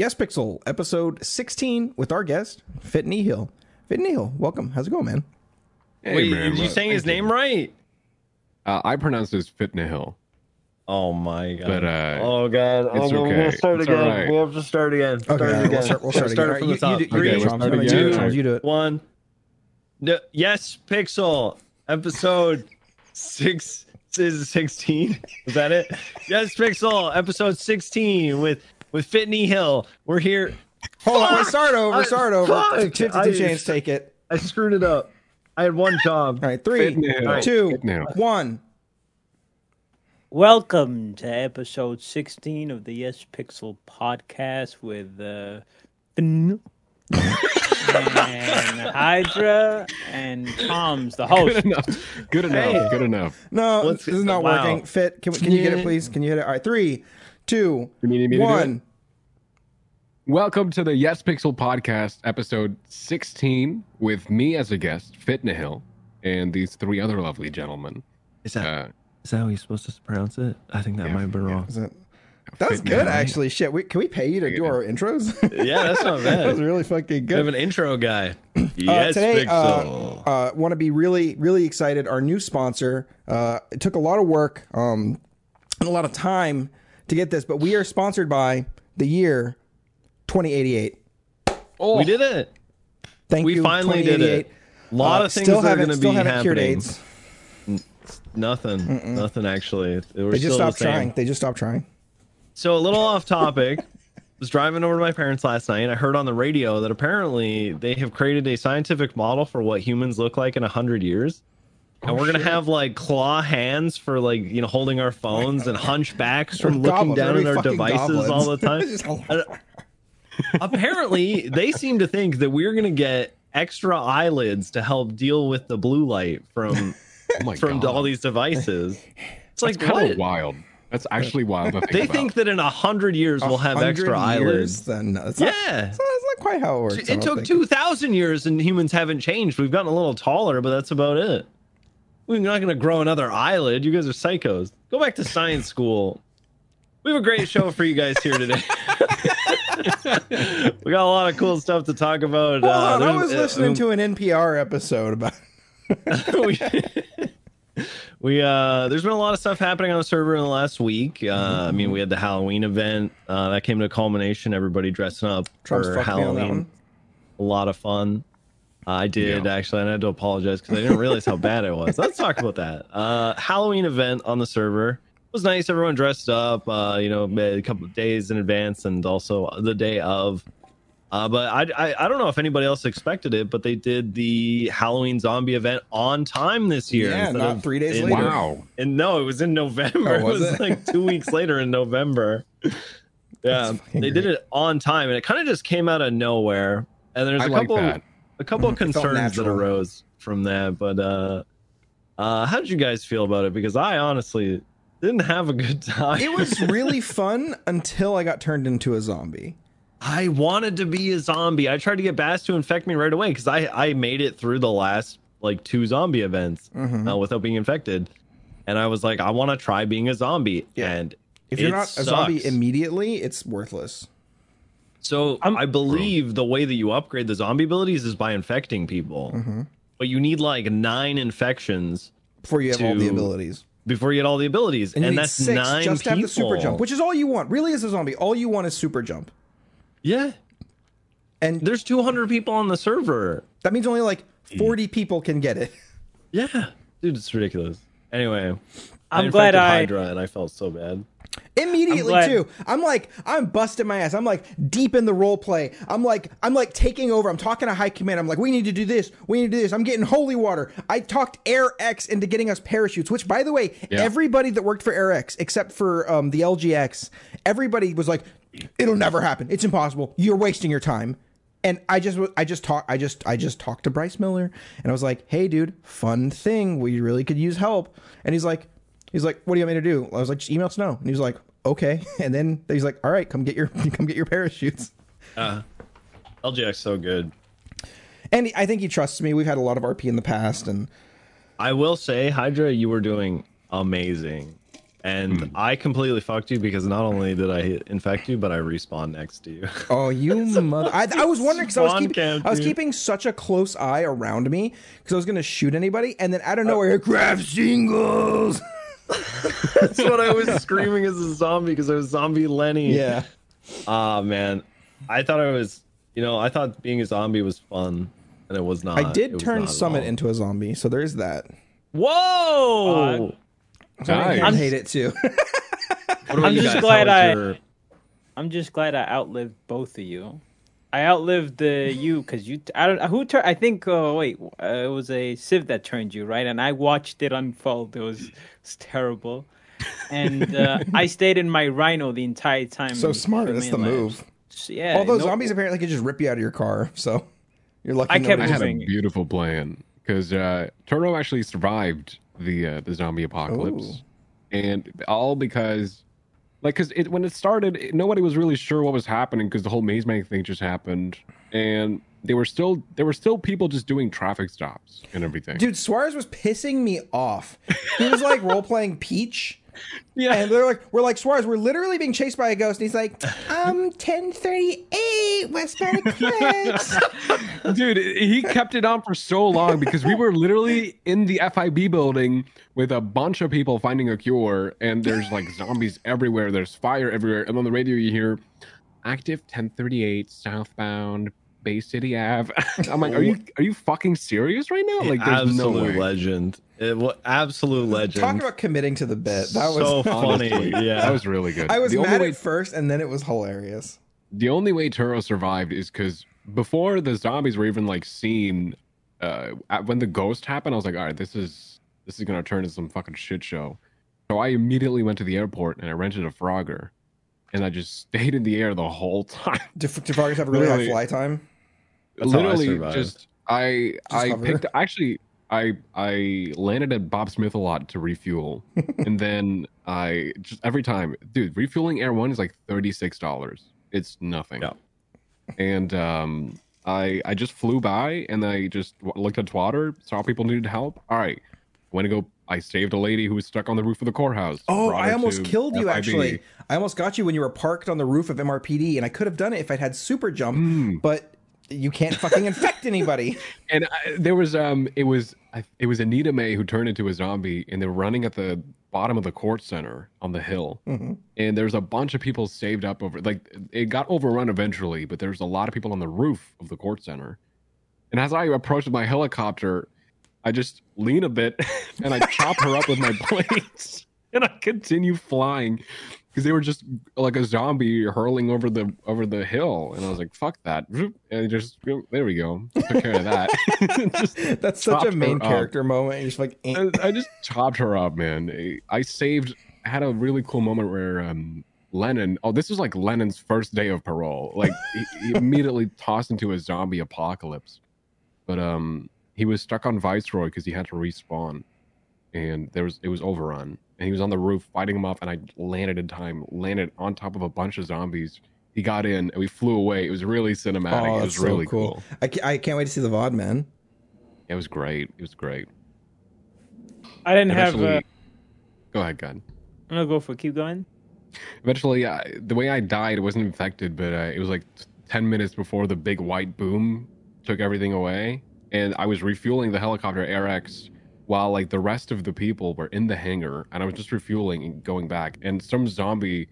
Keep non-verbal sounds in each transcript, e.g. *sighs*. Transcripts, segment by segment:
Yes Pixel, episode 16 with our guest, Fit Nihil. Fit Nihil, welcome. How's it going, man? Hey, Wait, man, is you well, saying his thank you. name right? Uh, I pronounce this Fitnahill. Oh my god. But, uh, oh god. Oh, it's no, We're okay. gonna start It's again. alright. We have to start again. Start Okay, again. we'll start, we'll start, Start again. from the You- top. You, do- Okay, you, let's Trump, start you, do it, All Trump, right. you do it. One. No, yes, Pixel. Episode six is sixteen. Is that it? yes, Pixel. Episode sixteen with with Fitney Hill. We're here. Hold on, start over, I- start over. fuck! 52 I- chains, take it. I screwed it up. I had one job. All right, three, Fitnahill. two, Fitnahill. one. Welcome to episode 16 of the Yes Pixel podcast with uh, Finn and *laughs* Hydra and Tom's the host. Good enough. Good enough. Hey. Good enough. No, What's- this is not wow. working. Fit, can, can you get it, please? Can you hit it? All right, three, two, You need me to one. it? Welcome to the Yes Pixel podcast, episode 16, with me as a guest, Fitnahill, and these three other lovely gentlemen. Is that Uh, is that how you're supposed to pronounce it? I think that Yeah, might have been yeah. wrong. Is it? That was Fitnahill. good, actually. Shit, we, can we pay you to do our intros? *laughs* Yeah, that's not *laughs* bad. that was really fucking good. We have an intro guy. *clears throat* Uh, yes, today, Pixel. uh, uh, want to be really, really excited. Our new sponsor. Uh, it took a lot of work um, and a lot of time to get this, but we are sponsored by the year 2088. oh, we did it. Thank We you. We finally did it. A lot Uh, of things still are haven't, going to still be haven't cured happening. AIDS. Nothing. Nothing actually. We're They just still the stopped same. trying. They just stopped trying. So a little off topic. *laughs* was driving over to my parents last night. and I heard on the radio that apparently they have created a scientific model for what humans look like in a hundred years. And we're gonna oh, have like claw hands for like you know holding our phones and hunchbacks *laughs* from looking goblins. down at our devices all the time. *laughs* *laughs* Apparently they seem to think that we're going to get extra eyelids to help deal with the blue light from oh from God. all these devices it's like Kind of wild. That's actually wild think they about. think that in a hundred years we'll have extra years, eyelids Then no, it's not, yeah it's not, it's not quite how it works. It took 2000 years and humans haven't changed we've gotten a little taller but that's about it we're not going to grow another eyelid. You guys are psychos. Go back to science school. We have a great show for you guys here today. *laughs* We got a lot of cool stuff to talk about on, I was uh, listening to an NPR episode about. *laughs* *laughs* we, uh there's been a lot of stuff happening on the server in the last week. Uh i mean we had the halloween event uh that came to a culmination. Everybody dressing up Trump's for fucked me on that halloween. a lot of fun. uh, i did Yeah. actually and i had to apologize because i didn't realize how bad it was let's talk about that uh halloween event on the server it was nice everyone dressed up uh you know a couple of days in advance and also the day of uh, but I, I I don't know if anybody else expected it, but they did the Halloween zombie event on time this year. Yeah, not of three days in- later. wow. And no, it was in November. Oh, it was was it? like two weeks *laughs* later in November. Yeah, fucking they did it on time, and it kind of just came out of nowhere. And there's I a like couple that. A couple of *laughs* concerns that arose from that. But uh, uh, how did you guys feel about it? Because I honestly didn't have a good *laughs* time. It was really *laughs* fun until I got turned into a zombie. I wanted to be a zombie. I tried to get Bass to infect me right away because I I made it through the last like two zombie events Mhm. uh, without being infected, and I was like, I want to try being a zombie. Yeah. And If you're not a zombie immediately, it's worthless. So I'm- I believe the way that you upgrade the zombie abilities is by infecting people, Mhm. but you need like nine infections Before you have all the abilities. before you get all the abilities, And, and, that's six nine just to people. have the super jump, which is all you want. Really, as a zombie, all you want is super jump. yeah, And there's 200 people on the server. that means only like 40 people can get it. Yeah, dude, it's ridiculous. Anyway, I'm I glad infected I- Hydra, and I felt so bad. Immediately glad- too. I'm like, I'm busting my ass. I'm like deep in the role play. I'm like, I'm like taking over. I'm talking to high command. I'm like, we need to do this. We need to do this. I'm getting holy water. I talked Air X into getting us parachutes, which by the way, Yeah. everybody that worked for Air X, except for um, the LGX, everybody was like, it'll never happen. It's impossible. You're wasting your time. And I just, I just talk, I just, I just talked to Bryce Miller, and I was like, "Hey, dude, fun thing. We really could use help." And he's like, he's like, "What do you want me to do?" I was like, "Just email Snow." And he was like, "Okay." *laughs* And then he's like, "All right, come get your, *laughs* come get your parachutes." Uh, LGX so good. And I think he trusts me. We've had a lot of RP in the past, and I will say, Hydra, you were doing amazing. And Hmm. I completely fucked you because not only did I infect you, but I respawned next to you. *laughs* Oh, you mother! I, I was wondering because I was keeping camp, I was dude. keeping such a close eye around me because I was gonna shoot anybody, and then out of nowhere, grab singles. *laughs* That's what I was screaming as a zombie because I was zombie Lenny. Yeah. Ah man, I thought I was. You know, I thought being a zombie was fun, and it was not. I did turn Summit into a zombie, so there's that. Whoa! So I Nice. hate it too. *laughs* I'm just glad I- your- I'm just glad I outlived both of you. I outlived the you because you. I don't. Who turned? I think. Oh wait, uh, it was a Civ that turned you right, and I watched it unfold. It was, it was terrible, and uh, *laughs* I stayed in my Rhino the entire time. so in smart. That's the move. Labs. Yeah. Although no- zombies apparently can just rip you out of your car, so you're lucky. I kept nobody I had a beautiful plan because uh, Turo actually survived the uh, the zombie apocalypse, and all because, like, because it when it started, it- nobody was really sure what was happening because the whole maze man thing just happened, and they were still there were still people just doing traffic stops and everything. Dude, Suarez was pissing me off. He was like *laughs* role playing Peach. *laughs* yeah, And they're like, we're like, Suarez, we're literally being chased by a ghost. And he's like, *laughs* um, 1038 Westbound Eclipse. *laughs* dude, he kept it on for so long because we were literally in the FIB building with a bunch of people finding a cure, and there's like zombies everywhere. There's fire everywhere, and on the radio you hear active 1038 southbound Bay City Ave. I'm like, are you are you fucking serious right now? Like, there's no way. legend. It was absolute legend. Talk about committing to the bit. That was so funny. Yeah, that was really good. I was the only mad way at first, and then it was hilarious. the only way Turo survived is because before the zombies were even like seen, uh, when the ghost happened, I was like, all right, this is this is gonna turn into some fucking shit show. So I immediately went to the airport and I rented a Frogger, and I just *laughs* stayed in the air the whole time. Do, do Froggers have a really high Literally. fly time? That's how I Literally, just I Just I hover. picked actually. I I landed at Bob Smith a lot to refuel, *laughs* and then I just every time, dude, refueling Air One is like thirty six dollars. It's nothing. Yeah. And um, I I just flew by and I just w- looked at Twitter, saw people needed help. All right, went to go. I saved a lady who was stuck on the roof of the courthouse. Oh, I almost killed you, FIB. actually. I almost got you when you were parked on the roof of MRPD, and I could have done it if I'd had super jump, Hmm. but you can't fucking infect anybody. *laughs* and I, there was um it was I, it was Anita May who turned into a zombie and they're running at the bottom of the court center on the hill Mhm. and there's a bunch of people saved up over like it got overrun eventually but there's a lot of people on the roof of the court center and as I approached my helicopter I just lean a bit *laughs* and I chop her up with my *laughs* blades and I continue flying because they were just like a zombie hurling over the over the hill and I was like fuck that and just there we go took care of that *laughs* That's such a main her up. character moment. You're just like, eh. I, I just chopped her up, man. I saved. Had a really cool moment where um, Lennon. Oh, this was like Lennon's first day of parole. Like he, he *laughs* immediately tossed into a zombie apocalypse, but um, he was stuck on Viceroy because he had to respawn, and there was it was overrun, and he was on the roof fighting him off, and I landed in time, landed on top of a bunch of zombies. He got in, and we flew away. It was really cinematic. oh, it was so really cool. cool. I, ca- I can't wait to see the VOD, man. It was great. It was great. I didn't have. Eventually, Uh, go ahead, gun. I'm gonna go for keep going. Eventually, uh, the way I died, it wasn't infected, but uh, it was like 10 minutes before the big white boom took everything away. And I was refueling the helicopter AirX while like the rest of the people were in the hangar. And I was just refueling and going back. And some zombie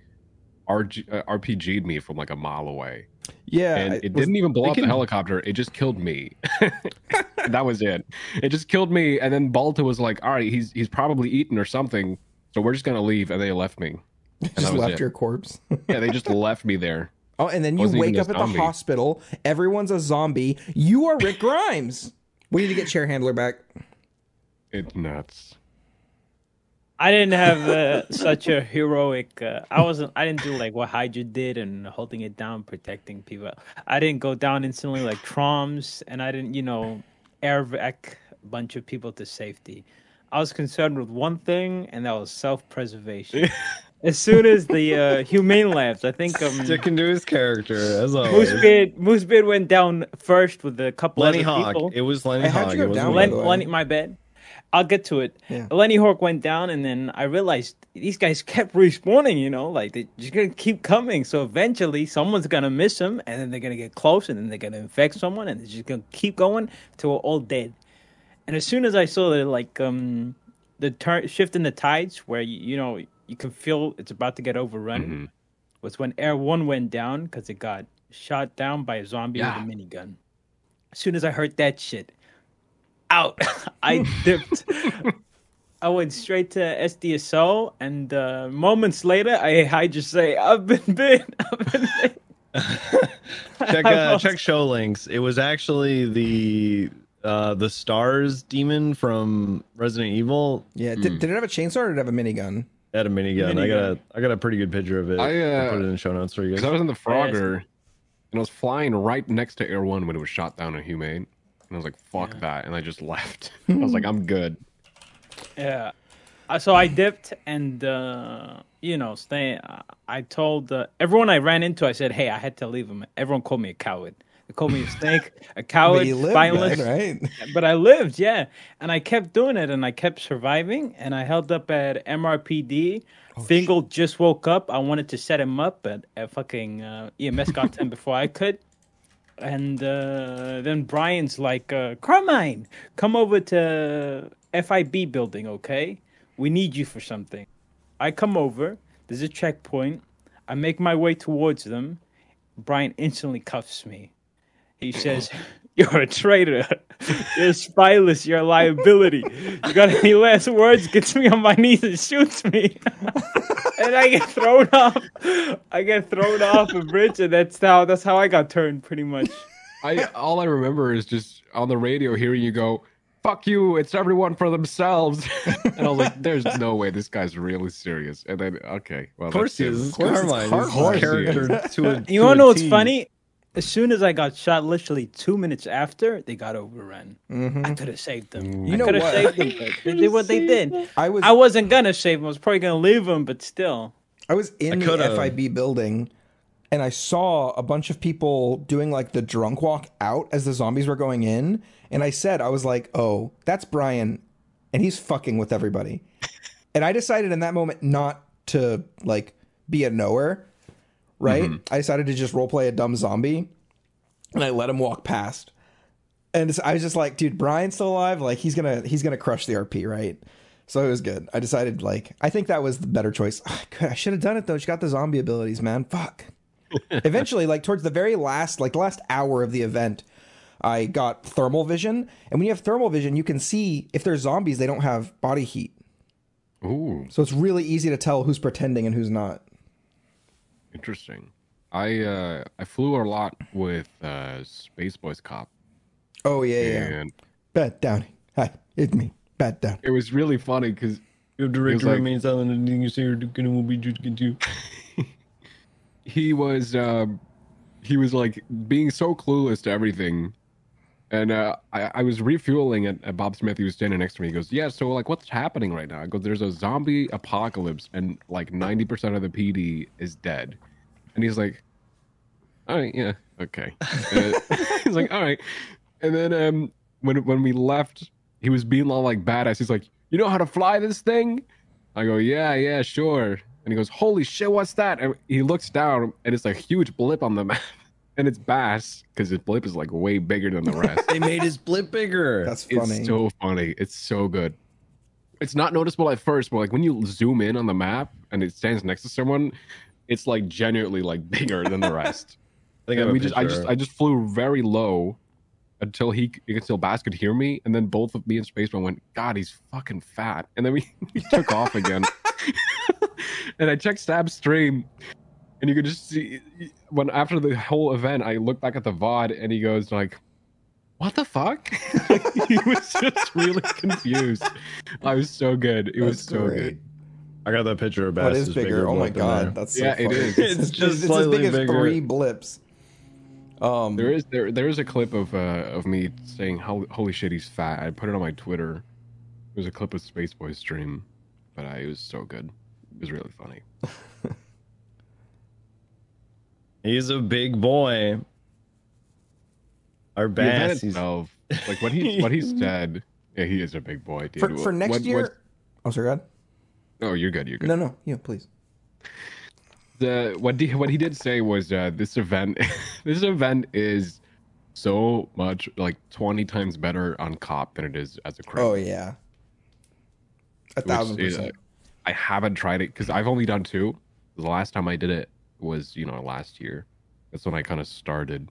RG, uh, RPG'd me from like a mile away. Yeah, And I- it was- didn't even blow they up the helicopter. It just killed me. *laughs* *laughs* that was it. It just killed me. And then Balta was like, all right, he's, he's probably eaten or something. So we're just going to leave. And they left me. And just left it. your corpse. Yeah, they just *laughs* left me there. Oh, and then you wake up at the hospital. Everyone's a zombie. You are Rick Grimes. We need to get chair handler back. It's nuts. I didn't have uh, such a heroic. Uh, I wasn't. I didn't do like what Hydra did and holding it down, protecting people. I didn't go down instantly like Traumz, and I didn't, you know, air vac a bunch of people to safety. I was concerned with one thing, and that was self-preservation. *laughs* as soon as the uh, humane labs, I think um, Sticking to his character as always. Moosebeard, Moosebeard went down first with a couple Lenny Hawk. people. It was Lenny Hey, how'd Hawk. you go It was down, by Lenny- Len. Lenny, my bad. I'll get to it. Yeah. Lenny Hawk went down, and then I realized these guys *laughs* kept respawning. You know, like they're just gonna keep coming. So eventually, someone's gonna miss them, and then they're gonna get close, and then they're gonna infect someone, and they're just gonna keep going till we're all dead. And as soon as I saw the like um the turn shift in the tides, where you, you know you can feel it's about to get overrun, Mhm. was when Air One went down because it got shot down by a zombie Yeah. with a minigun. As soon as I heard that shit, out, *laughs* I dipped. *laughs* I went straight to SDSO, and uh, moments later, I I just say, "I've been *laughs* bit." I've been bit. check uh, check show links. It was actually the uh the stars demon from Resident Evil. Yeah. Did, did it have a chainsaw or did it have a minigun? It had a minigun. I got a Minigun. I got a pretty good picture of it. I, uh, I'll put it in the show notes for you Because guys. I was in the Frogger and I was flying right next to Air One when it was shot down in Humane. And I was like, fuck Yeah. that. And I just *laughs* left. I was like, I'm good. Yeah. Uh, So I dipped, and uh, you know, stay. uh, I told uh, everyone I ran into. I said, "Hey, I had to leave them." Everyone called me a coward. They called me a snake, a *laughs* coward, But you lived, spineless. man, right? *laughs* but I lived, yeah. And I kept doing it and I kept surviving. And I held up at MRPD. Fingal just woke up. I wanted to set him up, but uh, fucking uh, EMS got to him before I could. And uh, then Brian's like, uh, Carmine, come over to FIB building, okay? We need you for something. I come over. There's a checkpoint. I make my way towards them. Brian instantly cuffs me. He says, You're a traitor. You're spyless. You're a liability. You got any last words? Gets me on my knees and shoots me. *laughs* and I get thrown off. I get thrown off a bridge, and that's how that's how I got turned pretty much. I all I remember is just on the radio hearing you go, "Fuck you! It's everyone for themselves." *laughs* and I was like, "There's no way this guy's really serious." And then, okay, well, Of course, that's he him. is. course it's Carmine. Carmine. Of course character to a. You to wanna know what's funny? As soon as I got shot, literally two minutes after, they got overrun. Mhm. I could have saved them. You I know could have what? saved them, they did what they did. I was I wasn't gonna save them. I was probably gonna leave them, but still. I was in I the. FIB building and I saw a bunch of people doing like the drunk walk out as the zombies were going in. And I said, I was like, oh, that's Brian. And he's fucking with everybody. and I decided in that moment not to like be a knower, right? I decided to just roleplay a dumb zombie and I let him walk past. And I was just like, dude, Brian's still alive. Like he's gonna he's gonna crush the RP, right? So it was good. I decided like I think that was the better choice. Ah, I should have done it though. She got the zombie abilities, man. Fuck. *laughs* Eventually, like towards the very last, like the last hour of the event, I got thermal vision. And when you have thermal vision, you can see if they're zombies, they don't have body heat. Ooh, So it's really easy to tell who's pretending and who's not. Interesting. I uh I flew a lot with uh Space Boys Cop, Oh yeah, yeah. and Bat Downing. Hi, it's me, Bat Down. it was really funny because Your He was director like- remains silent and you say you're gonna will be just gonna *laughs* he was um he was like being so clueless to everything and uh i, I was refueling at, at bob smith. He was standing next to me. He goes yeah so like what's happening right now? I go there's a zombie apocalypse and like 90% of the pd is dead. And he's like all right yeah okay. *laughs* Uh, he's like all right. And then um when when we left he was being all like badass. He's like you know how to fly this thing? I go, yeah, yeah, sure. And he goes, holy shit, what's that? And he looks down, and it's a huge blip on the map, and it's Bass because his blip is like way bigger than the rest. *laughs* They made his blip bigger. That's funny. it's so funny. It's so good. It's not noticeable at first, but like when you zoom in on the map and it stands next to someone, it's like genuinely like bigger than the rest. *laughs* I think I we a just, I just, I just flew very low until he, until Bass could hear me, and then both of me and Spaceman went, God, he's fucking fat, and then we, *laughs* we took off again. and I checked Stab's stream, and you could just see when after the whole event, I look back at the VOD, and he goes like, "What the fuck?" *laughs* he was just really confused. I was so good. It was so great. good. I got that picture of But Bass. it is bigger. Oh my god, that's so Yeah, funny. is. *laughs* It's It's, just it's as slightly big as bigger. three blips. Um, There is there there is a clip of uh of me saying "Hol- holy shit he's fat. I put it on my Twitter. It was a clip of Space Boy stream, but I, it was so good. It was really funny. *laughs* He's a big boy. Our The event Bass. He's, itself, like what he *laughs* what he said, Yeah, he is a big boy, dude. For, for next What- year. what- Oh, sorry, God. oh, you're good. You're good. No, no, yeah, please. the what he, what he did say was uh, this event *laughs* this event is so much like 20 times better on cop than it is as a crit. Oh yeah, a which thousand is- percent. I haven't tried it because I've only done two. The last time I did it was you know last year. That's when I kind of started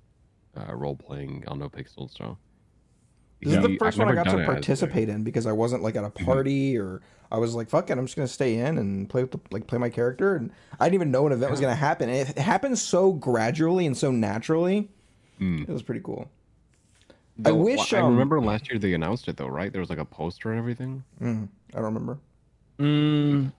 uh, role playing on No Pixel. So This is he- the I've first one I got to it as a- participate in because I wasn't like at a party or I was like, "Fuck it, I'm just gonna stay in and play with the, like play my character." And I didn't even know an event was gonna happen. It, it happened so gradually and so naturally. Mm. It was pretty cool. I wish, I um, remember last year they announced it though, right? There was like a poster and everything. Mm, I don't remember. Mm,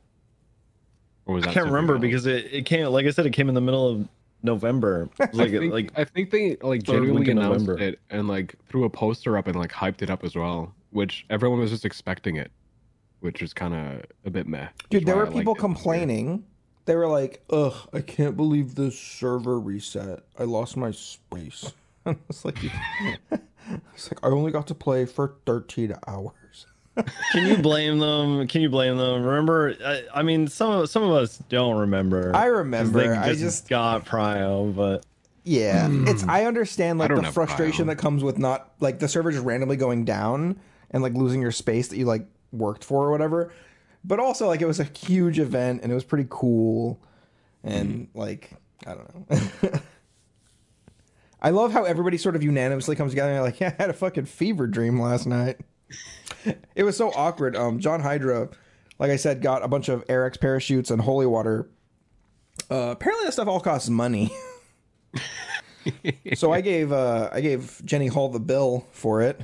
Or was I can't remember else? because it, it came like I said it came in the middle of November. *laughs* Like I think, like I think they like genuinely announced November. it and like threw a poster up and like hyped it up as well, which everyone was just expecting it, which is kind of a bit meh. Dude, there were I people liked it this year. complaining. They were like, "Ugh, I can't believe the server reset. I lost my space." *laughs* it's like, *laughs* it's like I only got to play for thirteen hours. Can you blame them? Can you blame them? Remember, I, I mean, some of some of us don't remember. I remember. They I just, just got Prio, but Yeah, hmm. it's I understand like don't the frustration Prio. that comes with not like the server just randomly going down and like losing your space that you like worked for or whatever. But also like it was a huge event and it was pretty cool and hmm. like I don't know. *laughs* I love how everybody sort of unanimously comes together and like, *laughs* yeah, I had a fucking fever dream last night. *laughs* it was so awkward. Um, John Hydra, like I said, got a bunch of Airx parachutes and holy water. Uh, apparently, that stuff all costs money. *laughs* so I gave uh, I gave Jenny Hall the bill for it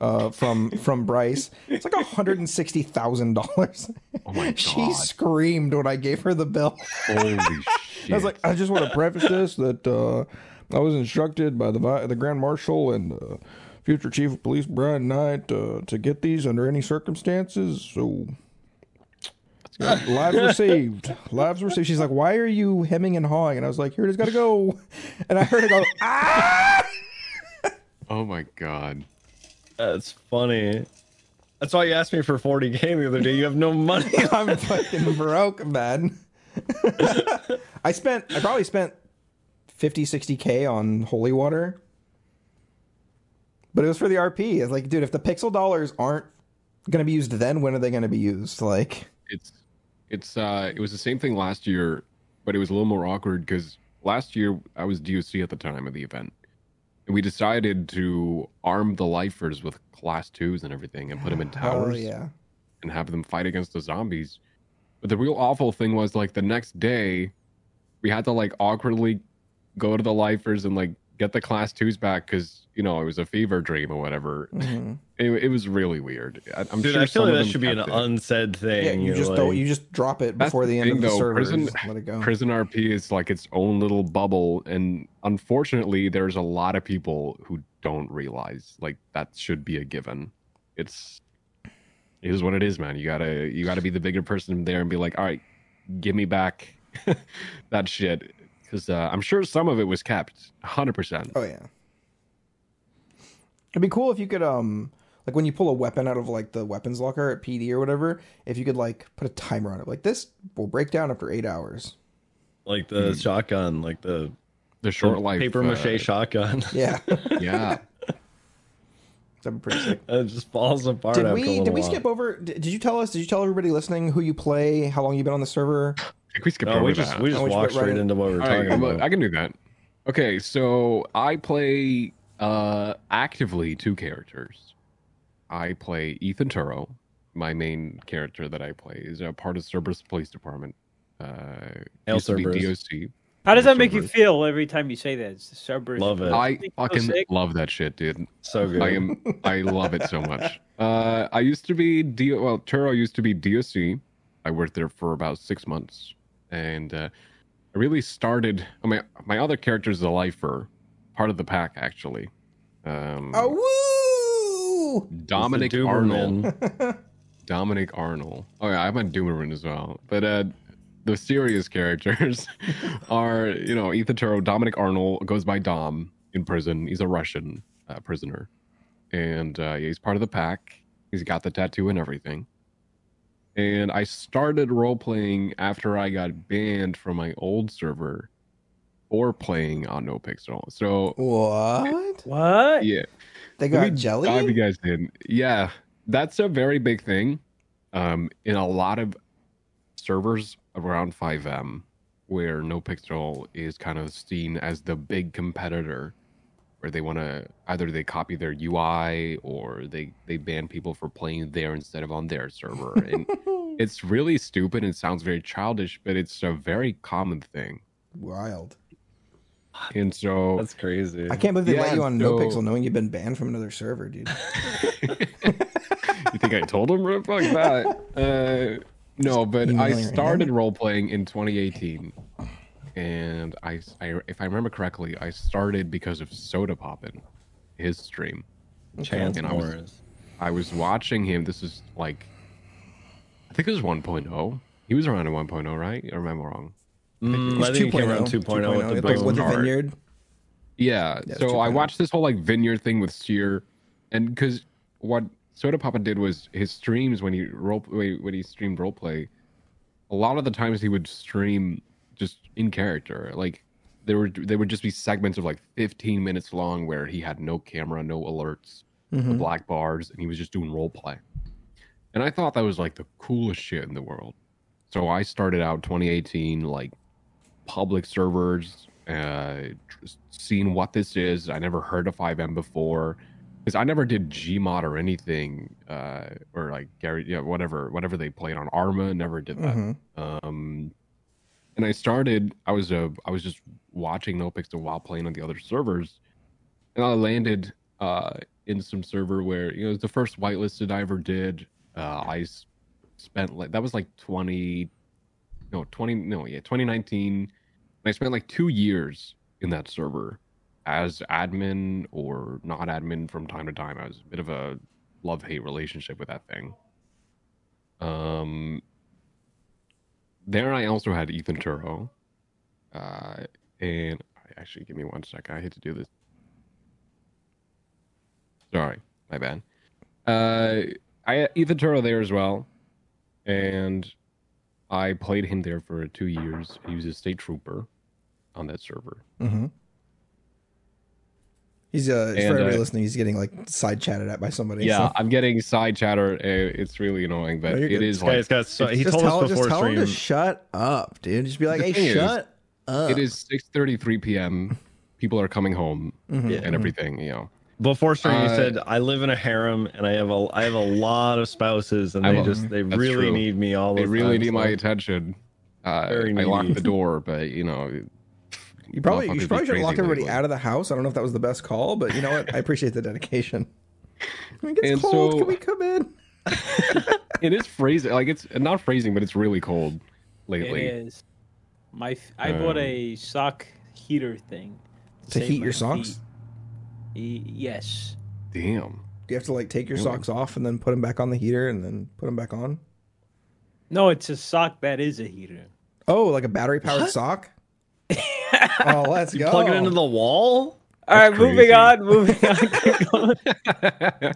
uh, from from Bryce. It's like hundred and sixty thousand dollars. Oh my *laughs* She screamed when I gave her the bill. Holy shit! *laughs* I was like, I just want to preface this that uh, I was instructed by the the Grand Marshal and uh, future Chief of Police Brian Knight uh, to get these under any circumstances. So. lives were saved. Lives were saved. She's like, "Why are you hemming and hawing?" And I was like, "Here it is, gotta go." And I heard her go, "Ah!" oh my god! that's funny. That's why you asked me for 40k the other day. You have no money. *laughs* I'm fucking broke, man. *laughs* I spent, I probably spent 50, 60k on holy water, but it was for the RP. It's like, dude, if the pixel dollars aren't gonna be used, then when are they gonna be used? Like, It's it's uh it was the same thing last year, but it was a little more awkward because last year I was DOC at the time of the event, and we decided to arm the lifers with class twos and everything and put them in oh towers. yeah, and have them fight against the zombies. But the real awful thing was like the next day, we had to like awkwardly go to the lifers and like get the class twos back because you know it was a fever dream or whatever. Mhm. It, it was really weird. I, I'm Dude, sure I feel some like of that should be an it. unsaid thing. yeah. You You're just like, don't. You just drop it before the, the end thing, of the though. server. Prison- let it go. Prison RP is like its own little bubble, and unfortunately, there's a lot of people who don't realize like that should be a given. It's it is what it is, man. You gotta you gotta be the bigger person there and be like, all right, give me back *laughs* that shit, because uh, I'm sure some of it was kept, hundred percent. Oh yeah. It'd be cool if you could um like when you pull a weapon out of like the weapons locker at PD or whatever, if you could like put a timer on it. Like this will break down after eight hours. like the shotgun, like the, The short life paper mache uh, shotgun. *laughs* Yeah. *laughs* Yeah, That'd be pretty sick. it just falls apart. Did after we little did we while. skip over did, did you tell us did you tell everybody listening who you play, how long you've been on the server? I think we skipped No, over we just that. we just Oh, walked went right straight into what we were All right, talking well, about. I can do that. Okay, so I play uh actively two characters. I play Ethan Turo. My main character that I play is a part of Cerberus Police Department. Uh, Hail used to be Cerberus. DOC. How does that make you feel every time you say that? It's Cerberus. Love it. I Makes me so fucking love that shit, dude. so good. I am. I love it so much. *laughs* Uh, I used to be D. Well, Turo used to be DOC. I worked there for about six months, and uh, I really started. I mean, my other character is a lifer, part of the pack actually. Um, Oh woo! Dominic Arnold. *laughs* Dominic Arnold. Oh yeah, I'm a Doomerman as well. But uh the serious characters *laughs* are, you know, Ethan Turo, Dominic Arnold goes by Dom in prison. He's a Russian uh, prisoner. And uh, yeah, he's part of the pack. He's got the tattoo and everything. And I started role playing after I got banned from my old server for playing on No Pixel. So What? What? yeah, They let got me dive jelly? you guys in. Yeah, that's a very big thing. Um, in a lot of servers around 5M, where NoPixel is kind of seen as the big competitor, where they want to either they copy their UI or they they ban people for playing there instead of on their server, and *laughs* it's really stupid and sounds very childish, but it's a very common thing. Wild. And so That's crazy. I can't believe they let you on so- NoPixel knowing you've been banned from another server, dude. *laughs* you think I told him? Bro? Fuck that. Uh, no, but I started role playing in 2018, and I, I, if I remember correctly, I started because of Sodapoppin, his stream. Chance And I was- I was watching him. This is like, I think it was 1.0. He was around a 1.0, right? Or am I wrong? Mm, It's I think he came 2.0, around 2.0 with the like, boom. with the vineyard. Yeah. Yeah, so I watched this whole like vineyard thing with Sear, and because what Sodapoppin did was his streams when he role when he streamed roleplay, a lot of the times he would stream just in character. Like there were there would just be segments of like 15 minutes long where he had no camera, no alerts, the Mhm. black bars, and he was just doing role play. And I thought that was like the coolest shit in the world. So I started out 2018 like public servers, uh, seeing what this is. I never heard of 5M before because I never did Gmod or anything, uh, or like Gary, yeah, whatever, whatever they played on Arma. Never did that. Mhm. Um, and I started. I was uh, I was just watching NoPixel while playing on the other servers, and I landed uh, in some server where you know it was the first whitelisted I ever did. Uh, I spent like that was like twenty, no twenty, no yeah twenty nineteen. And I spent like two years in that server as admin or not admin from time to time. I was a bit of a love hate relationship with that thing. Um, there I also had Ethan Turo. Uh, and actually, give me one second. I hate to do this. Sorry, my bad. Uh, I Ethan Turo there as well, and I played him there for two years. He was a state trooper on that server. Mhm. He's uh, for And, everybody uh, listening, he's getting like side chatted at by somebody. Yeah, so- I'm getting side chatter. uh, It's really annoying, but No, you're it good. is guy's got so, he just told tell, us just before tell him stream. to shut up, dude. Just be like, The hey, thing is, shut up. it is 6:33 p.m. People are coming home Mhm. Yeah. and everything. You know, Before stream, he Uh, said, "I live in a harem and I have a I have a lot of spouses and I they will- just they really true. need me all the time. they really time." need so- my attention. Uh, Very I locked the door, but you know, You probably you should probably should have locked everybody lately. out of the house. I don't know if that was the best call, but you know what? I appreciate the dedication. It gets *laughs* And cold. so- Can we come in? *laughs* it is freezing. like it's not freezing, but it's really cold lately. is. My f- I bought Um, a sock heater thing To save heat your socks? feet. E- yes. Damn. Do you have to like take your Really? socks off and then put them back on the heater and then put them back on? No, it's a sock that is a heater. Oh, like a battery powered sock? *laughs* Oh, let's You go. plug it into the wall. All right, moving crazy. on. Moving on. *laughs*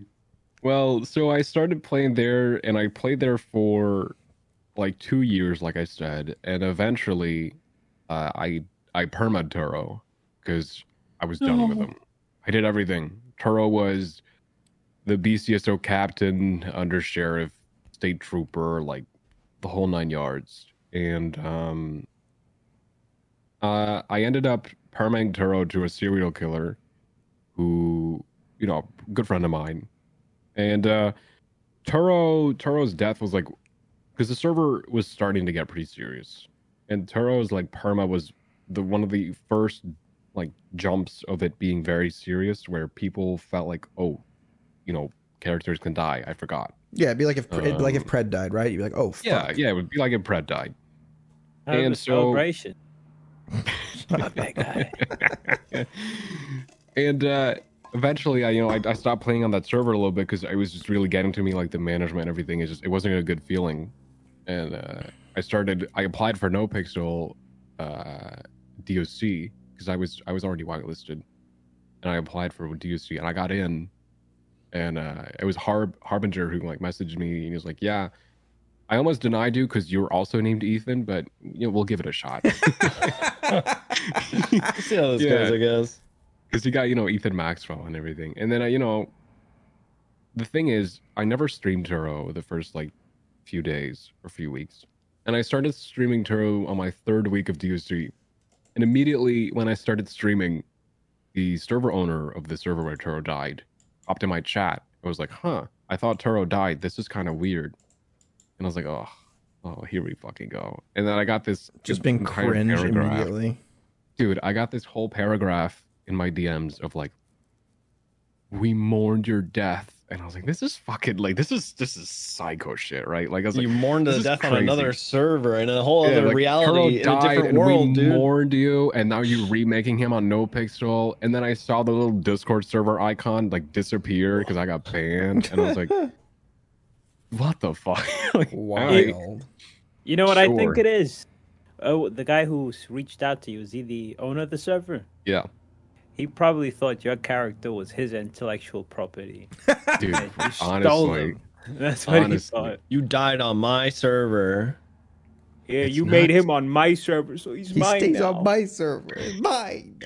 *laughs* well, so I started playing there, and I played there for like two years, like I said, and eventually, uh, I I permad Turo because I was done with No. him. I did everything. Turo was the BCSO captain, under sheriff, state trooper, like the whole nine yards, and um, uh, I ended up perming Turo to a serial killer who, you know, good friend of mine. And uh Turo Turo's death was like because the server was starting to get pretty serious. And Turo's like perma was the one of the first like jumps of it being very serious where people felt like, oh, you know, characters can die. I forgot. Yeah, it'd be like if it'd be like if Um, Pred died, right? You'd be like, oh, fuck. Yeah, yeah, it would be like if Pred died. Have And a so- celebration. *laughs* Guy. *laughs* and uh eventually i you know I, I stopped playing on that server a little bit because it was just really getting to me like the management and everything. Is just it wasn't a good feeling. And uh i started i applied for no pixel uh doc because i was i was already whitelisted. And i applied for doc and i got in. And uh, it was Harb Harbinger who like messaged me, and he was like, "Yeah, I almost denied you because you're also named Ethan, but you know we'll give it a shot." *laughs* See how this Yeah. goes, I guess. because you got you know Ethan Maxwell and everything, and then uh, you know, the thing is, I never streamed Turo the first like few days or few weeks, and I started streaming Turo on my third week of DSG, and immediately when I started streaming, the server owner of the server where Turo died popped in my chat. I was like, "Huh, I thought Turo died. This is kind of weird," and I was like, "Oh." Oh, here we fucking go. And then I got this Just being entire cringe paragraph immediately. dude i got this whole paragraph in my dms of like we mourned your death and i was like this is fucking like this is this is psycho shit right like i was like you mourned the death on another server in a whole yeah, other like, reality Kuro in a different and world, we dude. mourned you and now you're remaking him on no pixel and then i saw the little discord server icon like disappear because i got banned and i was like *laughs* what the fuck *laughs* like alright. Wild. You know what I think it is? Oh, the guy who's reached out to you is he the owner of the server? yeah He probably thought your character was his intellectual property. *laughs* dude you honestly him. That's what honestly. he thought. You died on my server. Yeah, It's you made him on my server, so he's He mine stays now. on my server. Mine.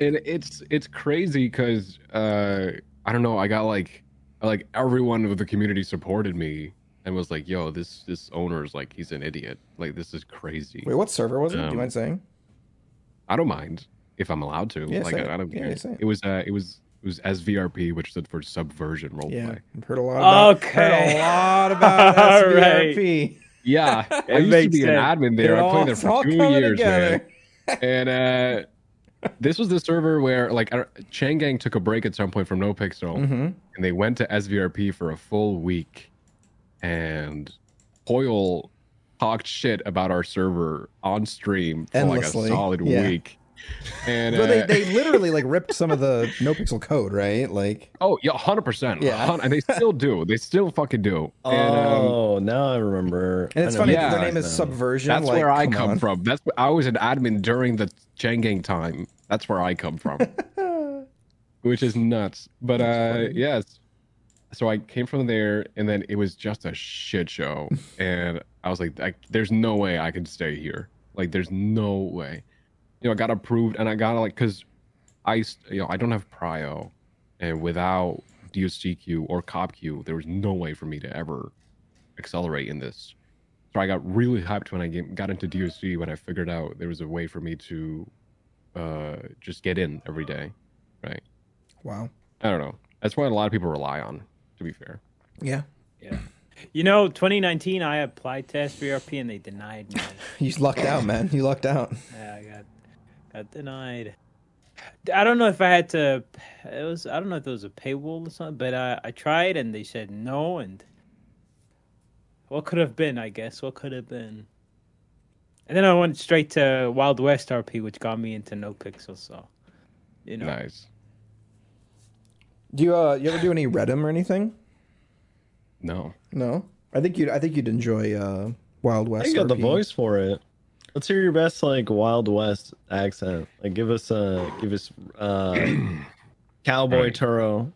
and it's it's crazy because uh i don't know i got like like everyone of the community supported me and was like yo this this owner is like he's an idiot like this is crazy Wait, what server was it? Do you Um, mind saying? i don't mind if i'm allowed to Yeah, like. I, I don't Yeah, care say it. it was uh it was it was SVRP, which stood for Subversion Roleplay. Yeah, I've heard a lot. About, Heard Okay. a lot about *laughs* All SVRP. Yeah, *laughs* I It used to makes be an admin there. It I all- played there for two coming years, man. together. and uh this was the server where like Chang Gang took a break at some point from NoPixel, Mm-hmm. and they went to SVRP for a full week, and Hoyle talked shit about our server on stream for Endlessly, like a solid yeah. week. And But they, uh, they literally like ripped some of the no pixel code, right? Like oh yeah, hundred percent, Yeah. and they still do. They still fucking do. And, um, Oh, now I remember. and it's funny Yeah. their name is. Subversion. That's like, where I come come from. That's I was an admin during the Chang Gang time. That's where I come from, *laughs* which is nuts. But That's uh, funny. yes. So I came from there, and then it was just a shit show, *laughs* and I was like, I, "There's no way I could stay here. Like, there's no way." You know, I got approved, and I got like, cause I, you know, I don't have prio, and without DSCQ or CopQ, there was no way for me to ever accelerate in this. So I got really hyped when I got into DOC when I figured out there was a way for me to uh, just get in every day, right? Wow. I don't know. That's what a lot of people rely on. To be fair, Yeah. Yeah. You know, 2019, I applied to SVRP and they denied me. *laughs* You lucked out, man. You lucked out. yeah, I got got denied. I don't know if I had to. It was I don't know if it was a paywall or something, but I I tried and they said no. And what could have been? I guess what could have been. And then I went straight to Wild West RP, which got me into No Pixel. So, you know, nice. Do you uh you ever do any RedM or anything? No, No. I think you'd I think you'd enjoy uh Wild West. I got the voice for it. Let's hear your best like Wild West accent. Like give us uh give us uh *clears throat* Cowboy Alright. Turo.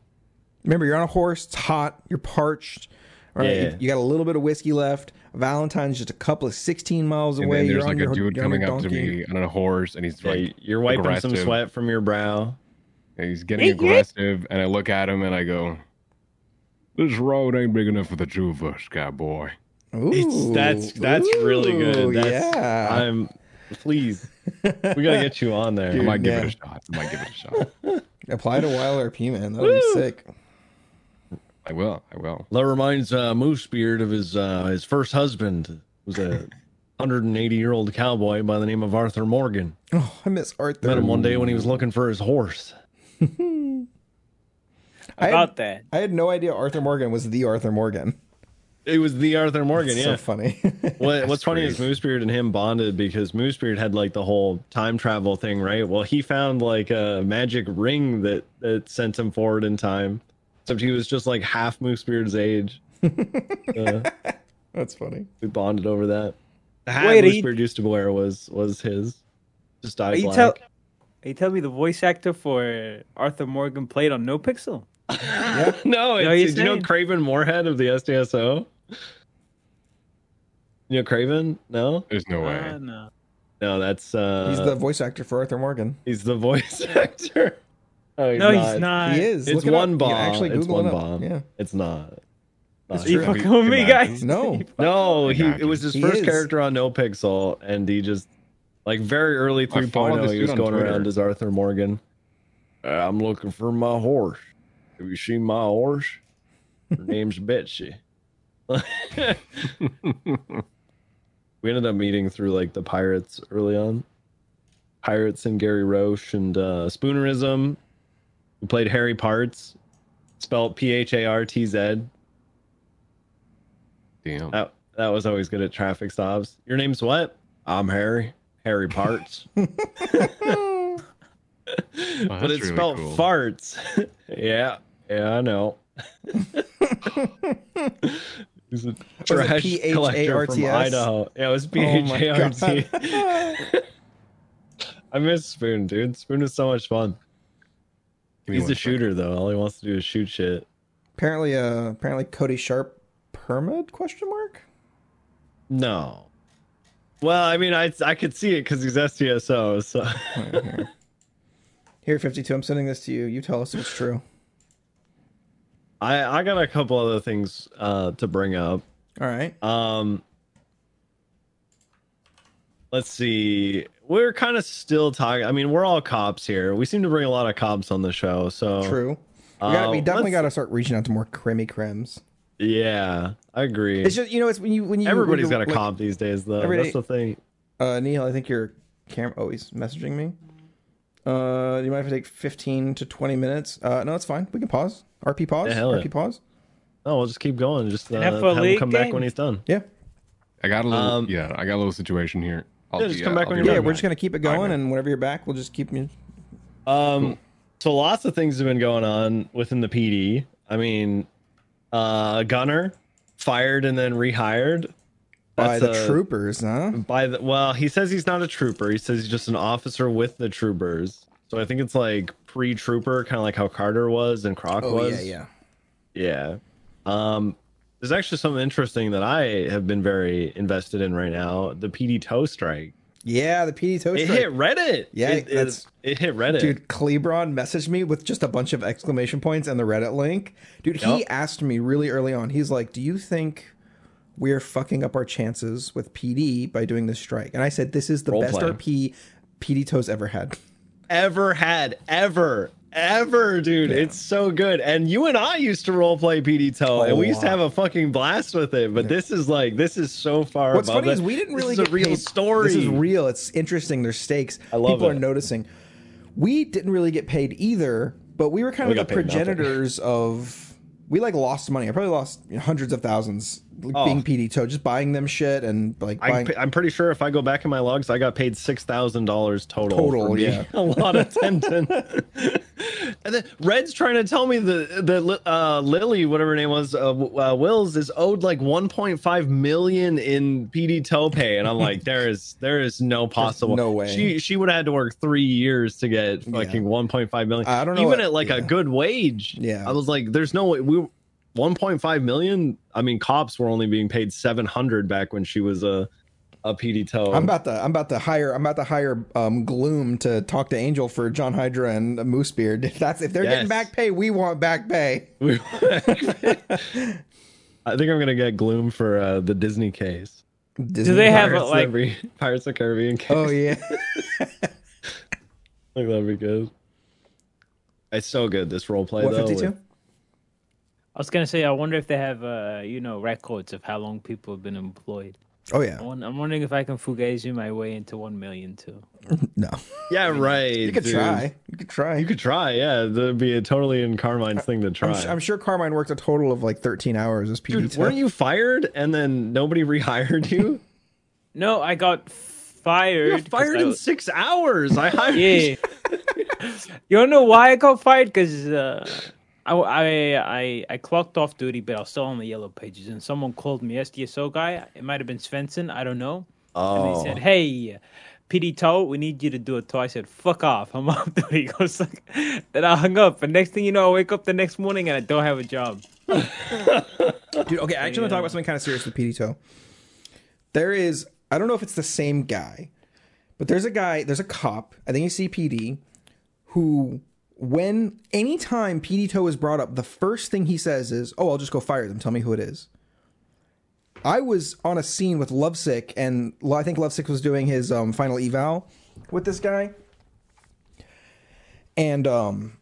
Remember, you're on a horse. It's hot. You're parched. Right. Yeah. You, you got a little bit of whiskey left. Valentine's just a couple of 16 miles and away. then there's you're like on a your, dude you're on your coming up to donkey. me on a horse, and he's Yeah, like, you're wiping some sweat from your brow. and he's getting aggressive, and I look at him and I go, "This road ain't big enough for the two of us, cowboy." Ooh, It's, that's that's really good. That's, yeah. I'm please. We gotta get you on there. I might give yeah. it a shot. I might give it a shot. *laughs* Apply to Wild RP, man. That'd be sick. I will. I will. That reminds uh, Moosebeard of his uh, his first husband who was a 180 year old cowboy by the name of Arthur Morgan. Oh, I miss Arthur. Met him one day when he was looking for his horse. *laughs* I had, about that. I had no idea Arthur Morgan was the Arthur Morgan. It was the Arthur Morgan, It's yeah. So funny. *laughs* What, what's funny is. Moosebeard and him bonded because Moosebeard had like the whole time travel thing, right? Well, he found like a magic ring that that sent him forward in time. Except he was just like half Moosebeard's age. *laughs* uh, That's funny. we bonded over that. The hat Wait, are you- Moosebeard used to wear was was his. Just dyed Are you black. tell? Are you telling me the voice actor for Arthur Morgan played on No Pixel? *laughs* no, No, it's, he's do you know Craven Moorhead of the SDSO? You know Craven? No, There's no way. Uh, no. no, that's uh, He's the voice actor for Arthur Morgan. he's the voice *laughs* actor. Oh, he's No, not. he's not. he is. It's Look one up. bomb. You can actually it's one it bomb. Yeah. It's not. It's Not true. You true. fucking with me, guys? No. *laughs* No, he it was his He first is. character on No Pixel, and he just like very early I 3.0, this he dude was going Twitter. around as Arthur Morgan. "Uh, I'm looking for my horse. Have you seen my horse? Her *laughs* name's Betsy. *laughs* we ended up meeting through like the pirates early on. Pirates and Gary Roche and uh, Spoonerism. We played Harry Parts, spelled P H A R T Z. Damn. That that was always good at traffic stops. Your name's what? I'm Harry. Harry Parts. *laughs* But it's really spelled cool. farts. *laughs* yeah, yeah, I know. He's a trash P-H-A-R-T-S? collector from Idaho. Yeah, it was P Oh my A R T. God. *laughs* I miss Spoon, dude. Spoon is so much fun. Give He's one a second. shooter though. All he wants to do is shoot shit. apparently, uh, apparently Cody Sharp permit question mark. No. Well, I mean, I I could see it because he's STSO. So Here. Here, 52. I'm sending this to you. You tell us if it's true. I I got a couple other things uh to bring up. All right. Um, let's see. We're kind of still talking. I mean, we're all cops here. We seem to bring a lot of cops on the show. So True. We, got, we Uh, definitely got to start reaching out to more crimmy crims. Yeah, I agree. It's just you know it's when you when you Everybody's when got a you- cop these days, though. That's the thing. Uh, Neil, I think your camera. Oh, he's messaging me. Uh, you might have to take 15 to 20 minutes. Uh, no, that's fine. We can pause. RP pause. Yeah, hell yeah. RP pause. Oh, we'll just keep going. Just uh, And have have him league come back game. when he's done. Yeah. I got a little. Um, yeah, I got a little situation here. I'll Yeah, just be, come uh, back I'll when you're Yeah, we're just gonna keep it going, man. and whenever you're back, we'll just keep you. Um, so lots of things have been going on within the PD. I mean, uh, Gunner fired and then rehired By That's the a- troopers, huh? by the well he says he's not a trooper he says he's just an officer with the troopers so i think it's like pre-trooper kind of like how carter was and croc Oh was yeah, yeah. yeah um there's actually something interesting that i have been very invested in right now the pd tow strike Yeah, the PD toast. it strike. hit reddit Yeah, it, it- it, hit reddit Dude, Clebron messaged me with just a bunch of exclamation points and the Reddit link. Dude, he Yep. asked me really early on. He's like, "Do you think we're fucking up our chances with PD by doing this strike?" And I said, "This is the Role best play. RP PD Tows ever had." ever had ever ever dude it's so good and you and i used to role play pd tow and we used to Oh, have a fucking blast with it but this is like this is so far What's above funny it. is we didn't really is get a real paid. story This is real. It's interesting. There's stakes. I love People are noticing. We didn't really get paid either, but we were kind We of the got paid nothing. progenitors of. We like lost money. I probably lost hundreds of thousands Oh. being PD tow, just buying them shit and like I, buying. I'm pretty sure if I go back in my logs, I got paid six thousand dollars total. Total, yeah. *laughs* a lot of Tenten. *laughs* and then Red's trying to tell me that that uh, Lily, whatever her name was, uh, uh, Wills is owed like 1.5 million in PD tow pay, and I'm like, *laughs* there is there is no possible no way. She she would have had to work three years to get fucking 1.5 million. I don't know even what- at like yeah. a good wage. Yeah. I was like, there's no way we. 1.5 million. I mean, cops were only being paid 700 back when she was a a PD tow. I'm about to I'm about to hire I'm about to hire um, Gloom to talk to Angel for John Hydra and Moosebeard. If *laughs* that's if they're Yes. getting back pay, we want back pay. *laughs* *laughs* I think I'm gonna get Gloom for uh, the Disney case. Disney they have, Pirates. a- like- every Pirates of the Caribbean case. Oh yeah. I think that'd be good. It's so good this role play what though. 52? With- I was gonna say, I wonder if they have, uh, you know, records of how long people have been employed. Oh yeah. I'm wondering if I can fugazi my way into one million too. *laughs* No. Yeah, right. You could dude. try. You could try. You could try. Yeah, that'd be a totally in Carmine's thing to try. I'm, su- I'm sure Carmine worked a total of like 13 hours as PD. Dude, weren't you fired and then nobody *laughs* rehired you? No, I got fired. You got 'cause fired in was- six hours. I hired Yeah. you *laughs* don't know why I got fired? Because uh, I, I I I clocked off duty, but I was still on the yellow pages, and someone called me SDSO guy. It might have been Svensson. I don't know. And Oh, they said, oh. "Hey, PD Tow, we need you to do a tour. I said, fuck off. I'm *laughs* off duty. He goes, like, then I hung up. And next thing you know, I wake up the next morning and I don't have a job. *laughs* Dude, okay, I actually want to talk about something kind of serious with PD Tow. There is, I don't know if it's the same guy, but there's a guy, there's a cop, I think he's CPD, who, when anytime PD Tow is brought up, the first thing he says is, Oh, I'll just go fire them. Tell me who it is. I was on a scene with Lovesick, and I think Lovesick was doing his um, final eval with this guy. And um,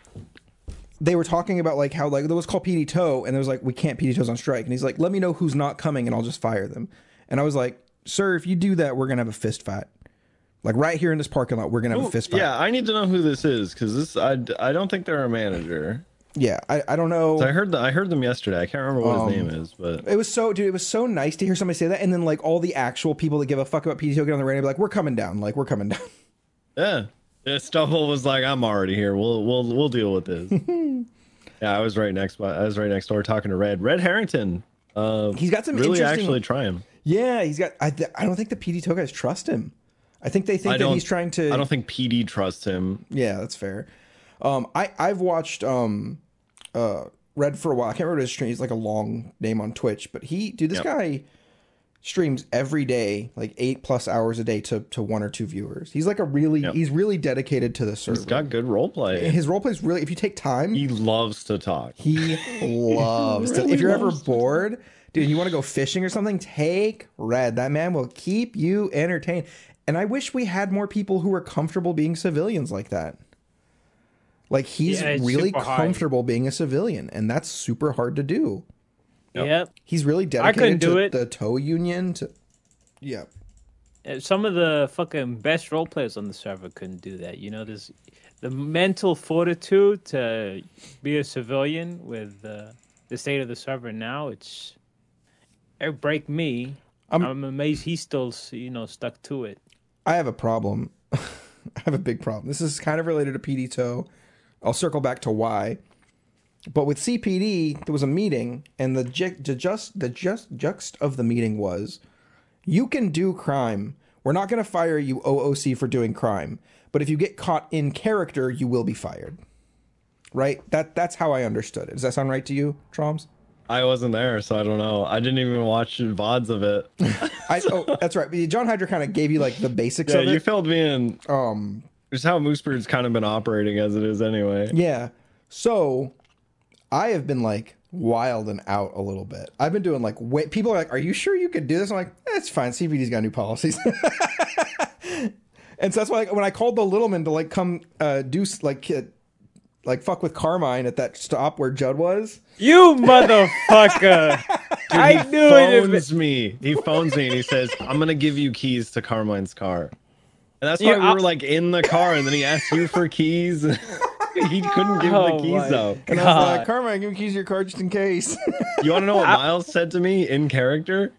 *clears throat* they were talking about like how like there was called PD Tow, and there was like we can't PD Tows on strike, and he's like, let me know who's not coming, and I'll just fire them. And I was like, sir, if you do that, we're gonna have a fist fight. Like right here in this parking lot, we're gonna have a fist fight. Yeah, I need to know who this is because this I, I don't think they're a manager. yeah. I, I don't know. I heard the, I heard them yesterday. I can't remember what Um, his name is, but It was so, dude. It was so nice to hear somebody say that, and then like all the actual people that give a fuck about PTO get on the radio, and be like, "We're coming down, like we're coming down." *laughs* yeah, yeah. Stubble was like, "I'm already here. We'll we'll we'll deal with this." *laughs* yeah, I was right next. I was right next door talking to Red. Red Harrington. Uh, He's got some really actually try him. Yeah, he's got. I, I don't think the PTO guys trust him. I think they think I that he's trying to. I don't think PD trusts him. Yeah, that's fair. Um, I I've watched um, uh, Red for a while. I can't remember his stream. He's like a long name on Twitch, but he, dude, this Yep. guy streams every day, like eight plus hours a day to to one or two viewers. He's like a really, Yep. he's really dedicated to the server. He's got good role play. His role play is really. If you take time, He loves to talk. He loves to. *laughs* If you're ever bored, dude, you want to go fishing or something, take Red. That man will keep you entertained. And I wish we had more people who were comfortable being civilians like that. Like he's Yeah, really super hard. comfortable being a civilian, and that's super hard to do. Yep. Yep. He's really couldn't dedicated do to it. the tow union. To yeah, Uh, Some of the fucking best role players on the server couldn't do that. You know, there's the mental fortitude to be a civilian with uh, the state of the server now. It's it break me. I'm- I'm, amazed he's still, you know, stuck to it. I have a problem. *laughs* I have a big problem. This is kind of related to PD Tow. I'll circle back to why. But with CPD, there was a meeting, and the ju- the just the just juxt of the meeting was, you can do crime. We're not going to fire you OOC for doing crime, but if you get caught in character, you will be fired. Right? That that's how I understood it. Does that sound right to you, Traumz? I wasn't there, so I don't know. I didn't even watch vods of it. *laughs* I, oh, that's right. John Hydra kind of gave you like the basics yeah, of you it. filled me in. Um, Just how Moosebeard's kind of been operating as it is anyway. Yeah. So I have been like wild and out a little bit. I've been doing like wait people are like, Are you sure you could do this? I'm like, That's fine. CPD's got new policies. *laughs* and so that's why like, when I called the Littleman to like come uh do like like fuck with Carmine at that stop where Judd was. You motherfucker! *laughs* I he knew it. phones me. He phones me and he says, "I'm gonna give you keys to Carmine's car." And that's why Yeah, we were like in the car, and then he asked you for keys. *laughs* he couldn't give Oh the keys though. And I was like, Carmine, give me keys to your car just in case. *laughs* You want to know what Miles said to me in character?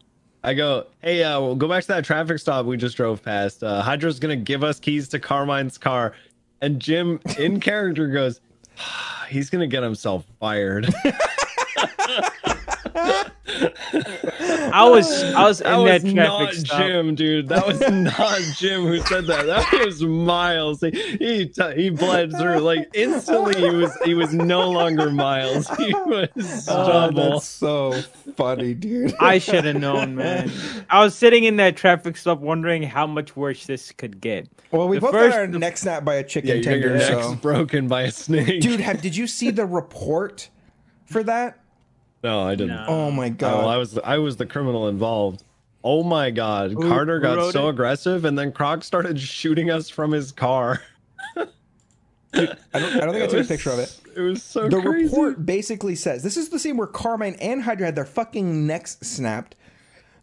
I go, "Hey, uh, we'll go back to that traffic stop we just drove past. Uh, Hydra's gonna give us keys to Carmine's car," and Jim in character goes, *sighs* "He's gonna get himself fired." *laughs* I was, I was That in was that not traffic stop. Jim, dude. That was not Jim who said that. That was Miles. He he, t- he bled through like instantly. He was he was no longer Miles. He was *laughs* ah, oh, Stubble. that's so funny, dude. I should have known, man. I was sitting in that traffic stop wondering how much worse this could get. well, we the both first- got our neck snapped by a chicken yeah, you got your tender. neck's So. broken by a snake. Dude, have, did you see the report for that? No, I didn't. No. Oh my Oh, god. I was I was the criminal involved. Oh my god, Who- Carter who got so it? aggressive, and then Croc started shooting us from his car. I don't, I don't think I took a picture of it. It was so The crazy. report basically says this is the scene where Carmine and Hydra had their fucking necks snapped.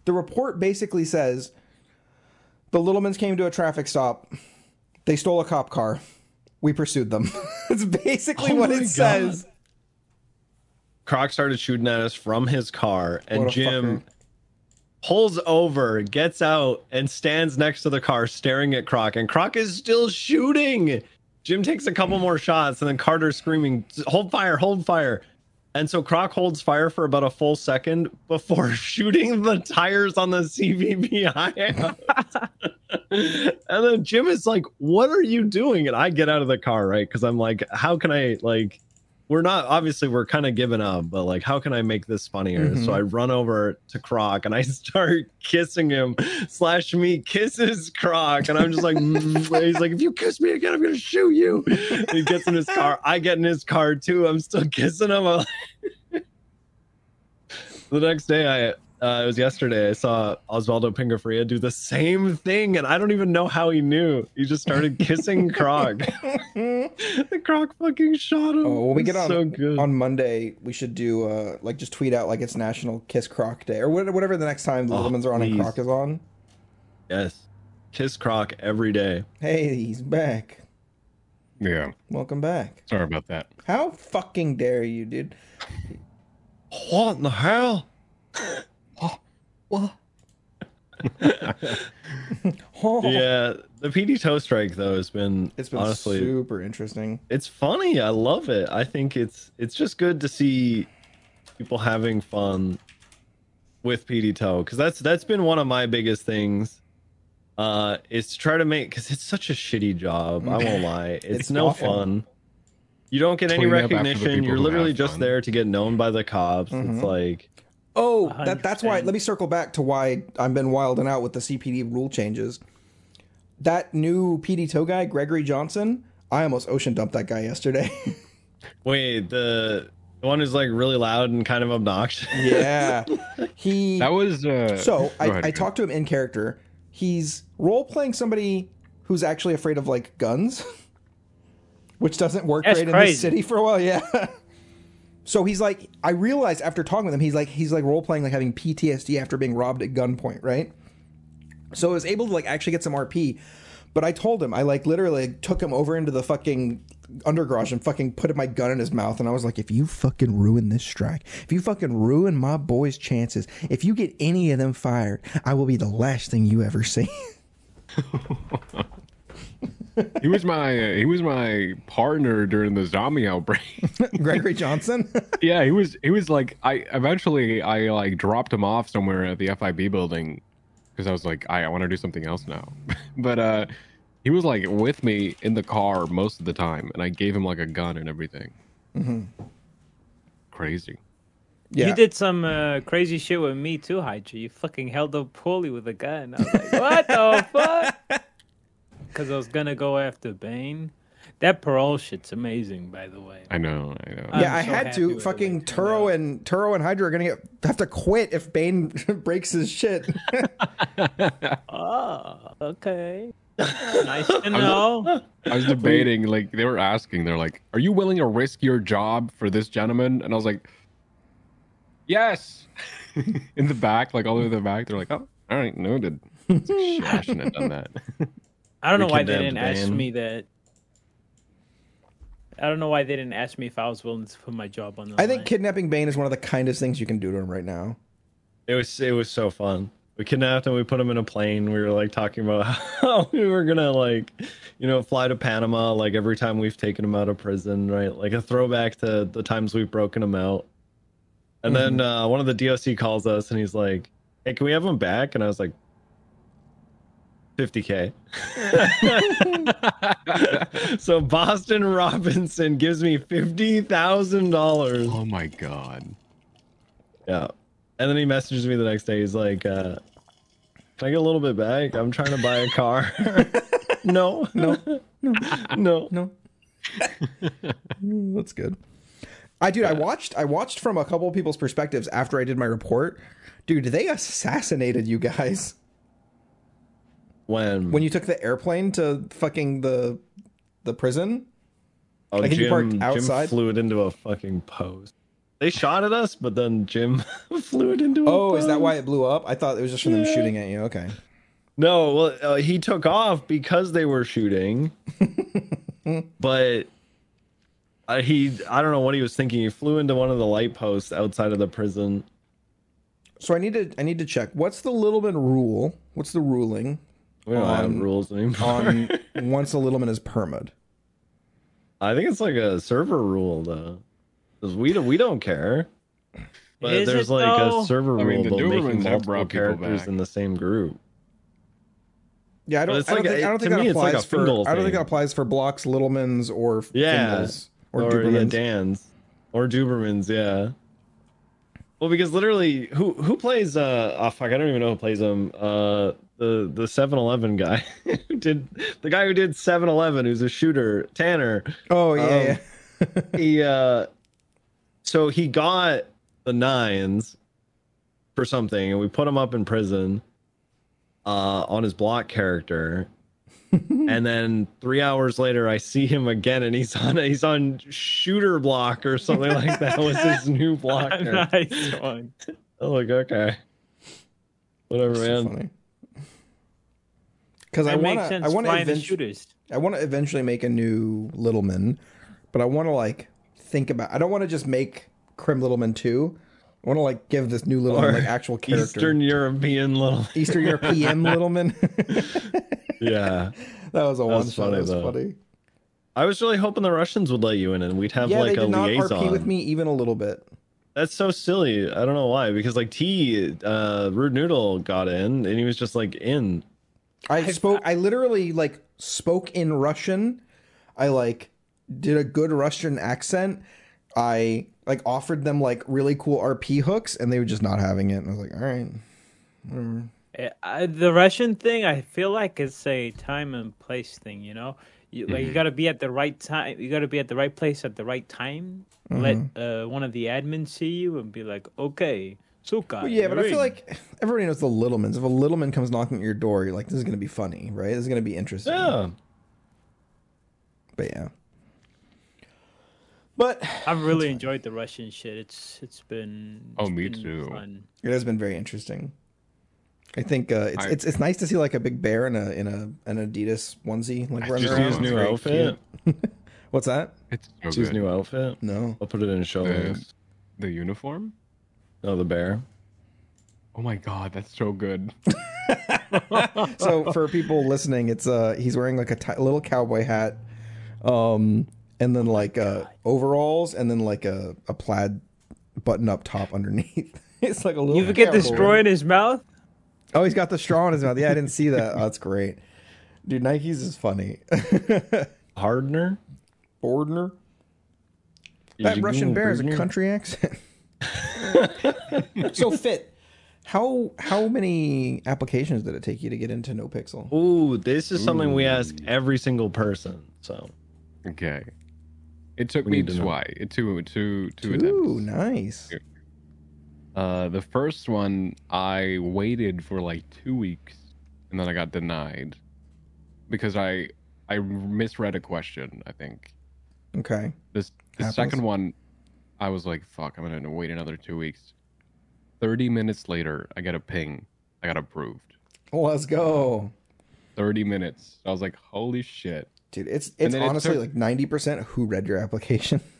The report basically says the Littlemans came to a traffic stop. They stole a cop car. We pursued them. *laughs* That's basically Oh what it God. says. Croc started shooting at us from his car, and Jim fucker. pulls over, gets out, and stands next to the car staring at Croc, and Croc is still shooting. Jim takes a couple more shots, and then Carter's screaming, "Hold fire! Hold fire!" And so Croc holds fire for about a full second before *laughs* shooting the tires on the out. *laughs* and then Jim is like, What are you doing? And I get out of the car, right? Because I'm like, How can I, like, we're not obviously we're kind of giving up, but like, how can I make this funnier? Mhm. So I run over to Croc and I *laughs* start kissing him, slash me kisses Croc, and I'm just like, mm. he's like, if you kiss me again, I'm gonna shoot you. And *laughs* he gets in his car. I get in his car too. I'm still kissing him. *laughs* The next day, I uh, it was yesterday. I saw Osvaldo Pingafria do the same thing, and I don't even know how he knew. He just started kissing *laughs* Croc. *laughs* the Croc fucking shot him. Oh, when we get on so good. on Monday, we should do uh like just tweet out like it's National Kiss Croc Day or whatever the next time the Oh, lemons are on and please. Croc is on. yes, kiss Croc every day. Hey, he's back. Yeah. Welcome back. Sorry about that. How fucking dare you, dude? What in the hell? *laughs* What? *laughs* Yeah, the PD tow strike though has been It's been honestly super interesting. it's funny. I love it. I think it's it's just good to see people having fun with PD tow because that's that's been one of my biggest things. Uh, is to try to make because it's such a shitty job. I won't *laughs* lie. It's, It's no awful. fun. You don't get any Clean up recognition. You're literally just fun. there to get known by the cops. Mhm. It's like Oh, that, that's why. Let me circle back to why I've been wilding out with the CPD rule changes. That new PD tow guy, Gregory Johnson, I almost ocean dumped that guy yesterday. *laughs* wait the the one who's like really loud and kind of obnoxious. yeah, *laughs* he. That was uh so I, ahead, I talked to him in character. He's role playing somebody who's actually afraid of like guns, *laughs* which doesn't work That's great in crazy. this city for a while. Yeah. So he's like, I realized after talking with him, he's like, he's like role playing like having PTSD after being robbed at gunpoint, right? So I was able to like actually get some RP, but I told him I like literally took him over into the fucking undergarage and fucking put my gun in his mouth, and I was like, if you fucking ruin this strike, if you fucking ruin my boy's chances, if you get any of them fired, I will be the last thing you ever see. *laughs* *laughs* he was my uh, he was my partner during the zombie outbreak. *laughs* Gregory Johnson. *laughs* yeah, he was he was like I eventually I like dropped him off somewhere at the FIB building because I was like I, I want to do something else now. but uh he was like with me in the car most of the time and I gave him like a gun and everything. Mm-hmm. Crazy. yeah. You did some uh, crazy shit with me too, Hydra. You fucking held up Paulie with a gun. I was like, what the fuck? Because I was gonna go after Bane. That parole shit's amazing, by the way. I know, I know. I'm yeah, I so had to. Fucking Turo and Turo and Hydra are gonna get, have to quit if Bane *laughs* breaks his shit. Oh, *laughs* okay. *laughs* nice to know. I was debating, like they were asking, they're like, "Are you willing to risk your job for this gentleman?" And I was like, "Yes." in the back, like all the way in the back, they're like, "Oh, all right, noted." It's like, Shit, I shouldn't have done that. I don't know why they didn't ask me that. I don't know why they didn't ask me if I was willing to put my job on the line. I think kidnapping Bane is one of the kindest things you can do to him right now. It was it was so fun. We kidnapped him. We put him in a plane. We were like talking about *laughs* how we were gonna like, you know, fly to Panama. Like every time we've taken him out of prison, right? Like a throwback to the times we've broken him out. And then uh, one of the DOC calls us and he's like, "Hey, can we have him back?" And I was like, "50k." *laughs* so Boston Robinson gives me fifty thousand dollars. oh my god. Yeah. And then he messages me the next day. He's like, uh, Can I get a little bit back? I'm trying to buy a car. *laughs* no, No, no. no. No. *laughs* That's good. I dude, I watched I watched from a couple of people's perspectives after I did my report. Dude, they assassinated you guys When, when you took the airplane to fucking the the prison. oh, I think you Jim, parked Jim flew it into a fucking post. They shot at us, but then Jim *laughs* flew it into a Oh, is that why it blew up? I thought it was just from them shooting at you. Okay. No, well, uh, he took off because they were shooting, *laughs* but uh, he, I don't know what he was thinking. He flew into one of the light posts outside of the prison. So I need to I need to check. What's the Littleman rule? What's the ruling We don't have rules anymore. on *laughs* once a Littleman is permid? I think it's like a server rule, though. 'Cause we don't we don't care. But Is there's it, like though? a server I rule mean, the about Dobermans making have multiple brought people characters back. in the same group. Yeah, I But don't. it's I don't like think, a- I don't think to that me, it's like applies a for. Fingal I don't think thing. that applies for blocks, Littlemans, or Yeah. Fingals, or, or yeah, Dobermans. Dan's or Dubermans, yeah. Well, because literally, who who plays? Uh, oh fuck, I don't even know who plays them. Uh, the the 7-Eleven guy *laughs* who did the guy who did 7-Eleven, who's a shooter, Tanner. Oh yeah, Um, yeah. *laughs* He uh, so he got the nines for something, and we put him up in prison. Uh, on his block character, *laughs* and then three hours later, I see him again, and he's on he's on shooter block or something like that. Was his *laughs* new blocker? *laughs* nice one. Oh, I'm like, okay, whatever, So man. funny. Because I want to, sense. I want to the eventually, shooters. I want to eventually make a new Littleman, but I want to like think about. I don't want to just make Crim Littleman two. I want to like give this new little like actual character. *laughs* Eastern European little, Eastern European Littleman. *laughs* yeah. that was a one was shot. funny, That was though. funny. I was really hoping the Russians would let you in, and we'd have yeah, like they a did not liaison. RP with me even a little bit. That's so silly. I don't know why. Because like T, uh, Rude Noodle got in, and he was just like in. I spoke. I literally like spoke in Russian. I like did a good Russian accent. I like offered them like really cool RP hooks, and they were just not having it. And I was like, all right, whatever. Eh, I, the Russian thing, I feel like it's a time and place thing. You know, you, like you got to be at the right time. You got to be at the right place at the right time. Let uh, one of the admins see you and be like, "Okay, Suka." But yeah, but I feel like everybody knows the Littlemans. If a Littleman comes knocking at your door, you're like, this is gonna be funny, right? This is gonna be interesting. Yeah. But yeah. But I've really enjoyed the Russian shit. It's it's been Oh, me been too. Fun. it has been very interesting. I think uh, it's I- it's it's nice to see like a big bear in a in a an Adidas onesie like running Did around. his new outfit? *laughs* What's that? It's so See his new outfit? No. I'll put it in a show the, the uniform. Oh, the bear. Oh my god, that's so good. *laughs* so for people listening, it's uh he's wearing like a little cowboy hat, um, and then like uh overalls, and then like a a plaid button up top underneath. *laughs* it's like a little. You forget the cowboy. straw in his mouth. Oh, he's got the straw in his mouth. Yeah, I didn't see that. Oh, that's great, dude. Nikes is funny. *laughs* Hardner? Bordner. That Russian bear is a country accent. *laughs* so fit. How how many applications did it take you to get into No Pixel? Ooh, this is something we ask every single person. So Okay. It took We me to twice. Two, two, two Ooh, attempts. nice. Uh, the first one, I waited for like two weeks, and then I got denied because I I misread a question. I think Okay. this the Happens. second one, I was like, "Fuck, I'm gonna wait another two weeks." Thirty minutes later, I get a ping. I got approved. Let's go. Thirty minutes. I was like, "Holy shit!" Dude, it's it's then it honestly took- like ninety percent who read your application. *laughs*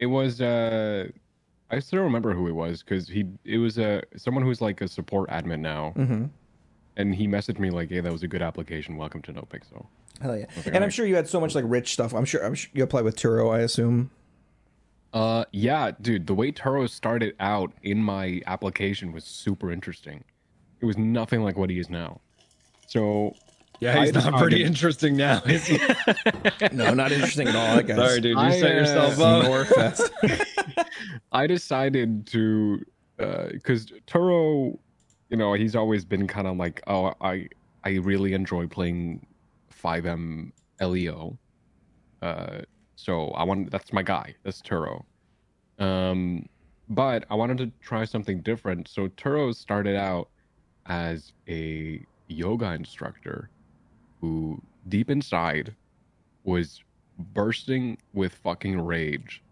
It was uh, I still remember who it was because he it was uh, someone who's like a support admin now, mm-hmm. and he messaged me like, "Hey, that was a good application. Welcome to NoPixel." Hell yeah! And I'm right. sure you had so much like rich stuff. I'm sure I'm sure you apply with Turo. I assume. Uh, yeah, dude, the way Turo started out in my application was super interesting. It was nothing like what he is now. So yeah, he's I not pretty decided- interesting now, is he? *laughs* No, not interesting at all. That guy's Sorry, dude, you I, set uh, yourself up. Norfest. *laughs* *laughs* I decided to, because Turo, you know, he's always been kind of like, oh, I I really enjoy playing 5M LEO. Uh, so I want that's my guy. That's Turo. Um, but I wanted to try something different. So Turo started out as a yoga instructor who deep inside was bursting with fucking rage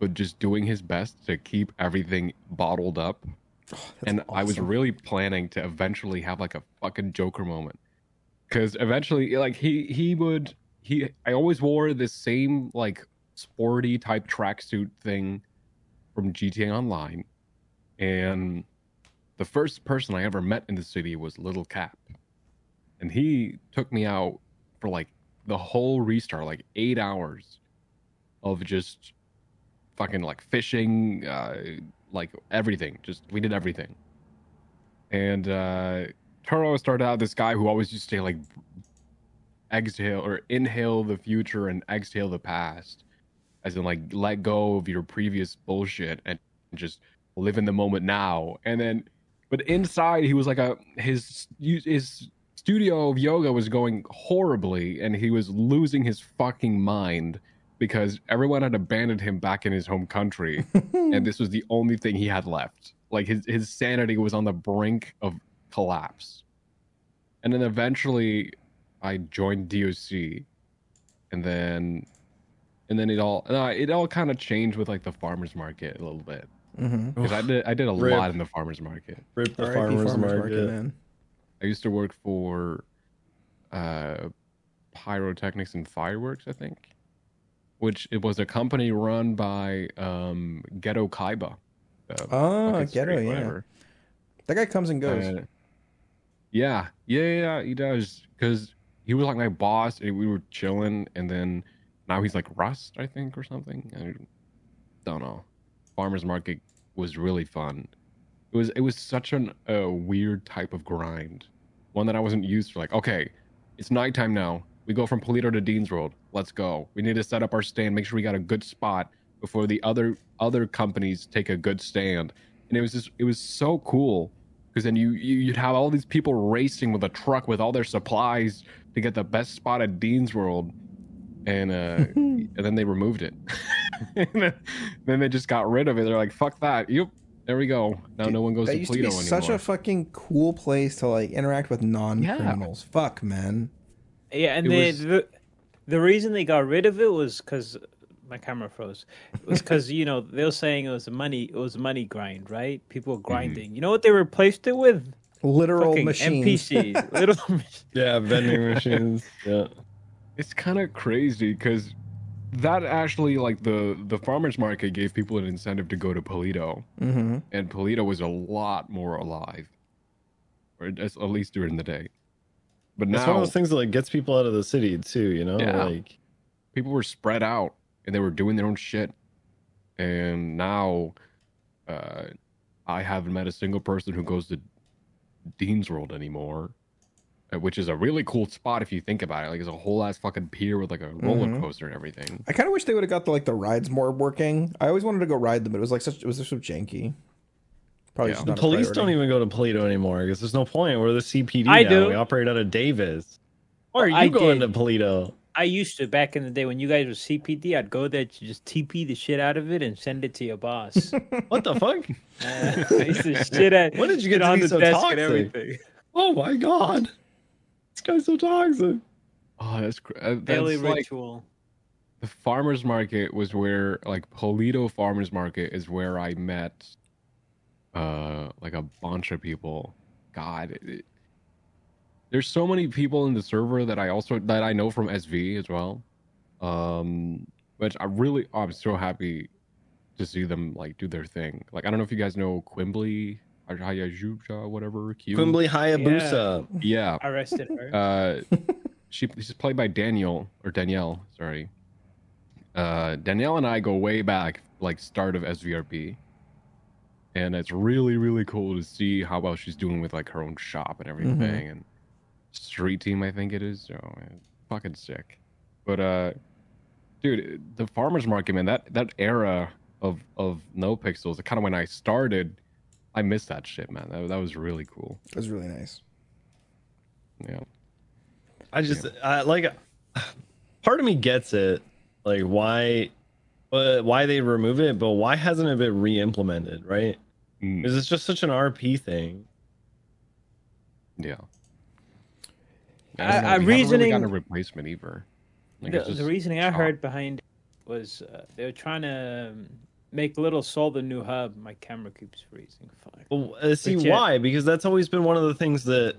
but just doing his best to keep everything bottled up. Oh, and i was really planning to eventually have like a fucking joker moment. Because eventually like he he would he i always wore this same like sporty type tracksuit thing from gta online. And the first person i ever met in the city was little cap and he took me out for like the whole restart like eight hours of just fucking like fishing, uh, like everything. Just we did everything. And uh, Turo started out this guy who always used to say like exhale or inhale the future and exhale the past, as in like let go of your previous bullshit and just live in the moment now. And then, but inside he was like a his his studio of yoga was going horribly, and he was losing his fucking mind because everyone had abandoned him back in his home country, *laughs* and this was the only thing he had left. Like his his sanity was on the brink of collapse. And then eventually I joined DOC, and then and then it all uh, it all kind of changed with like the farmers market a little bit Mm-hmm. because I did I did a Rip. lot in the farmers market. Rip the R.I.P. farmers, market. man. I used to work for uh, pyrotechnics and fireworks, I think, which it was a company run by um, Ghetto Kaiba. Uh, Oh, Ghetto, yeah. whatever. That guy comes and goes. Uh, yeah, yeah, yeah, he does. Because he was like my boss, and we were chilling, and then now he's like Rust, I think, or something. I don't know. Farmers market was really fun. It was it was such an a weird type of grind, one that I wasn't used to. Like, okay, it's nighttime now. We go from Paleto to Dean's World. Let's go. We need to set up our stand, make sure we got a good spot before the other other companies take a good stand. And it was just it was so cool because then you, you you'd have all these people racing with a truck with all their supplies to get the best spot at Dean's World, and uh, *laughs* and then they removed it. *laughs* and then, they just got rid of it. They're like, "Fuck that." Yep, there we go. Now Dude, no one goes that to used Paleto to be anymore. such a fucking cool place to like interact with non-criminals. Fuck, man. Yeah, and It they, was- the the reason they got rid of it was because my camera froze. It was because you know they were saying it was a money it was a money grind, right? People were mm-hmm. grinding. You know what they replaced it with? Literal Fucking machines. NPCs, *laughs* little. mach- Yeah, vending machines. *laughs* Yeah. it's kind of crazy because that actually like the the farmers market gave people an incentive to go to Paleto, Mm-hmm. and Paleto was a lot more alive, or at least during the day. But now It's one of those things that like gets people out of the city too, you know? Yeah. Like people were spread out and they were doing their own shit. And now, uh, I haven't met a single person who goes to Dean's World anymore, which is a really cool spot if you think about it. Like, it's a whole ass fucking pier with like a roller Mhm. coaster and everything. I kind of wish they would have got the like the rides more working. I always wanted to go ride them, but it was like such it was just so janky. Probably Yeah. the police don't even go to Paleto anymore because there's no point. We're the CPD I now. do. We operate out of Davis. Or are you I going did. to Paleto? I used to back in the day when you guys were CPD. I'd go there to just TP the shit out of it and send it to your boss. *laughs* What the fuck? Uh, I used to shit at. When did you get on be the so desk toxic? and everything? Oh my god. This guy's so toxic. Oh, that's cr- uh, Daily that's like ritual. the farmers market was where like Paleto Farmers Market is where I met uh like a bunch of people. God, it, it- there's so many people in the server that I also that I know from SV as well. Um, which I really I'm so happy to see them like do their thing. Like I don't know if you guys know Quimbly or Hayajuja, whatever. Q. Quimbly Hayabusa. Yeah. I *laughs* arrested her. Uh, she she's played by Daniel or Danielle. Sorry. Uh, Danielle and I go way back, like start of SVRP, and it's really really cool to see how well she's doing with like her own shop and everything, and street team I think it is. So man, fucking sick. But uh, dude, the farmers market man, that that era of of no pixels, kind of when I started, I miss that shit, man. That, that was really cool. It was really nice. Yeah. I just I, like part of me gets it, like why uh, why they remove it, but why hasn't it been re-implemented, right? Mm, Because it's just such an RP thing. Yeah. I- don't know. I- We haven't really reasoning- gotten a replacement either. Like, the, it's the reasoning I shop. heard behind it was uh, they were trying to um, make Little Seoul the new hub. My camera keeps freezing. Fuck. Well, uh, see why? Because that's always been one of the things that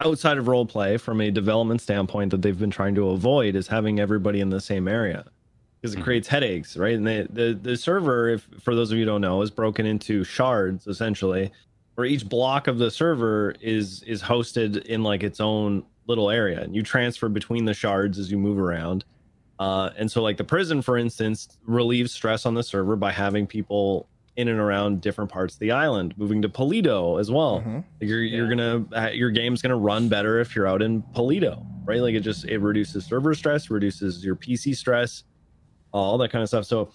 outside of role play from a development standpoint that they've been trying to avoid is having everybody in the same area because it Mhm. creates headaches right and the, the the server if for those of you who don't know is broken into shards essentially where each block of the server is is hosted in like its own little area and you transfer between the shards as you move around Uh, and so, like the prison, for instance, relieves stress on the server by having people in and around different parts of the island, moving to Paleto as well. Mhm. You're you're gonna uh, your game's gonna run better if you're out in Paleto, right? Like it just it reduces server stress, reduces your PC stress, all that kind of stuff. So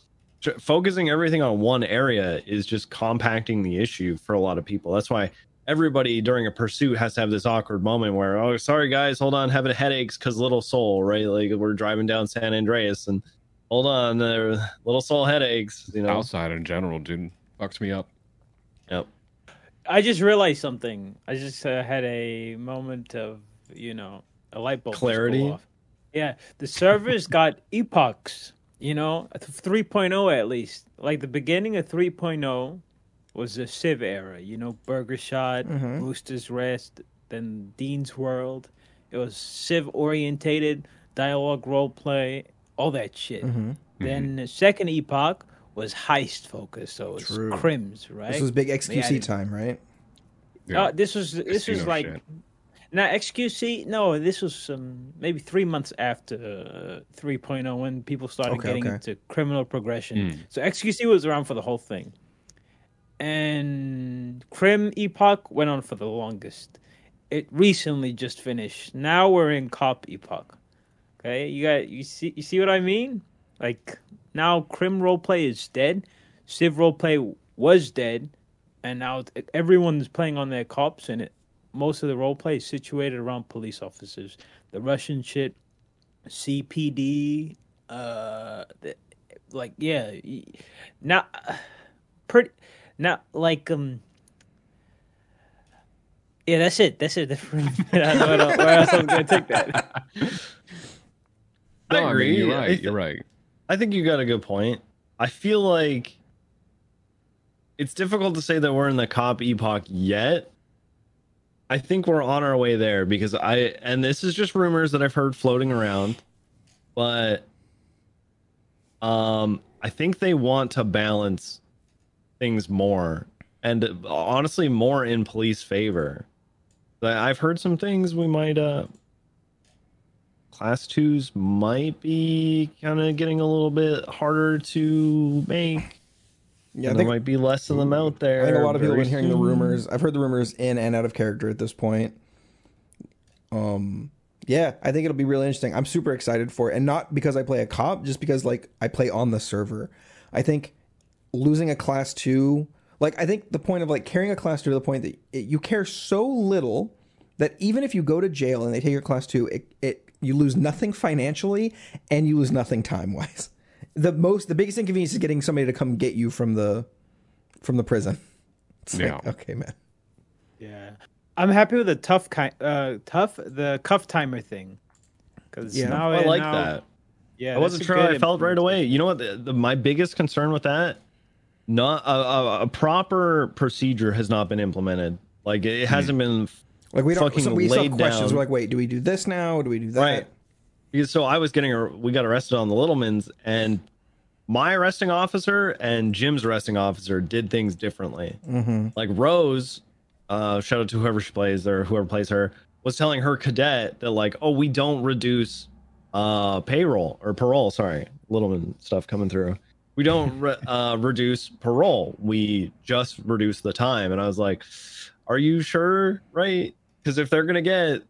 focusing everything on one area is just compacting the issue for a lot of people. That's why everybody during a pursuit has to have this awkward moment where, oh, sorry guys, hold on, having headaches because Little Seoul, right? Like we're driving down San Andreas and hold on, uh, Little Seoul headaches, you know. Outside in general, dude, fucks me up. Yep. I just realized something. I just uh, had a moment of, you know, a light bulb Clarity? off. Yeah, the servers got *laughs* epochs. You know, 3.0 at least. Like the beginning of 3.0 was the Civ era. You know, Burger Shot, Mhm. Booster's Rest, then Dean's World. It was Civ orientated, dialogue role play, all that shit. Mhm. Then the second epoch was heist focused, so it's True. crims, right? This was big XQC I- time, right? Yeah. Uh, this was this was like shit. now XQC. No, this was um, maybe three months after uh, 3.0 when people started Okay, getting okay. into criminal progression. Mm. So XQC was around for the whole thing, and Crim Epoch went on for the longest. It recently just finished. Now we're in Cop Epoch. Okay, you got you see you see what I mean? Like now Crim roleplay is dead. Civ roleplay was dead, and now everyone's playing on their cops, and it most of the roleplay is situated around police officers. The Russian shit, CPD, uh, the, like yeah, now pretty now like um. Yeah, that's it. That's it. *laughs* I don't know where else- where else I'm gonna take that. *laughs* I No, I mean, agree. you're right. th- You're right. I think you got a good point. I feel like it's difficult to say that we're in the cop epoch yet. I think we're on our way there because I and this is just rumors that I've heard floating around, but um I think they want to balance things more and honestly more in police favor. I've heard some things we might uh class twos might be kind of getting a little bit harder to make. Yeah, I there might be less of them out there. I think a lot of people have been hearing the rumors. I've heard the rumors in and out of character at this point. Um, yeah, I think it'll be really interesting. I'm super excited for it, and not because I play a cop, just because like I play on the server. I think losing a class two, like I think the point of like carrying a class two to the point that it, you care so little that even if you go to jail and they take your class two, it, it you lose nothing financially and you lose nothing time wise. The most, the biggest inconvenience is getting somebody to come get you from the from the prison. It's like, Yeah. okay, man. Yeah, I'm happy with the tough kind, uh, tough the cuff timer thing. Because Yeah. now I like now- that. Yeah, I wasn't that's sure I felt right away. You know what? The, the, my biggest concern with that, not a, a, a proper procedure has not been implemented. Like it hasn't been Like we don't. Fucking So we still have questions. down. We're like, wait, do we do this now? Do we do that? Right. Because so I was getting, we got arrested on the Littlemans, and my arresting officer and Jim's arresting officer did things differently. Mm-hmm. Like Rose, uh, shout out to whoever she plays or whoever plays her, was telling her cadet that like, oh, we don't reduce uh payroll or parole. Sorry, Littleman stuff coming through. We don't re- uh, reduce parole. We just reduce the time. And I was like, are you sure? Right? Because if they're gonna get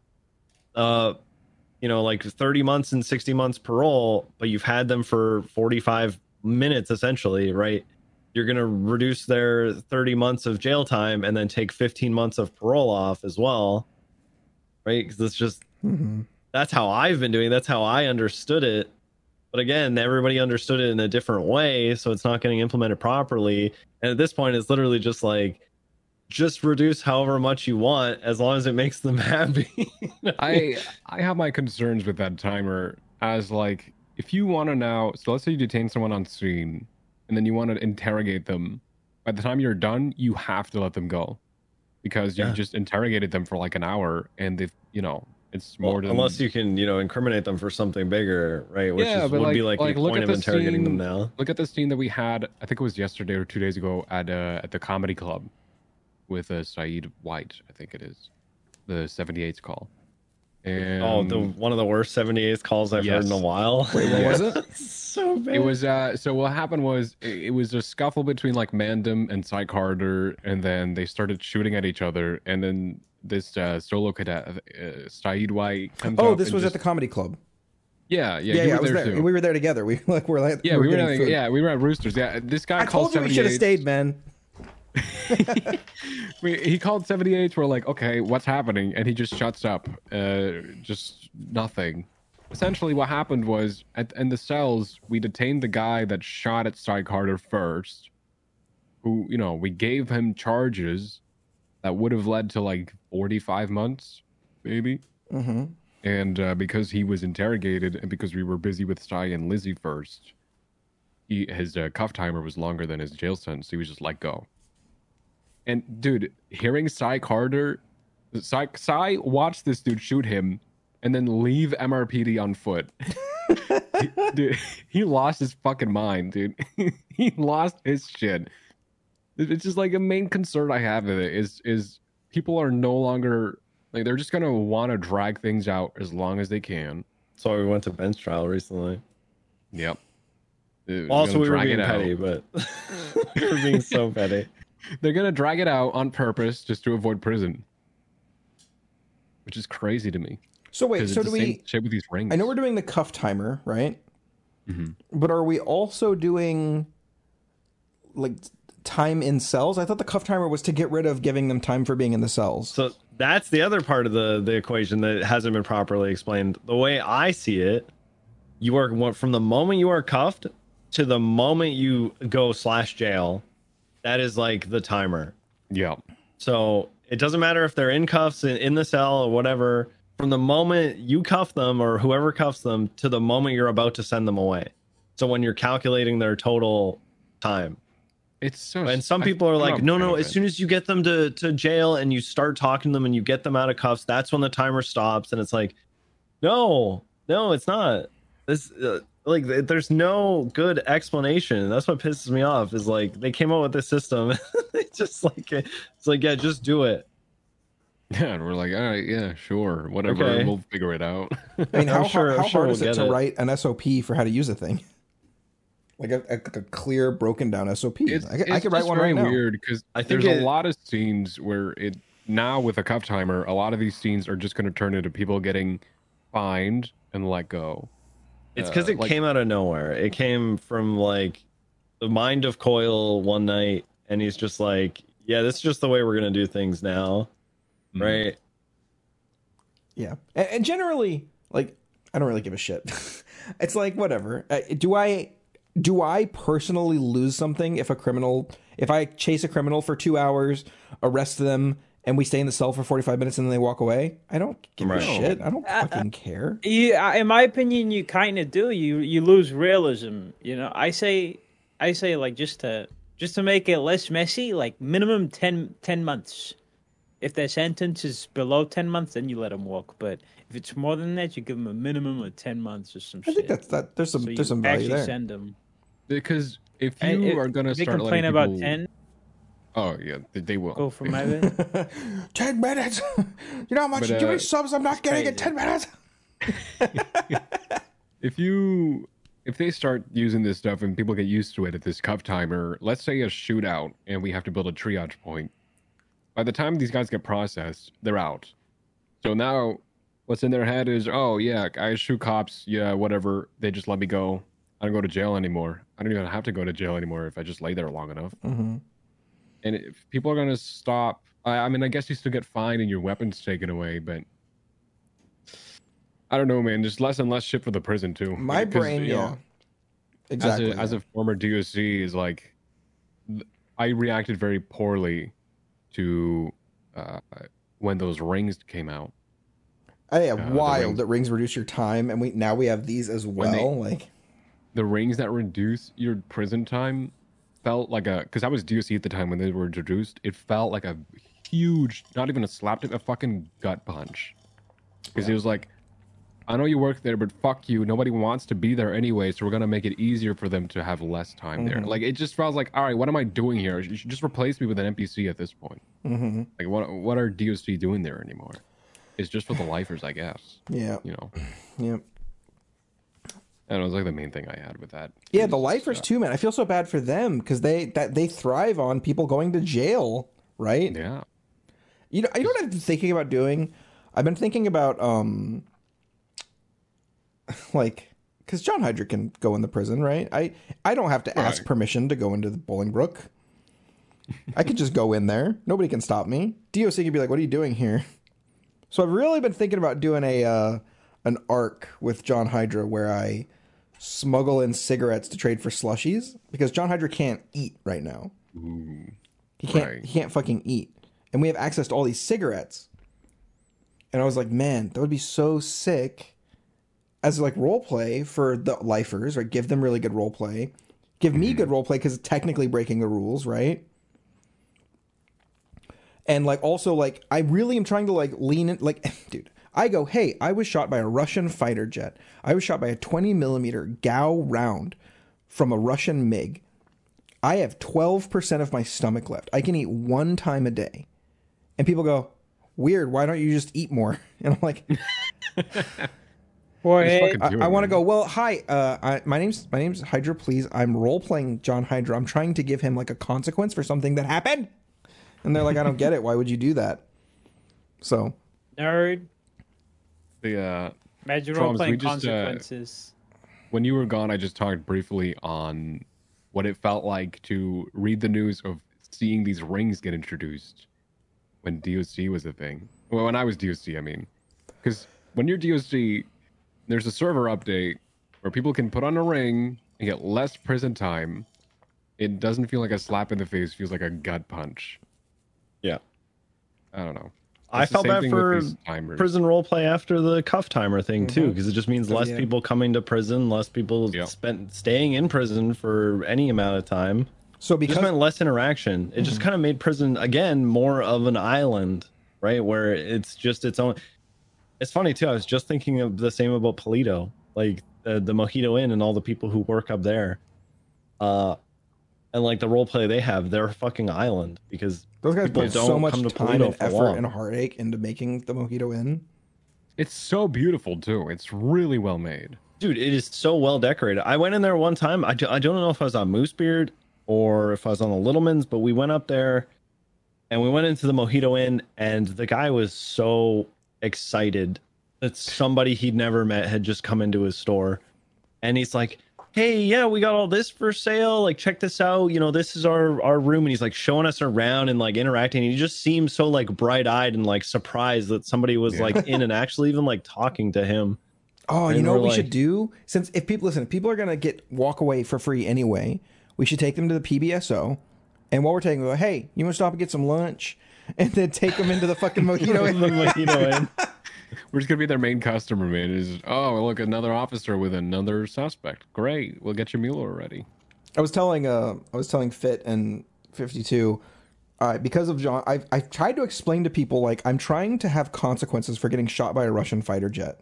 uh you know like 30 months and 60 months parole but you've had them for 45 minutes essentially right you're going to reduce their 30 months of jail time and then take 15 months of parole off as well right because it's just Mm-hmm. that's how i've been doing that's how i understood it but again everybody understood it in a different way so it's not getting implemented properly. And at this point it's literally just like just reduce however much you want as long as it makes them *laughs* happy. I I have my concerns with that timer as like if you want to now so let's say you detain someone on scene and then you want to interrogate them by the time you're done you have to let them go. Because you Yeah. just interrogated them for like an hour and they've, you know it's Well, more than unless you can, you know, incriminate them for something bigger, right? Which Yeah, is, would be like- like, like, the look point at of interrogating them scene- now. look at the scene that we had i think it was yesterday or two days ago at uh at the comedy club with uh saeed white i think it is the 78's call And Oh, the one of the worst 78th calls I've heard in a while. Wait, what was it? *laughs* so bad. it was uh so what happened was it, it was a scuffle between like Mandem and Psych Harder, and then they started shooting at each other, and then this uh solo cadet uh, Saeed White comes Oh, this was just- at the comedy club. yeah yeah Yeah, yeah, were I was there there. We were there together. We *laughs* like were like yeah we were getting like, yeah we were at Roosters yeah this guy I called told you we should have stayed, man. *laughs* we, he called 78 we're like okay what's happening and he just shuts up uh just nothing essentially what happened was at in the cells we detained the guy that shot at Cy Carter first who you know we gave him charges that would have led to like 45 months maybe. Hmm and uh, because he was interrogated and because we were busy with Cy and Lizzie first he his uh, cuff timer was longer than his jail sentence so he was just let go. And dude hearing Cy Carter Cy, Cy watched this dude shoot him and then leave MRPD on foot. *laughs* Dude he lost his fucking mind dude. *laughs* He lost his shit. It- it's just like a main concern I have with it is is people are no longer like they're just gonna want to drag things out as long as they can. So we went to bench trial recently. Yep. They're Also, we were being it out. petty, but we *laughs* were being so *laughs* petty. They're gonna drag it out on purpose just to avoid prison, which is crazy to me. So wait, so do we? shape with these rings? I know we're doing the cuff timer, right? Mhm. But are we also doing like time in cells? I thought the cuff timer was to get rid of giving them time for being in the cells. So that's the other part of the the equation that hasn't been properly explained. The way I see it, you are from the moment you are cuffed to the moment you go slash jail. That is like the timer. Yeah. So it doesn't matter if they're in cuffs in, in the cell or whatever. From the moment you cuff them or whoever cuffs them to the moment you're about to send them away. So when you're calculating their total time. It's so. And some people are I'm like, no, no, as it. soon as you get them to, to jail and you start talking to them and you get them out of cuffs, that's when the timer stops. And it's like, no, no, it's not. This, uh, like, th- there's no good explanation. That's what pisses me off is like, they came up with this system. *laughs* it's just like, it's like, yeah, just do it. Yeah, and we're like, all right, yeah, sure, whatever, Okay. we'll figure it out. I mean, how, sure- how, how sure hard we'll is it to it. write an SOP for how to use a thing? Like a, a, a clear, broken down SOP. It's, I, could- I it's could write just one very right now. weird because I think there's it- a lot of scenes where it now with a cuff timer, a lot of these scenes are just going to turn into people getting fined and let go. It's because Uh, it like- came out of nowhere. It came from like the mind of Koil one night, and he's just like, "Yeah, this is just the way we're gonna do things now, Mhm. right?" Yeah, and, and generally, like, I don't really give a shit. *laughs* it's like whatever. Uh, do I? Do I personally lose something if a criminal, if I chase a criminal for two hours, arrest them, and we stay in the cell for forty five minutes and then they walk away? I don't give Right. a shit. I don't Uh, fucking care. You, uh, in my opinion, you kind of do. You you lose realism. You know, I say, I say like just to just to make it less messy, like minimum 10, 10 months. If their sentence is below ten months, then you let them walk. But if it's more than that, you give them a minimum of ten months or some I shit. think that's that. There's some so you there's some value actually there. send them. Because if you And are going to they start complain letting about people- ten, oh yeah, they, they will. go for my *laughs* bit. *laughs* ten minutes. *laughs* you know how much But, how many uh, subs I'm not getting in crazy. ten minutes. if you if they start using this stuff and people get used to it at this cuff timer, let's say a shootout and we have to build a triage point. By the time these guys get processed, they're out. So now what's in their head is, oh yeah, I shoot cops, yeah, whatever. They just let me go. I don't go to jail anymore. I don't even have to go to jail anymore if I just lay there long enough. Mm-hmm. And if people are gonna stop, I, I mean, I guess you still get fined and your weapons taken away, but I don't know, man. Just less and less shit for the prison too. My brain, you know, yeah, exactly. As a, as a former DOC, is like, I reacted very poorly to uh, when those rings came out. Oh, yeah, uh, wild rings- that rings reduce your time, and we now we have these as When they- well. like, The rings that reduce your prison time felt like a because I was DOC at the time when they were introduced. It felt like a huge, not even a slap, a fucking gut punch. Because it was like, I know you work there, but fuck you. Nobody wants to be there anyway, so we're gonna make it easier for them to have less time there. Mhm. Like it just felt like, all right, what am I doing here? You should just replace me with an NPC at this point. mhm. Like what what are DOC doing there anymore? It's just for the lifers, I guess. Yeah. You know, Yeah. And it was like the main thing I had with that. Yeah, the lifers uh, too, man. I feel so bad for them because they that they thrive on people going to jail, right? Yeah. You know, you know what I've been thinking about doing? I've been thinking about um *laughs* like because John Hydra can go in the prison, right? I I don't have to ask permission to go into the Bolingbrook. I could just go in there. Nobody can stop me. DOC could be like, "What are you doing here?" So I've really been thinking about doing a uh, an arc with John Hydra where I smuggle in cigarettes to trade for slushies because John Hydra can't eat right now. He can't. Right. He can't fucking eat, and we have access to all these cigarettes. And I was like, man, that would be so sick as like role play for the lifers, right? Give them really good role play. Give me good role play because technically breaking the rules, right? And like also like I really am trying to like lean in like *laughs* dude, I go, hey, I was shot by a Russian fighter jet. I was shot by a 20 millimeter GAU round from a Russian MiG. I have 12% of my stomach left. I can eat one time a day. And people go, weird, why don't you just eat more? *laughs* And I'm like, *laughs* Or Just hey, I, I want to go. Well, hi. Uh, I, my name's my name's Hydra. Please, I'm role playing John Hydra. I'm trying to give him like a consequence for something that happened. And they're like, I don't get it. Why would you do that? So nerd. The uh, Imagine role playing just, uh, consequences. when you were gone, I just talked briefly on what it felt like to read the news of seeing these rings get introduced when DOC was a thing. Well, when I was DOC, I mean, because when you're DOC, there's a server update where people can put on a ring and get less prison time. It doesn't feel like a slap in the face; it feels like a gut punch. Yeah. I don't know. I felt same bad for prison role play after the cuff timer thing too, because it just means less yeah. people coming to prison, less people Yeah. spent staying in prison for any amount of time. so It because just meant less interaction. It just kind of made prison again more of an island, right? Where it's just its own. It's funny too. I was just thinking of the same about Paleto, like the, the Mojito Inn and all the people who work up there. Uh, and like the role play they have, they're a fucking island because those guys people put so don't much come to time Paleto and effort long. and heartache into making the Mojito Inn. It's so beautiful too. It's really well made. dude it is so well decorated i went in there one time i, do, I don't know if i was on moosebeard or if i was on the littlemans but we went up there and we went into the mojito inn and the guy was so excited that somebody he'd never met had just come into his store and he's like hey yeah we got all this for sale like check this out you know this is our our room and he's like showing us around and like interacting he just seems so like bright-eyed and like surprised that somebody was Yeah. like in and actually even like talking to him Oh, you know what we should do? Since if people listen, if people are gonna get walk away for free anyway, we should take them to the PBSO. And while we're taking them, go, hey, you want to stop and get some lunch? And then take them into the fucking mojito. *laughs* the mojito *laughs* We're just gonna be their main customer, man. Is oh look, another officer with another suspect. Great, we'll get your meal already. I was telling uh I was telling Fit and 52 uh, because of John I've, I've tried to explain to people like I'm trying to have consequences for getting shot by a Russian fighter jet.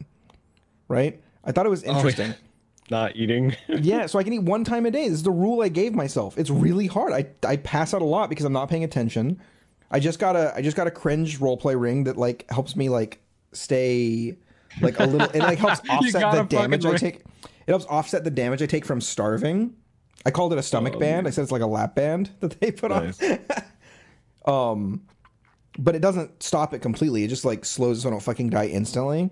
Right? I thought it was interesting. *laughs* not eating. *laughs* yeah, so I can eat one time a day. This is the rule I gave myself. It's really hard. I, I pass out a lot because I'm not paying attention. I just got a I just got a cringe roleplay ring that like helps me like stay like a little it like helps *laughs* offset the a fucking damage I take. It helps offset the damage I take from starving. I called it a stomach band. I said it's like a lap band *laughs* that they put Nice. on. *laughs* um but it doesn't stop it completely. It just like slows it so I don't fucking die instantly.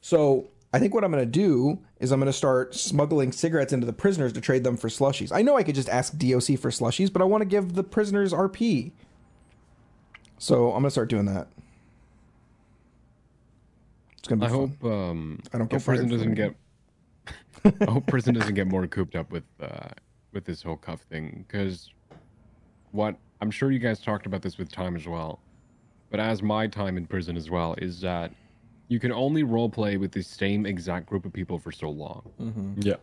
So I think what I'm going to do is I'm going to start smuggling cigarettes into the prisoners to trade them for slushies. I know I could just ask DOC for slushies, but I want to give the prisoners RP. So I'm going to start doing that. It's going to I be fun. hope um I don't get prison doesn't get *laughs* I hope prison doesn't get more cooped up with uh with this whole cuff thing because what I'm sure you guys talked about this with time as well, but as my time in prison as well is that you can only role play with the same exact group of people for so long. Mm-hmm. yeah.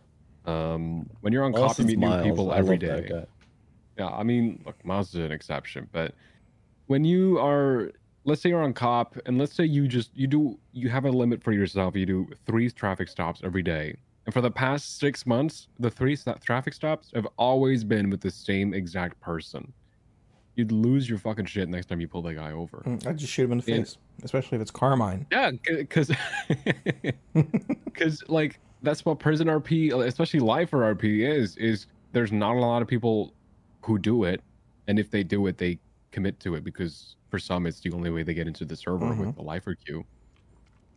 Um, when you're on Unless cop, you it's meet new Miles. people I every love that day. guy. Yeah, I mean, look, Miles is an exception, but when you are, let's say you're on cop, and let's say you just you do you have a limit for yourself. You do three traffic stops every day, and for the past six months, the three traffic stops have always been with the same exact person. you'd lose your fucking shit next time you pull that guy over. Mm, I'd just shoot him in the Yeah. face, especially if it's Carmine. Yeah, because because *laughs* like that's what prison RP, especially lifer RP, is is there's not a lot of people who do it, and if they do it, they commit to it because for some it's the only way they get into the server with the lifer queue.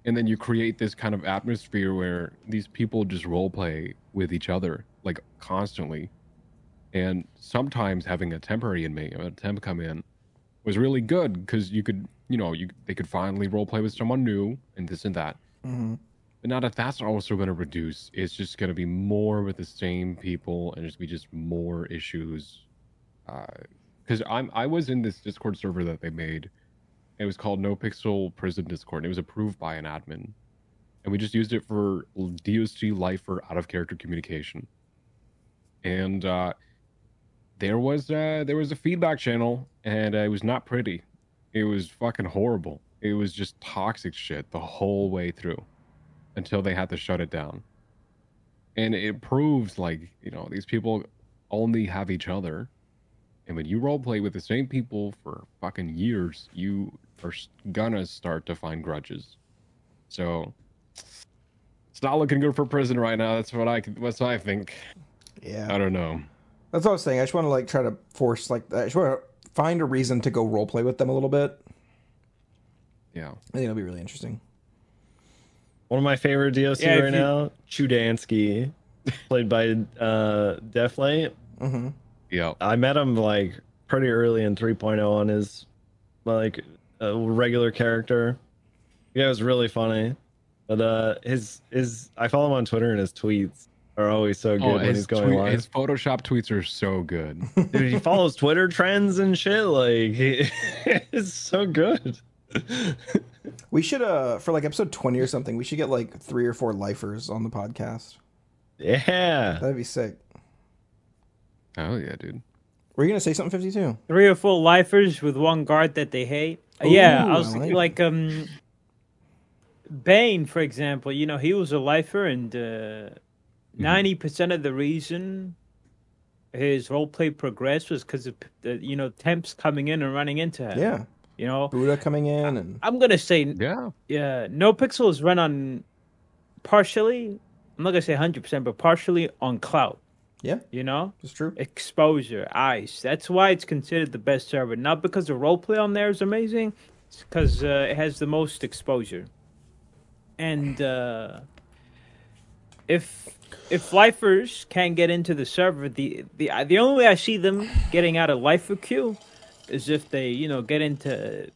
And then you create this kind of atmosphere where these people just role play with each other like constantly. And sometimes having a temporary inmate, a temp come in, was really good because you could, you know, you they could finally role play with someone new and this and that. hmm But now that that's also going to reduce, it's just going to be more with the same people and just be just more issues. Because I'm I was in this Discord server that they made. It was called No Pixel Prison Discord. And it was approved by an admin, and we just used it for DOC lifer out of character communication. And uh, there was uh, there was a feedback channel, and uh, it was not pretty. It was fucking horrible. It was just toxic shit the whole way through until they had to shut it down. And it proves like, you know, these people only have each other. And when you roleplay with the same people for fucking years, you are gonna start to find grudges. So it's not looking good for prison right now. That's what I that's what I think. Yeah. I don't know. That's what I was saying. I just want to like try to force like I just want to find a reason to go role play with them a little bit. Yeah. I think it'll be really interesting. One of my favorite DLC Yeah, right you- now, Chudansky, played by uh, Deflate. hmm Yeah. I met him like pretty early in 3.0 on his like uh, regular character. Yeah, it was really funny. But uh his his I follow him on Twitter and his tweets are always so good Oh, when his, he's going tweet- live. his Photoshop tweets are so good. *laughs* Dude, he follows Twitter trends and shit. Like he *laughs* it's so good. *laughs* We should uh for like episode twenty or something. We should get like three or four lifers on the podcast. yeah. That'd be sick. Oh yeah, dude. Were you gonna say something? Fifty two. Three or four lifers with one guard that they hate. Uh, yeah, I was I like like um, Bane, for example. You know, he was a lifer, and uh, 90 percent of the reason his roleplay progressed was because of uh, you know temps coming in and running into him. Yeah. you know. Buddha coming in and I'm gonna say Yeah. yeah, no pixels run on partially. I'm not gonna say 100, percent but partially on clout. Yeah, You know, it's true. exposure, ice. That's why it's considered the best server. Not because the roleplay on there is amazing, it's because uh, it has the most exposure. And uh, if if lifers can't get into the server, the the the only way I see them getting out of lifer queue is if they you know get into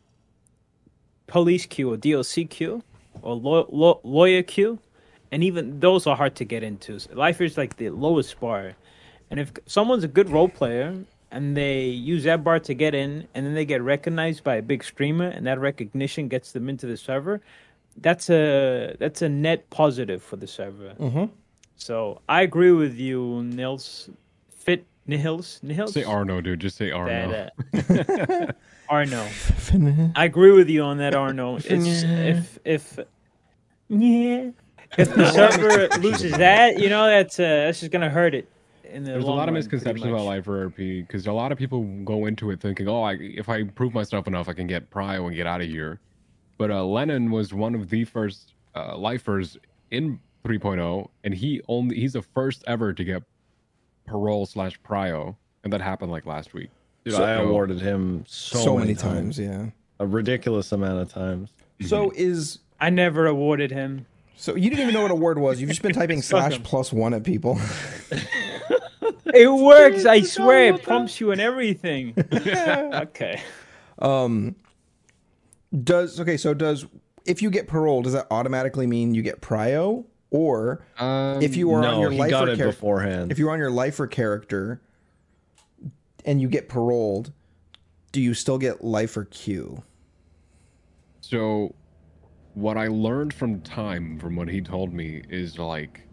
police queue or DLC queue or law, law, lawyer queue, and even those are hard to get into. Life is like the lowest bar, and if someone's a good role player and they use that bar to get in, and then they get recognized by a big streamer, and that recognition gets them into the server, that's a that's a net positive for the server. Mm-hmm. So I agree with you, Nils. Fit Nils Nils. Say Arno, dude. Just say Arno. That, uh, *laughs* Arno. I agree with you on that, Arno. It's, if if yeah, if the *laughs* server loses that, you know, that's uh, that's just gonna hurt it. In the There's a lot of misconceptions about much. Lifer RP because a lot of people go into it thinking, "Oh, I, if I prove myself enough, I can get prio and get out of here." But uh, Lennon was one of the first uh, lifers in 3.0, and he only he's the first ever to get parole slash prio, and that happened like last week. Dude, So- I awarded him so, So, many times. yeah. A ridiculous amount of times. So is I never awarded him. So you didn't even know what a word was. You've just been typing *laughs* slash plus one at people. *laughs* It works, I swear. It prompts you and everything. *laughs* okay. Um, does okay? So does if you get parole, does that automatically mean you get prio, or Um, if you are on your he lifer got it char- beforehand. if you're on your lifer character and you get paroled, do you still get lifer Q? So, what I learned from time, from what he told me, is like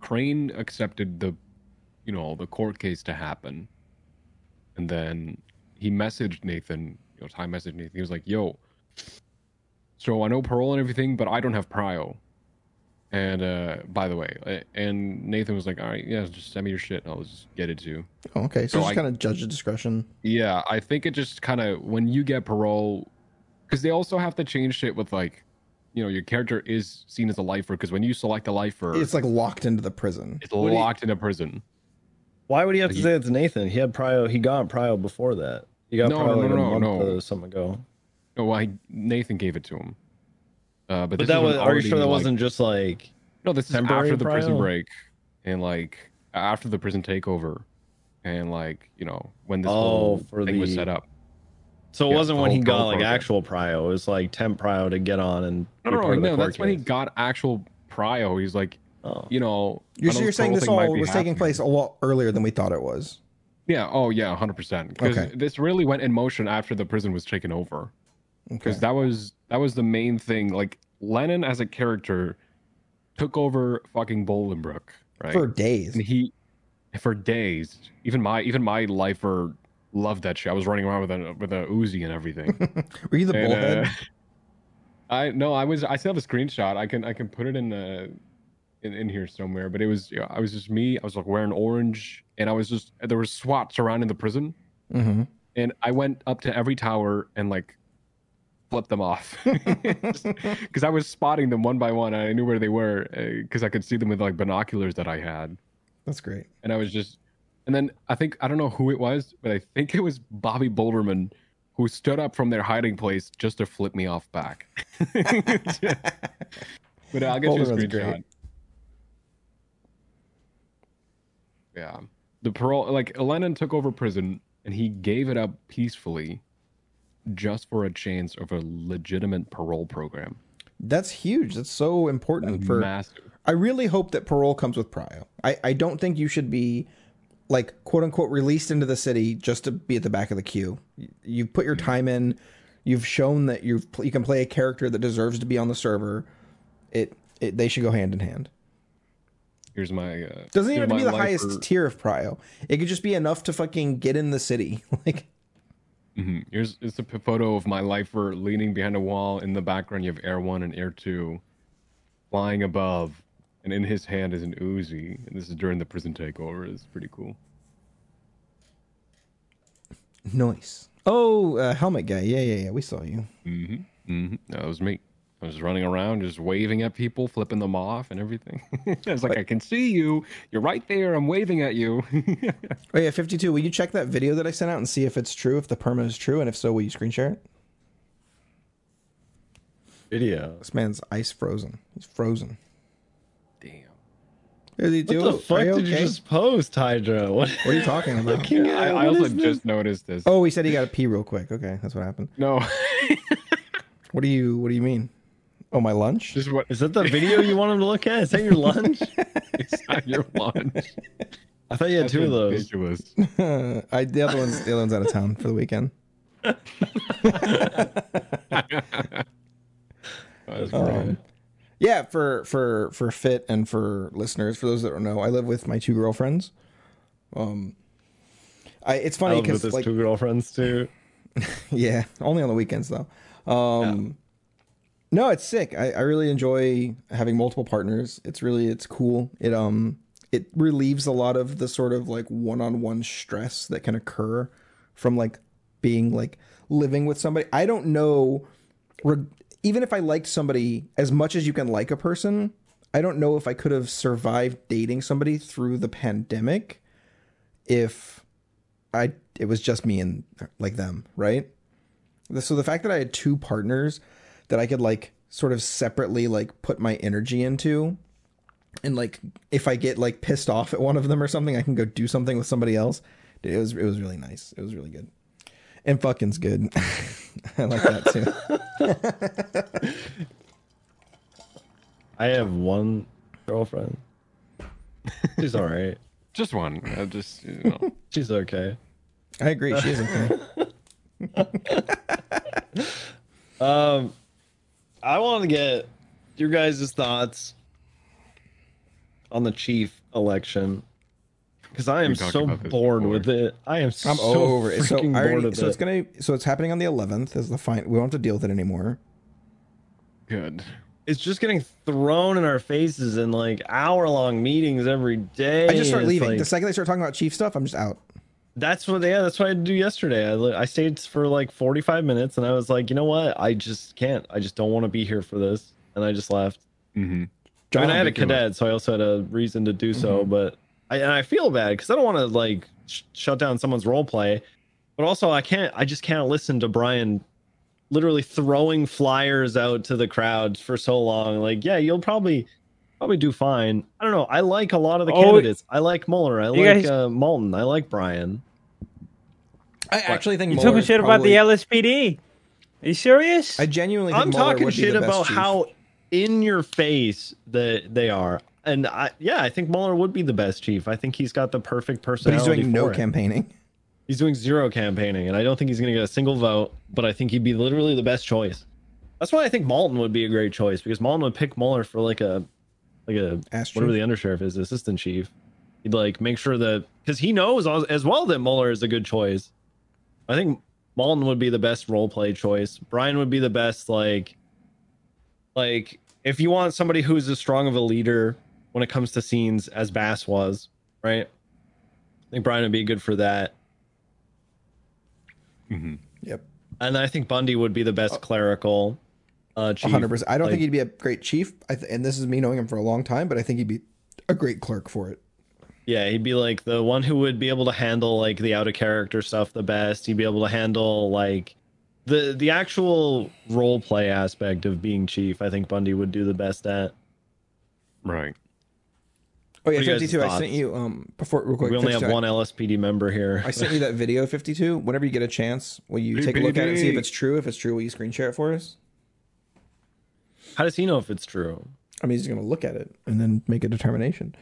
Crane accepted the, you know, the court case to happen, and then he messaged Nathan. You know, time messaged Nathan. He was like, "Yo, so I know parole and everything, but I don't have prio." And uh, by the way, and Nathan was like, "All right, yeah, just send me your shit, and I'll just get it to you." Oh, okay, so, So just kind of judge the discretion. Yeah, I think it just kind of when you get parole, because they also have to change shit with like, you know, your character is seen as a lifer because when you select a lifer, It's like locked into the prison. it's What do you- locked in a prison. Why would he have to Like, say it's Nathan? He had prio. He got prio before that. He got No, prio no, like no, a no, month no. or something ago. No, why Nathan gave it to him. Uh, but But this that is when was. Are you sure that like- wasn't just like? No, this is temporary after the prison break, and like after the prison takeover, and like you know when this Oh, whole for thing was set up. So it Yeah, wasn't when he got pro like program. actual prio. It was like temp prio to get on and. No, be no, no, of the no court that's when he got actual prio. He's like, Oh. you know, You're, so you're saying this all be was taking place a lot earlier than we thought it was. Yeah. Oh, yeah. Hundred percent. Because Okay. this really went in motion after the prison was taken over. Because Okay. that was that was the main thing. Like Lennon as a character took over fucking Bolingbrook, right? For days. and he for days. Even my even my lifer loved that shit. I was running around with a with a Uzi and everything. *laughs* Were you the And, bullhead? uh, *laughs* I no, I was. I still have a screenshot. I can I can put it in the in, in here somewhere. But it was yeah, I was just me. I was like wearing orange, and I was just there was SWAT surrounding the prison, hmm and I went up to every tower and like flipped them off *laughs* because I was spotting them one by one. I knew where they were because I could see them with like binoculars that I had, That's great. and I was just. And then I think I don't know who it was, but I think it was Bobby Boulderman who stood up from their hiding place just to flip me off back. *laughs* but uh, I'll get you a screenshot. great. Yeah, the parole like Lennon took over prison and he gave it up peacefully, just for a chance of a legitimate parole program. That's huge. That's so important for. Massive. I really hope that parole comes with prio. I, I don't think you should be like quote unquote released into the city just to be at the back of the queue. You- You've put your time in. You've shown that you've you can play a character that deserves to be on the server. It, it they should go hand in hand. Here's my. Uh, Doesn't even have to be the highest tier of prio. It could just be enough to fucking get in the city. *laughs* like mm-hmm. Here's it's a photo of my lifer leaning behind a wall. In the background, you have Air One and Air Two flying above, and in his hand is an Uzi. And this is during the prison takeover. It's pretty cool. nice. Oh, uh, helmet guy. Yeah, yeah, yeah. We saw you. Mm-hmm. mm-hmm. That was me. I was running around, just waving at people, flipping them off, and everything. *laughs* I was like, "I can see you. You're right there. I'm waving at you." *laughs* Oh yeah, fifty two. Will you check that video that I sent out and see if it's true, if the perma is true, and if so, will you screen share it? Video. This man's ice frozen. He's frozen. Damn. Did he What the fuck Are you did you just post, Hydra? *laughs* What? What are you talking about? Looking *laughs* I, at- I what also is this? just noticed this. oh, he said he got to pee real quick. Okay, that's what happened. no, *laughs* What do you What do you mean? Oh, my lunch. is what Is that the video you want him to look at? Is that your lunch? it's not your lunch. I thought you had That's two of those. I the other one's the other one's out of town for the weekend. That's Um, great. Yeah, for for for fit and for listeners, for those that don't know, I live with my two girlfriends. Um, I it's funny because like two girlfriends too. *laughs* Yeah, only on the weekends though. Um No, it's sick. I, I really enjoy having multiple partners. It's really it's cool. It um it relieves a lot of the sort of like one-on-one stress that can occur from like being like living with somebody. I don't know even if I liked somebody as much as you can like a person, I don't know if I could have survived dating somebody through the pandemic if I it was just me and like them, right? So the fact that I had two partners that I could like sort of separately like put my energy into and like if I get like pissed off at one of them or something, I can go do something with somebody else. It was it was really nice. It was really good. And fucking's good. *laughs* I like that too. *laughs* I have one girlfriend. She's all right. *laughs* Just one. I just you know. She's okay. I agree. She is okay. Um, I want to get your guys' thoughts on the chief election because I am so about this bored before. with it. I am I'm so over it. So, I bored already, of so it. it's gonna so it's happening on the 11th Is the fine. We don't have to deal with it anymore. Good. it's just getting thrown in our faces in like hour long meetings every day. I just start leaving. like- the second they start talking about chief stuff, I'm just out. that's what yeah, that's what I had to do yesterday. I, I stayed for like 45 minutes and I was like, you know what? I just can't. I just don't want to be here for this. And I just left. hmm I mean, I had a cadet, so I also had a reason to do so. But I and I feel bad because I don't want to like sh- shut down someone's role play, but also I can't. I just can't listen to Brian literally throwing flyers out to the crowd for so long. Like, yeah, you'll probably probably do fine. I don't know. I like a lot of the Oh, candidates. I like Mueller. I like guys- uh, Malton. I like Brian. I actually think You Mueller talking is shit about the LSPD? Are you serious? I genuinely think I'm Mueller talking would be shit the best about chief. how in your face that they are. And I, yeah, I think Mueller would be the best chief. I think he's got the perfect personality. but he's doing no it. campaigning. He's doing zero campaigning, and I don't think he's going to get a single vote. But I think he'd be literally the best choice. That's why I think Malton would be a great choice because Malton would pick Mueller for like a, like a Ass whatever the undersheriff is, assistant chief. He'd like make sure that because he knows as, as well that Mueller is a good choice. I think Malton would be the best role play choice. Brian would be the best like, like if you want somebody who's as strong of a leader when it comes to scenes as Bass was, right? I think Brian would be good for that. hmm Yep, And I think Bundy would be the best clerical uh, chief. 100. percent I don't Like, think he'd be a great chief. I th- and this is me knowing him for a long time, but I think he'd be a great clerk for it. Yeah, he'd be like the one who would be able to handle like the out of character stuff the best. He'd be able to handle like the the actual role play aspect of being chief. I think Bundy would do the best at. Right. Oh yeah, What are you guys' 52. I sent you um before real quick. we only have 52, one LSPD member here. I sent you that *laughs* video 52. Whenever you get a chance, will you take a look at it and see if it's true? If it's true, will you screen share it for us? How does he know if it's true? I mean, he's going to look at it and then make a determination.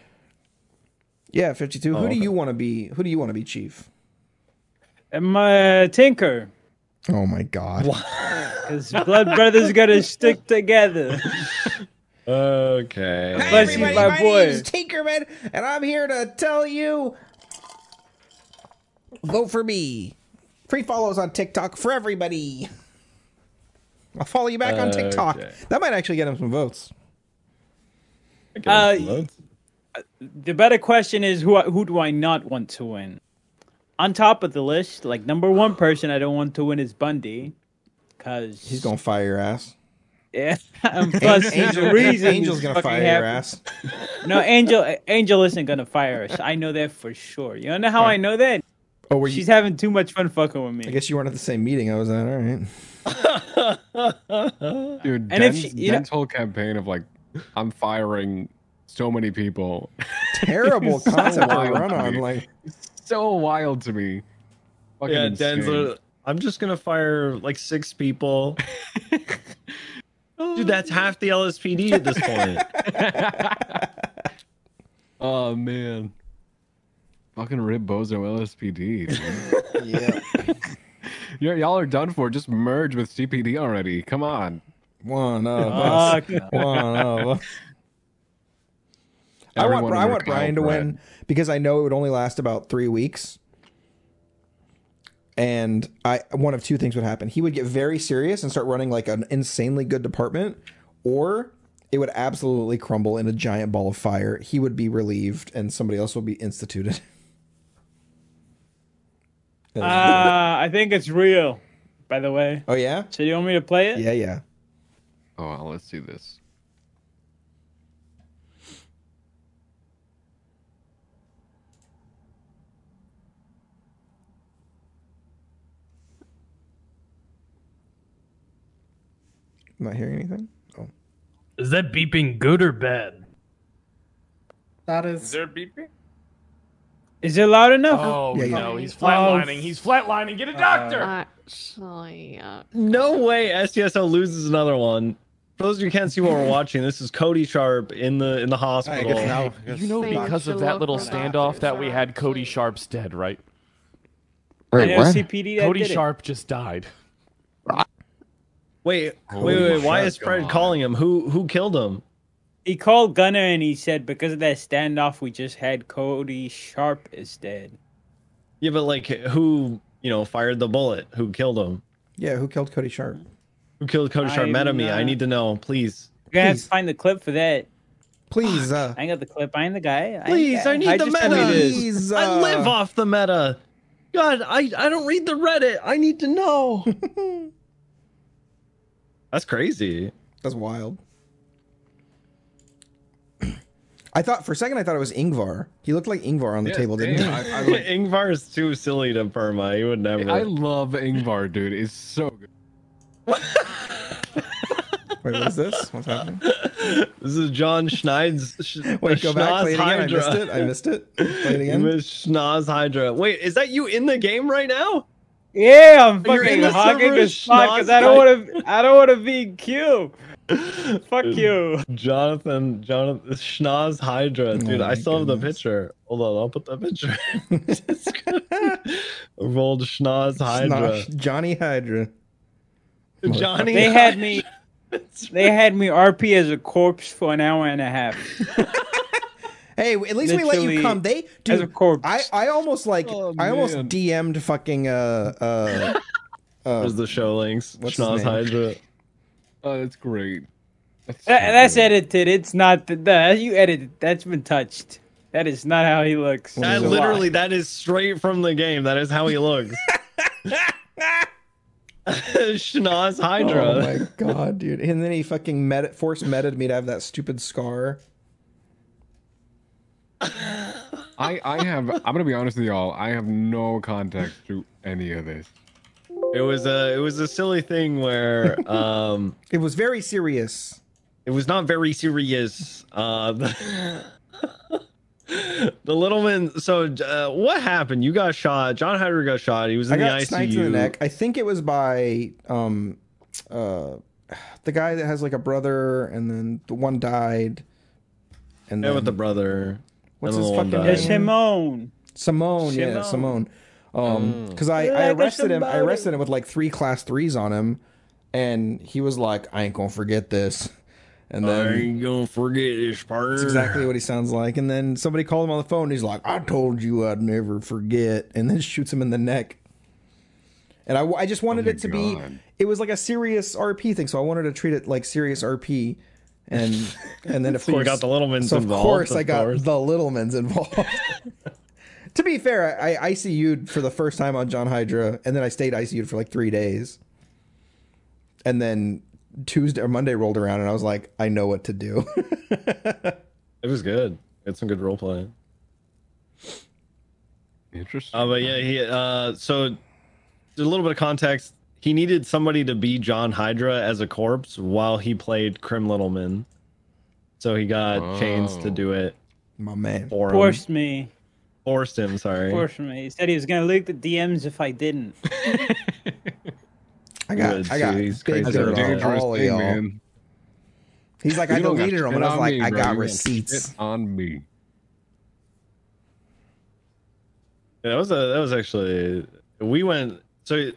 Yeah, 52. Oh, who do okay. you want to be? Who do you want to be chief? Am I Tinker? Oh my god. Because *laughs* Blood Brothers gotta stick together. *laughs* Okay. Hey Bless you, everybody, my my boy. name's Tinkerman, and I'm here to tell you vote for me. Free follows on TikTok for everybody. I'll follow you back on TikTok. Okay. That might actually get him some votes. Uh, the better question is who who do I not want to win? On top of the list, like number one person I don't want to win is Bundy, because He's gonna fire your ass. Yeah, *laughs* um, and plus Angel, reason Angel's gonna fucking fire your ass. *laughs* No, Angel Angel isn't gonna fire us. I know that for sure. You don't know how I know that? Oh, were you? She's having too much fun fucking with me. I guess you weren't at the same meeting I was at. All right. *laughs* Dude, And if Den's, she- you know- whole campaign of like, I'm firing so many people. Terrible So concept to wild run to on. me. Like, so wild to me. Fucking yeah, insane. Denzel. I'm just gonna fire like six people. Dude, that's half the LSPD at this point. *laughs* oh man. Fucking rip Bozo LSPD. dude. yeah, *laughs* You're, y'all are done for. Just merge with CPD already. Come on. one of us. Fuck. One of us. I want I want Brian to Pratt. win because I know it would only last about three weeks. And I one of two things would happen. He would get very serious and start running like an insanely good department, or it would absolutely crumble in a giant ball of fire. He would be relieved, and somebody else will be instituted. *laughs* Uh, I think it's real. By the way, oh yeah, so you want me to play it? yeah, yeah. Oh, well, let's do this. I'm not hearing anything. Oh, Is that beeping good or bad? That Is is. there beeping? Is it loud enough? Oh Yeah, yeah. no, he's flatlining. He's flatlining. Get a doctor. Actually, uh, No way STSO loses another one. For those of you who can't see what we're *laughs* watching, this is Cody Sharp in the in the hospital. now. you know, because of that little standoff doctors that we had, Cody Sharp's dead, right? I know CPD that Cody did it. Sharp just died. Wait, wait, wait, wait. Why is Fred come calling him? Who who killed him? He called Gunner and he said because of that standoff we just had, Cody Sharp is dead. Yeah, but like who you know fired the bullet? Who killed him? yeah. Who killed Cody Sharp? Who killed Cody Sharp? I'm Meta me. I need to know, please. gonna have to find the clip for that. Please, uh, I ain't got the clip. I ain't the guy. I ain't Please, guy. I need the just sent me meta. this. please, I uh, live off the meta. God, I I don't read the Reddit. I need to know. *laughs* That's crazy. That's wild. *clears throat* I thought for a second I thought it was Ingvar. He looked like Ingvar on the Yeah, table, didn't he? I, I, *laughs* like, Ingvar is too silly to perma. He would never. I love Ingvar, dude. It's so good. *laughs* Wait, what is this? What's happening? this is John Schneid's. Sh- *laughs* Wait, go back. Schnoz Play it again. I missed it. I missed it. Play it again. missed Schnoz Hydra. Wait, is that you in the game right now? Yeah, I'm You're fucking the hogging server, as fuck because I don't want to. I don't want to be in queue. Fuck you. Jonathan, Jonathan, Schnoz Hydra, oh dude. Oh I my still have the picture. Hold on, I'll put the picture. It's *laughs* good. Rolled Schnoz Hydra. Snosh Johnny Hydra. Johnny. They had me. They had me RP as a corpse for an hour and a half. *laughs* Hey, at least we let you come. They as a dude, corpse. I I almost like Oh, I almost. DM'd fucking uh uh *laughs* uh There's the show links. What's his Schnoz name? Hydra. Oh, that's great. That's, That- so that's edited. It's not the, the you edited. That's been touched. That is not how he looks. That is it? literally, that is straight from the game. That is how he looks. *laughs* *laughs* Schnoz Hydra. Oh my god, dude! And then he fucking meta force meted me to have that stupid scar. I I have. I'm gonna be honest with y'all. I have no context to any of this. It was a it was a silly thing where um *laughs* It was very serious. it was not very serious. Uh *laughs* the, the little man so uh, what happened? You got shot. John Hydra got shot. He was in I the got ICU. sniped in the neck. I think it was by um uh the guy that has like a brother, and then the one died. And Yeah, then with the brother. What's his fucking name? It's Simone. Simone, yeah, Simone. Um, because I, I arrested him. I arrested him with like three class threes on him, and he was like, "I ain't gonna forget this." And I then ain't gonna forget this partner. that's exactly what he sounds like. And then somebody called him on the phone. And he's like, "I told you I'd never forget," and then *laughs* shoots him in the neck. And I, I just wanted my it to be. It was like a serious RP thing, so I wanted to treat it like serious RP. And and then of So you course got the Littlemans so involved, Of course, of I got course. the Littlemans involved. *laughs* to be fair, I, I ICU'd for the first time on John Hydra, and then I stayed ICU'd for like three days. And then Tuesday or Monday rolled around, and I was like, I know what to do. *laughs* It was good. It's some good role play. Interesting. Uh, but yeah, he uh so a little bit of context. He needed somebody to be John Hydra as a corpse while he played Crim Littleman. So he got Chains to Oh. do it My man. for him. Forced me. Forced him, sorry. Forced me. He said he was gonna leak the DMs if I didn't. *laughs* I got, Good, I got too. He's crazy. That's a dangerous all of thing, y'all. man. He's like, I You don't got deleted them, and I was like, me, I bro. got receipts. on me. Yeah, that was a that was actually we went so a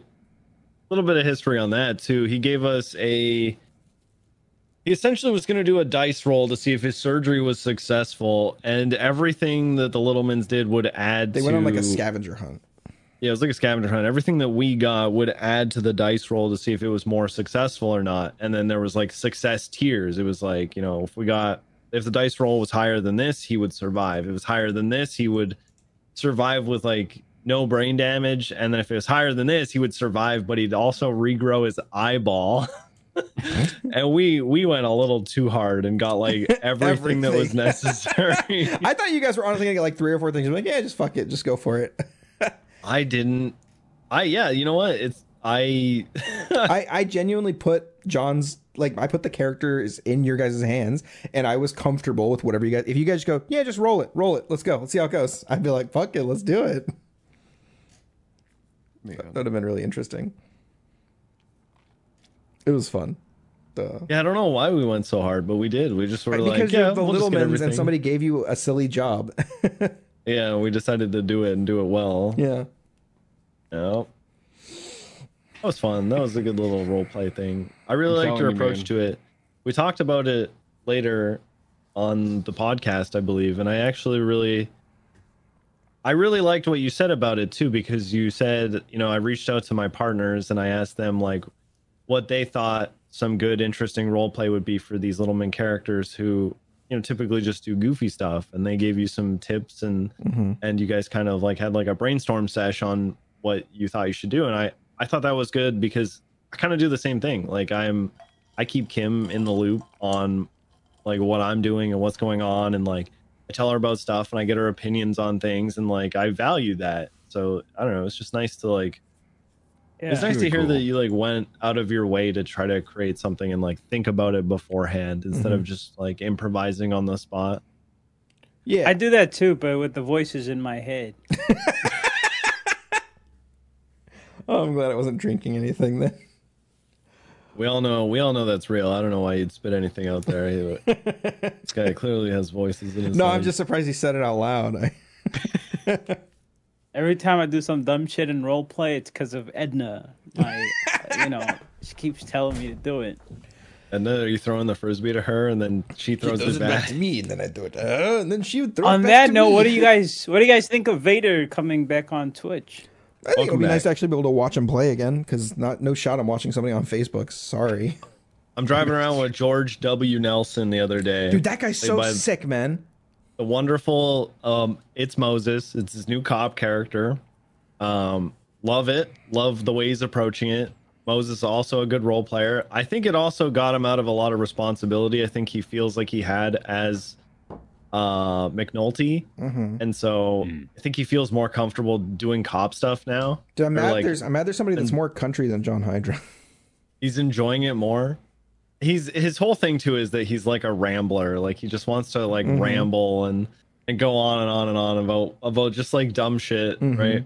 little bit of history on that too. He gave us a he essentially was going to do a dice roll to see if his surgery was successful, and everything that the Littlemans did would add. They to, went on like a scavenger hunt. Yeah, it was like a scavenger hunt. Everything that we got would add to the dice roll to see if it was more successful or not. And then there was like success tiers. It was like, you know, if we got if the dice roll was higher than this, he would survive. If it was higher than this, he would survive with like no brain damage. And then if it was higher than this, he would survive, but he'd also regrow his eyeball. *laughs* and we we went a little too hard and got like *laughs* everything, that was necessary. *laughs* I thought you guys were honestly gonna get like three or four things. I'm like, yeah, just fuck it, just go for it. I didn't I yeah, you know what? It's I I, I genuinely put John's like I put the characters in your guys' hands, and I was comfortable with whatever you guys. If you guys go, yeah, just roll it, roll it, let's go, let's see how it goes. I'd be like, fuck it, let's do it. Man. That would have been really interesting. It was fun. Duh. Yeah, I don't know why we went so hard, but we did. We just sort of like, yeah, the we'll just little get men's and somebody gave you a silly job. *laughs* Yeah, we decided to do it and do it well. yeah. Yeah. That was fun. That was a good little role play thing. I really I'm liked your telling you, approach to it. We talked about it later on the podcast, I believe, and I actually really I really liked what you said about it too because you said, you know, I reached out to my partners and I asked them like what they thought some good, interesting role play would be for these little main characters who, you know, typically just do goofy stuff, and they gave you some tips and Mm-hmm. and you guys kind of like had like a brainstorm sesh on what you thought you should do, and I I thought that was good because I kind of do the same thing. Like I'm, I keep Kim in the loop on like what I'm doing and what's going on, and like I tell her about stuff and I get her opinions on things, and like I value that. So I don't know, it's just nice to like Yeah. it's nice to hear cool. that you like went out of your way to try to create something and like think about it beforehand instead of mm-hmm. just like improvising on the spot. Yeah. I do that too, but with the voices in my head. *laughs* oh, I'm glad I wasn't drinking anything then. We all know we all know that's real. I don't know why you'd spit anything out there. *laughs* this guy clearly has voices in his No, head. I'm just surprised he said it out loud. I, *laughs* Every time I do some dumb shit in role play, it's because of Edna. My, *laughs* you know, she keeps telling me to do it. and then are you throwing the frisbee to her and then she throws it back? to me, and then I do it. Uh, and then she would throw On it back that to note, me. what do you guys what do you guys think of Vader coming back on Twitch? I think it would Welcome be nice back. to actually be able to watch him play again because not no shot I'm watching somebody on Facebook. Sorry, I'm driving around with George W. Nelson the other day. dude, that guy's so by sick, man. the wonderful um it's Moses. It's his new cop character. Um love it. Love the way he's approaching it. Moses also a good role player. I think it also got him out of a lot of responsibility. I think he feels like he had as uh McNulty. hmm And so Mm. I think he feels more comfortable doing cop stuff now. Dude, I'm mad. like, there's I'm mad. There's somebody that's more country than John Hydra. *laughs* he's enjoying it more. He's his whole thing too is that he's like a rambler. Like he just wants to like Mhm. ramble and and go on and on and on about about just like dumb shit, Mhm. right?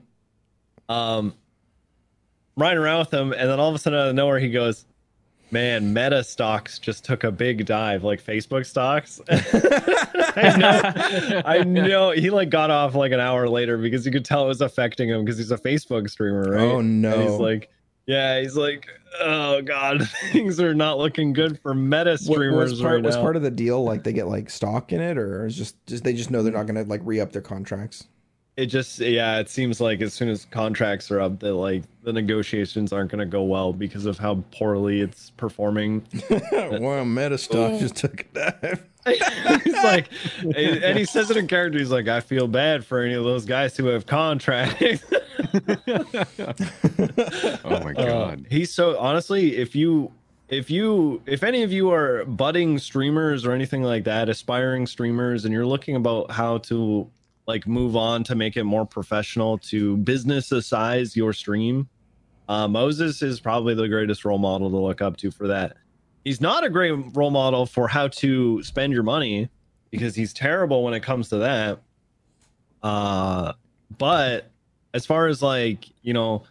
Um riding around with him and then all of a sudden out of nowhere he goes, Man, meta stocks just took a big dive, like Facebook stocks. *laughs* I know I *laughs* know he like got off like an hour later because you could tell it was affecting him because he's a Facebook streamer, right? Oh, no. And he's like, yeah, he's like, oh god, *laughs* things are not looking good for meta What, streamers was part right was part of the deal like they get like stock in it, or is just just they just know they're not gonna like re up their contracts? It just yeah, it seems like as soon as contracts are up, that like the negotiations aren't going to go well because of how poorly it's performing. *laughs* wow, meta stock just took a dive. *laughs* he's like, and he says it in character. He's like, I feel bad for any of those guys who have contracts. *laughs* Oh my Uh, god. he's so honestly, if you if you if any of you are budding streamers or anything like that, aspiring streamers, and you're looking about how to like move on to make it more professional to business size your stream, uh, Moses is probably the greatest role model to look up to for that. He's not a great role model for how to spend your money because he's terrible when it comes to that. Uh, but as far as like you know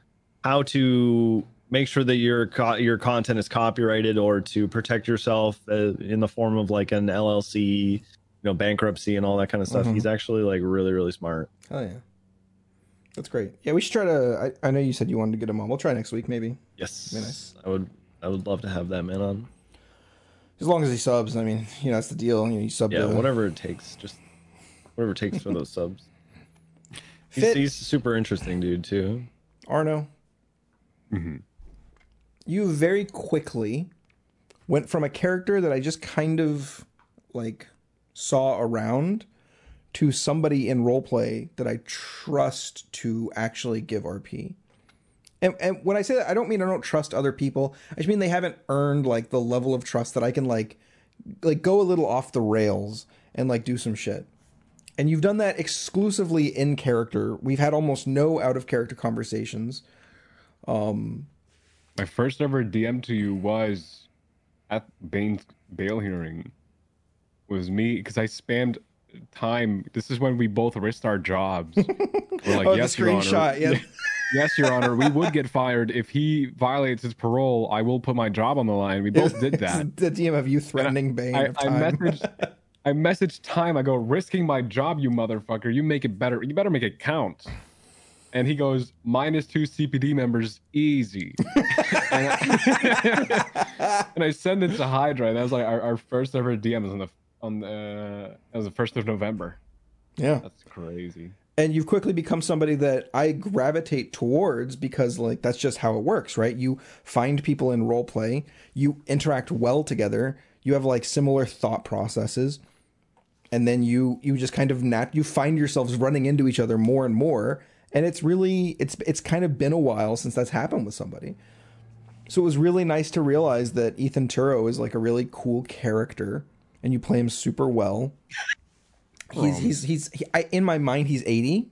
how to make sure that your co- your content is copyrighted or to protect yourself uh, in the form of like an LLC, know, bankruptcy and all that kind of stuff. Mhm. He's actually like really really smart. Oh yeah, that's great. Yeah, we should try to. I, I know you said you wanted to get him on. We'll try next week maybe. Yes, Very nice. I would I would love to have that man on. As long as he subs. I mean, you know, that's the deal. You know, you sub Yeah, to whatever it takes, just whatever it takes for those subs. *laughs* He's, Fit. he's a super interesting dude too. Arno. Mhm. You very quickly went from a character that I just kind of like saw around to somebody in roleplay that I trust to actually give RP. And, and when I say that, I don't mean I don't trust other people. I just mean they haven't earned like the level of trust that I can like like go a little off the rails and like do some shit. And you've done that exclusively in character. We've had almost no out of character conversations. Um, My first ever DM to you was at Bane's bail hearing. Was me because I spammed time. This is when we both risked our jobs. *laughs* We're like, oh, yes, the Your Honor. Yeah. *laughs* Yes, Your Honor. We would get fired if he violates his parole. I will put my job on the line. We both did that. *laughs* the DM of you threatening Bane I, I time. messaged I messaged time. I go, risking my job, you motherfucker. You make it better. You better make it count. And he goes, minus two CPD members, easy. and, I, and I send it to Hydra. That was like our, our first ever DM was on the on the was the first of November. yeah. That's crazy. and you've quickly become somebody that I gravitate towards because like that's just how it works, right? You find people in role play, you interact well together, you have like similar thought processes, and then you you just kind of nat you find yourselves running into each other more and more, and it's really it's it's kind of been a while since that's happened with somebody. So it was really nice to realize that Ethan Turo is like a really cool character, and you play him super well. He's he's he's he, I, in my mind he's 80.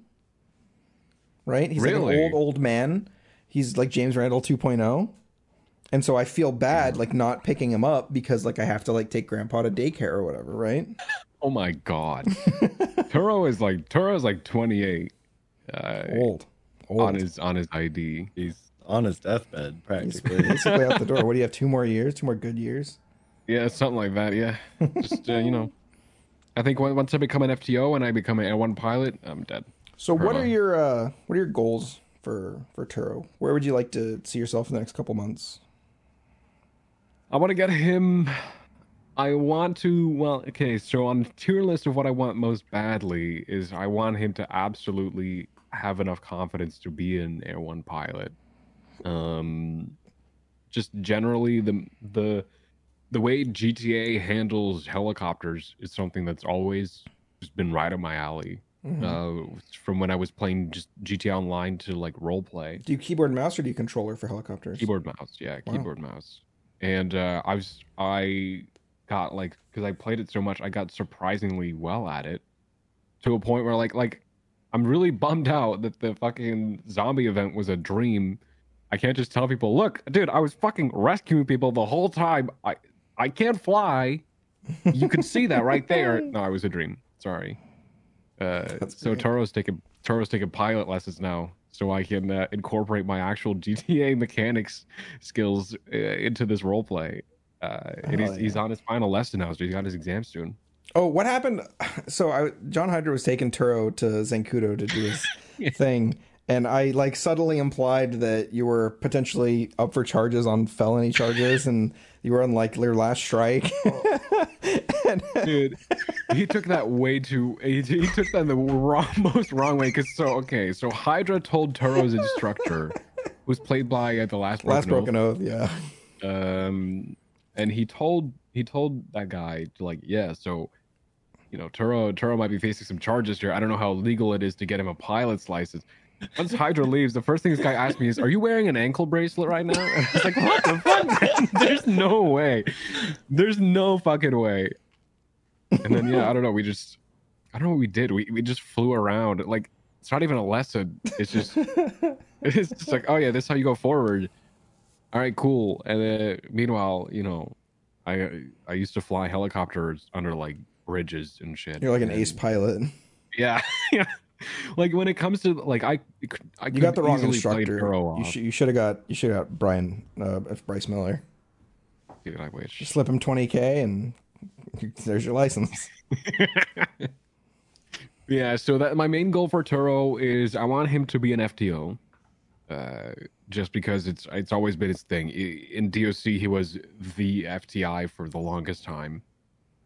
Right? He's like Really? an old old man. He's like James Randall 2.0. And so I feel bad like not picking him up because like I have to like take grandpa to daycare or whatever, right? *laughs* Oh my god. *laughs* Turo is like Turo is like 28 uh, Old. Old. on his on his ID. He's on his deathbed He's practically. basically out the door. *laughs* What do you have? Two more years? Two more good years? Yeah, something like that. Yeah, just uh, you know, I think once I become an FTO and I become an Air1 pilot, I'm dead. So what Perma. are your uh what are your goals for for Turo? Where would you like to see yourself in the next couple months? I want to get him. I want to. Well, okay. So on the tier list of what I want most badly is I want him to absolutely have enough confidence to be an Air One pilot. Um, just generally the the the way GTA handles helicopters is something that's always just been right up my alley. Uh, from when I was playing just GTA Online to like role play Do you keyboard mouse or do you controller for helicopters? keyboard mouse yeah Wow. keyboard mouse and uh i was i got like because i played it so much i got surprisingly well at it to a point where like like i'm really bummed out that the fucking zombie event was a dream i can't just tell people look dude i was fucking rescuing people the whole time i i can't fly. You can see that right there. *laughs* No I was a dream. Sorry. Uh so great. Turo's taking Turo's taking pilot lessons now so i can uh, incorporate my actual *laughs* gta mechanics skills uh, into this role play uh and he's, he's on his final lesson now so he's got his exam soon. Oh, what happened? *sighs* So I John Hydra was taking Turo to Zancudo to do his *laughs* thing, and I like subtly implied that you were potentially up for charges on felony charges, and you were on like your last strike. and, *laughs* dude he took that way too he, he took that the wrong *laughs* most wrong way because so okay so hydra told turo's instructor who's played by uh, the last last broken Oath, oath, yeah. um and he told he told that guy to like yeah so you know turo turo might be facing some charges here i don't know how legal it is to get him a pilot's license once hydra leaves the first thing this guy asked me is are you wearing an ankle bracelet right now? And i was like what the fuck? *laughs* There's no way. There's no fucking way. And then yeah i don't know. We just i don't know what we did. We, we just flew around. Like it's not even a lesson. It's just *laughs* it's just like oh yeah this is how you go forward. All right cool. And then meanwhile you know i i used to fly helicopters under like bridges and shit. You're like an and- ace pilot. yeah. *laughs* Yeah *laughs* like when it comes to like i i You got the wrong instructor. You should you should have got you should have got Brian uh, Bryce Miller. Dude, I wish. Slip him twenty k and *laughs* there's your license. *laughs* Yeah, so that my main goal for Turo is I want him to be an FTO, uh, just because it's it's always been his thing. In DOC, he was the FTI for the longest time,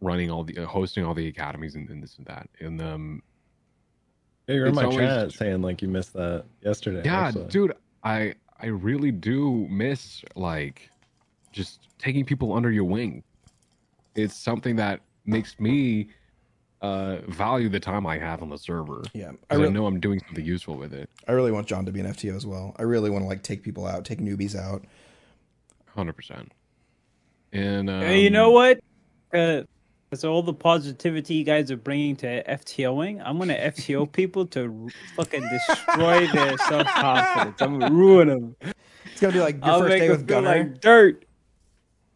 running all the uh, hosting all the academies and, and this and that. And um, Yeah, you're in my always chat saying like you missed that yesterday. yeah, actually. dude, I I really do miss like just taking people under your wing. It's something that makes me uh value the time I have on the server. Yeah, I, 'Cause I, know I'm doing something useful with it. I really want John to be an FTO as well. I really want to like take people out, take newbies out. Hundred percent. And um, Hey, you know what? Uh, because all the positivity you guys are bringing to FTOing, I'm gonna FTO *laughs* people to fucking destroy their self confidence. I'm gonna ruin them. It's gonna be like your I'll first make day with feel Gunner. like dirt.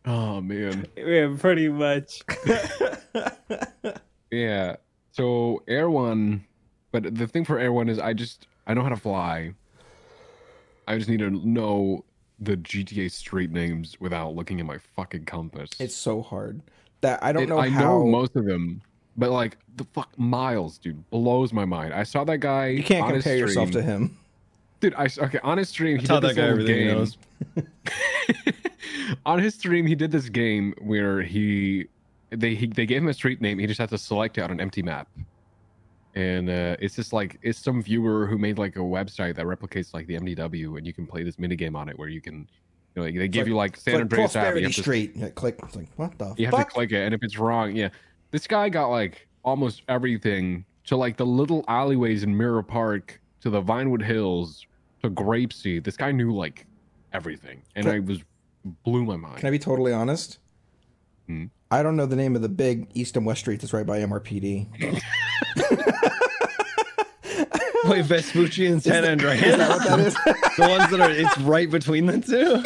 Oh man. Yeah, pretty much. *laughs* Yeah. So Air One, but the thing for Air One is I just I know how to fly. I just need to know the GTA street names without looking at my fucking compass. It's so hard that I don't It- know I how. know most of them, but like the fuck miles, dude, blows my mind. I saw that guy. you can't on his compare yourself to him. dude. I s- okay on his stream. He Tell did that this guy little everything he game. knows. *laughs* on his stream, he did this game where he they he, they gave him a street name. He just had to select it on an empty map, and uh, it's just like it's some viewer who made like a website that replicates like the MDW, and you can play this mini game on it where you can, you know, they give like- you like San like Andreas app. You have to Street. Click. It's like what the you have to click it, and if it's wrong, yeah, this guy got like almost everything to like the little alleyways in Mirror Park to the Vinewood Hills to Grapeseed. This guy knew like everything, and Can- I was blew my mind. Can I be totally honest? Hmm. I don't know the name of the big East and West Street that's right by MRPD. *laughs* *laughs* Wait, Vespucci and San Andreas. Is that what that is? *laughs* the ones that are it's right between the two.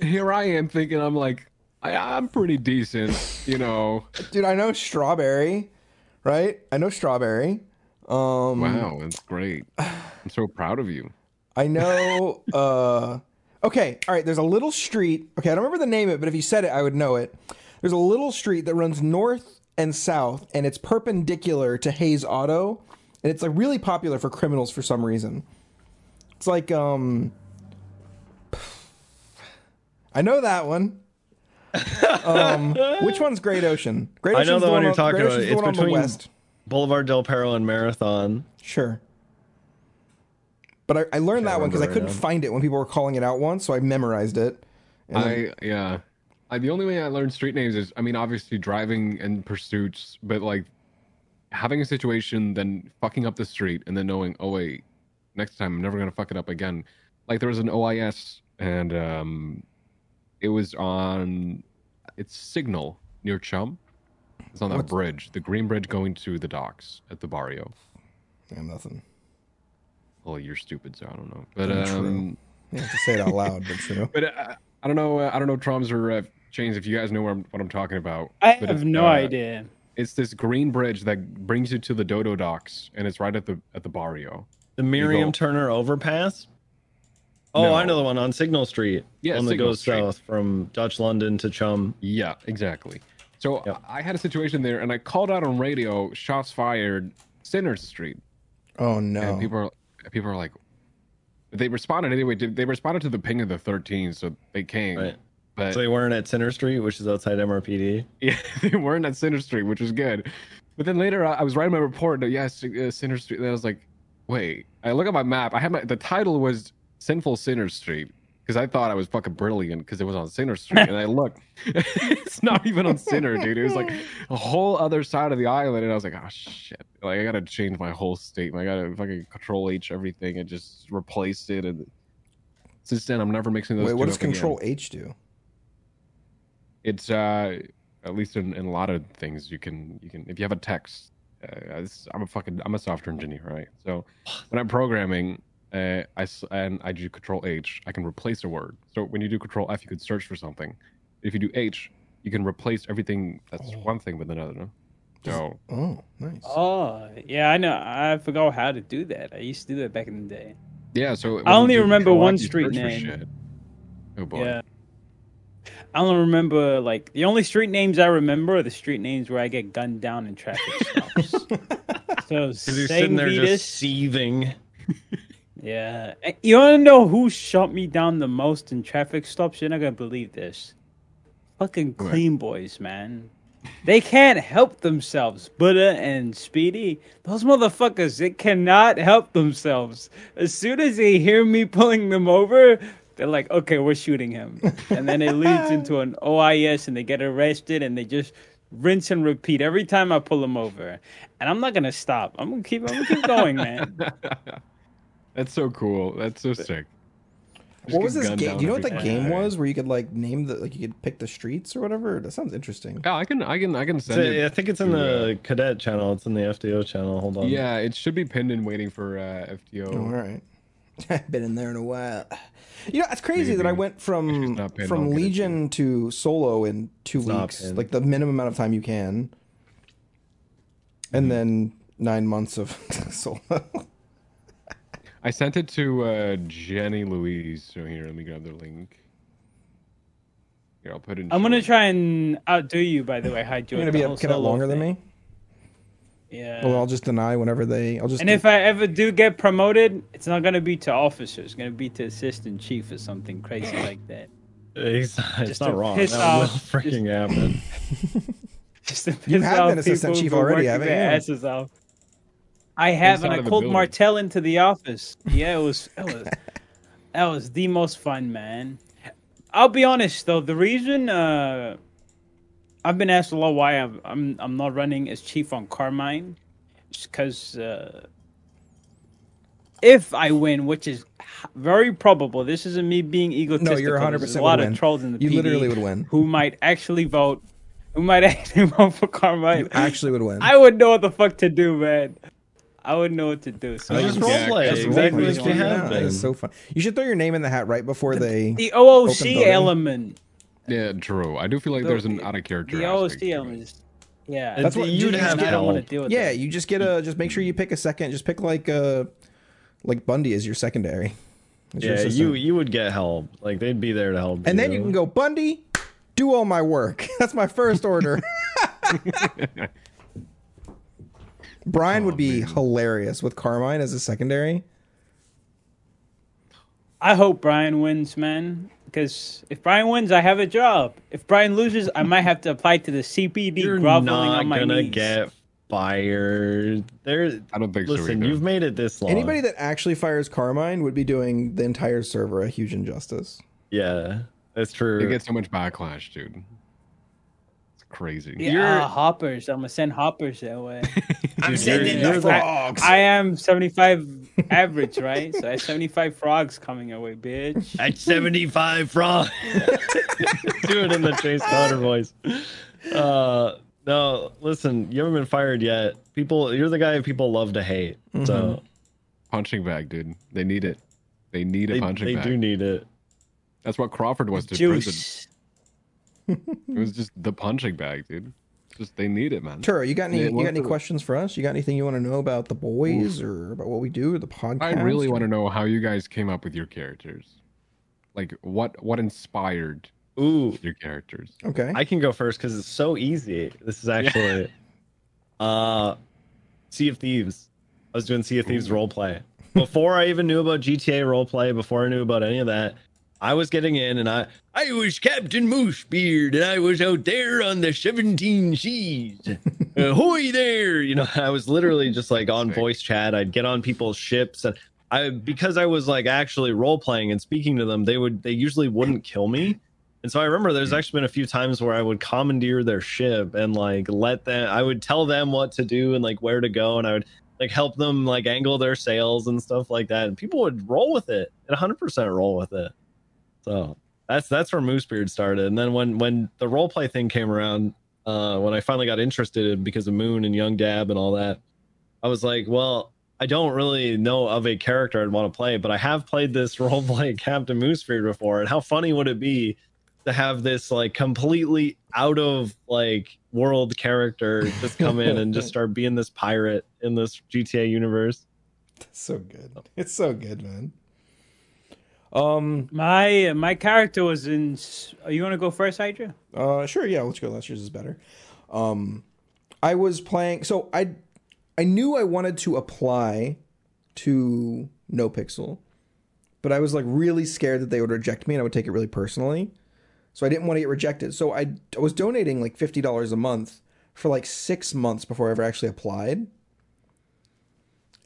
*laughs* Here I am thinking I'm like I, I'm pretty decent, you know. Dude, I know Strawberry, right? I know Strawberry. Um, Wow, that's great. I'm so proud of you. I know. uh, okay, all right. There's a little street. Okay, I don't remember the name of it, but if you said it, I would know it. There's a little street that runs north and south, and it's perpendicular to Hayes Auto, and it's like really popular for criminals for some reason. It's like um, I know that one. *laughs* um, which one's Great Ocean? Great I know Ocean's the one you're on- talking about. Ocean's the It's one on the between- west. Boulevard Del Perro and Marathon. Sure. But I, I learned that one because I couldn't now. find it when people were calling it out once, so I memorized it. And then- I yeah. I, the only way I learned street names is, I mean, obviously driving and pursuits, but like having a situation, then fucking up the street, and then knowing, oh wait, next time I'm never gonna fuck it up again. Like there was an OIS, and um, it was on, it's Signal near Chum. It's on that What's- bridge, the green bridge going to the docks at the barrio. yeah, nothing. Well, you're stupid, so I don't know. But um, You have to say it out loud, but true. *laughs* but uh, I don't know. Uh, I don't know Traumz or uh, Chains if you guys know what I'm, what I'm talking about. I But have no uh, idea. It's this green bridge that brings you to the Dodo docks, and it's right at the at the barrio. The Miriam go- Turner overpass. Oh, No. I know the one on Signal Street. Yeah, one that Signal goes Street. south from Dutch London to Chum. Yeah, exactly. So Yep. I had a situation there, and I called out on radio, shots fired, Sinners Street, Oh no. and people are people are like, they responded anyway. They responded to the ping of the 13, so they came. Right. But So they weren't at Center Street, which is outside MRPD. *laughs* Yeah, they weren't at Center Street, which was good. But then later, I I was writing my report. And, yes, uh, Center Street. And I was like, wait. I look at my map. I had my the title was Sinful Sinner Street because I thought I was fucking brilliant because it was on Sinner Street. and I look, *laughs* it's not even on Sinner, dude. It was like a whole other side of the island, and I was like, oh shit. Like I gotta change my whole statement. I gotta fucking Control H everything and just replace it. And since then, I'm never mixing those. Wait, what does up again. Control H do? It's uh at least in, in a lot of things you can you can if you have a text uh, it's- i'm a fucking i'm a software engineer right so when i'm programming uh, I s- and I do Control H, I can replace a word. So when you do Control F, you could search for something. If you do H, you can replace everything that's one thing with another. No? So Oh, nice. Oh, yeah, I know. I forgot how to do that. I used to do that back in the day. yeah, so I only remember one F, street name. shit. Oh boy. Yeah. I don't remember like the only street names I remember are the street names where I get gunned down in traffic *laughs* stops. so Because you're St. sitting there Vitus, just seething. yeah. You wanna know who shot me down the most in traffic stops? You're not gonna believe this. Fucking What? clean boys, man. They can't help themselves. Buddha and Speedy, those motherfuckers, they cannot help themselves. As soon as they hear me pulling them over, they're like, okay, we're shooting him. And then it leads *laughs* into an OIS and they get arrested and they just rinse and repeat every time I pull them over. And I'm not gonna stop. I'm gonna keep I'm gonna keep going, man. *laughs* That's so cool. That's so sick. Just what was this game? Do you know what every that fucking game day. was where you could like name the like you could pick the streets or whatever? That sounds interesting. Yeah, I can, I can, I can So, send it. I think it's in to, the cadet channel. It's in the FTO channel. Hold on. Yeah, it should be pinned and waiting for uh, FTO. Oh, all right. I *laughs* haven't been in there in a while. You know, it's crazy that I went from not pinned, I'll from get it to you. Legion to solo in two It's weeks, pinned. like the minimum amount of time you can, Mm-hmm. and then nine months of *laughs* solo. I sent it to uh, Jenny Louise. So here, let me grab the link. Here, I'll put it. In I'm gonna try and outdo you by the way, hi Joe. You're gonna be a cadet longer than me. Yeah. Well, I'll just deny whenever they. I'll just. And if I ever do get promoted, it's not gonna be to officer. It's gonna be to assistant chief or something crazy like that. It's, it's Just not wrong. piss That will off- freaking happen. *laughs* Just to You piss have off been assistant chief already, working haven't you? Asses off. I have, and I called. Martell into the office. *laughs* Yeah, it was, it was, that was the most fun, man. I'll be honest though, the reason uh, I've been asked a lot why I'm I'm, I'm not running as chief on Carmine, because uh, if I win, which is very probable, this isn't me being egotistical. No, you're there's 100% a lot of win. trolls in the You PD literally would win. Who might actually vote? Who might *laughs* actually vote for Carmine? You actually would win. I would know what the fuck to do, man. I wouldn't know what to do. So Just Yeah, roleplay that's exactly roleplay. as you have Yeah. It's so fun. You should throw your name in the hat right before they. the OOC voting. element. Yeah, true. I do feel like The- there's an out of character. The aspect to OOC it. element is yeah. That's what you'd I don't want to deal with Yeah, that. you just get a. Just make sure you pick a second. Just pick like uh like Bundy as your secondary. as Yeah, assistant. you you would get help. Like they'd be there to help. And then you can go Bundy, do all my work. *laughs* That's my first order. *laughs* Brian would be hilarious with Carmine as a secondary. I hope Brian wins, man. Because if Brian wins, I have a job. If Brian loses, I might have to apply to the CPD, You're groveling not on my gonna knees. get fired. There. I don't think so Listen, either. you've made it this long. Anybody that actually fires Carmine would be doing the entire server a huge injustice. Yeah, that's They true. get so much backlash, dude. It's crazy. Yeah, You're- ah, hoppers. I'm gonna send hoppers that way. *laughs* I'm sending the frogs. I am 75 average, right? So I have 75 frogs coming your way, bitch. At 75 frogs. *laughs* Do it in the Chase Carter voice. Uh, no, listen, you haven't been fired yet. People, you're the guy people love to hate. So Punching bag, dude. They need it. They need a they, punching they bag. They do need it. That's what Crawford was to prison. Juice. It was just the punching bag, dude. Just they need it, man. Turo, you got any you got any questions for us? You got anything you want to know about the boys or about what we do, the podcast? I really want to know how you guys came up with your characters. Like what what inspired Ooh, your characters? Okay. I can go first because it's so easy. This is actually *laughs* uh Sea of Thieves. I was doing Sea of Thieves role play Before I even knew about GTA role play. before I knew about any of that, I was getting in and I I was Captain Moosebeard and I was out there on the 17 seas. *laughs* Ahoy there! You know, I was literally just like on voice chat. I'd get on people's ships and I because I was like actually role playing and speaking to them, they would they usually wouldn't kill me. And so I remember there's hmm. actually been a few times where I would commandeer their ship and like let them I would tell them what to do and like where to go and I would like help them like angle their sails and stuff like that. And people would roll with it and 100% roll with it. So that's that's where Moosebeard started. And then when when the role play thing came around, uh, when I finally got interested in because of Moon and Young Dab and all that, I was like, well, I don't really know of a character I'd want to play, but I have played this *laughs* role play Captain Moosebeard before, and how funny would it be to have this like completely out of like world character just come in and just *laughs* start being this pirate in this GTA universe? That's so good. It's so good, man. Um. My my character was in. Are you want to go first, Hydra? Uh. Sure. Yeah. Let's go. Last year's is better. Um. I was playing. So I. I knew I wanted to apply to No Pixel, but I was like really scared that they would reject me and I would take it really personally. So I didn't want to get rejected. So I, I was donating like fifty dollars a month for like six months before I ever actually applied.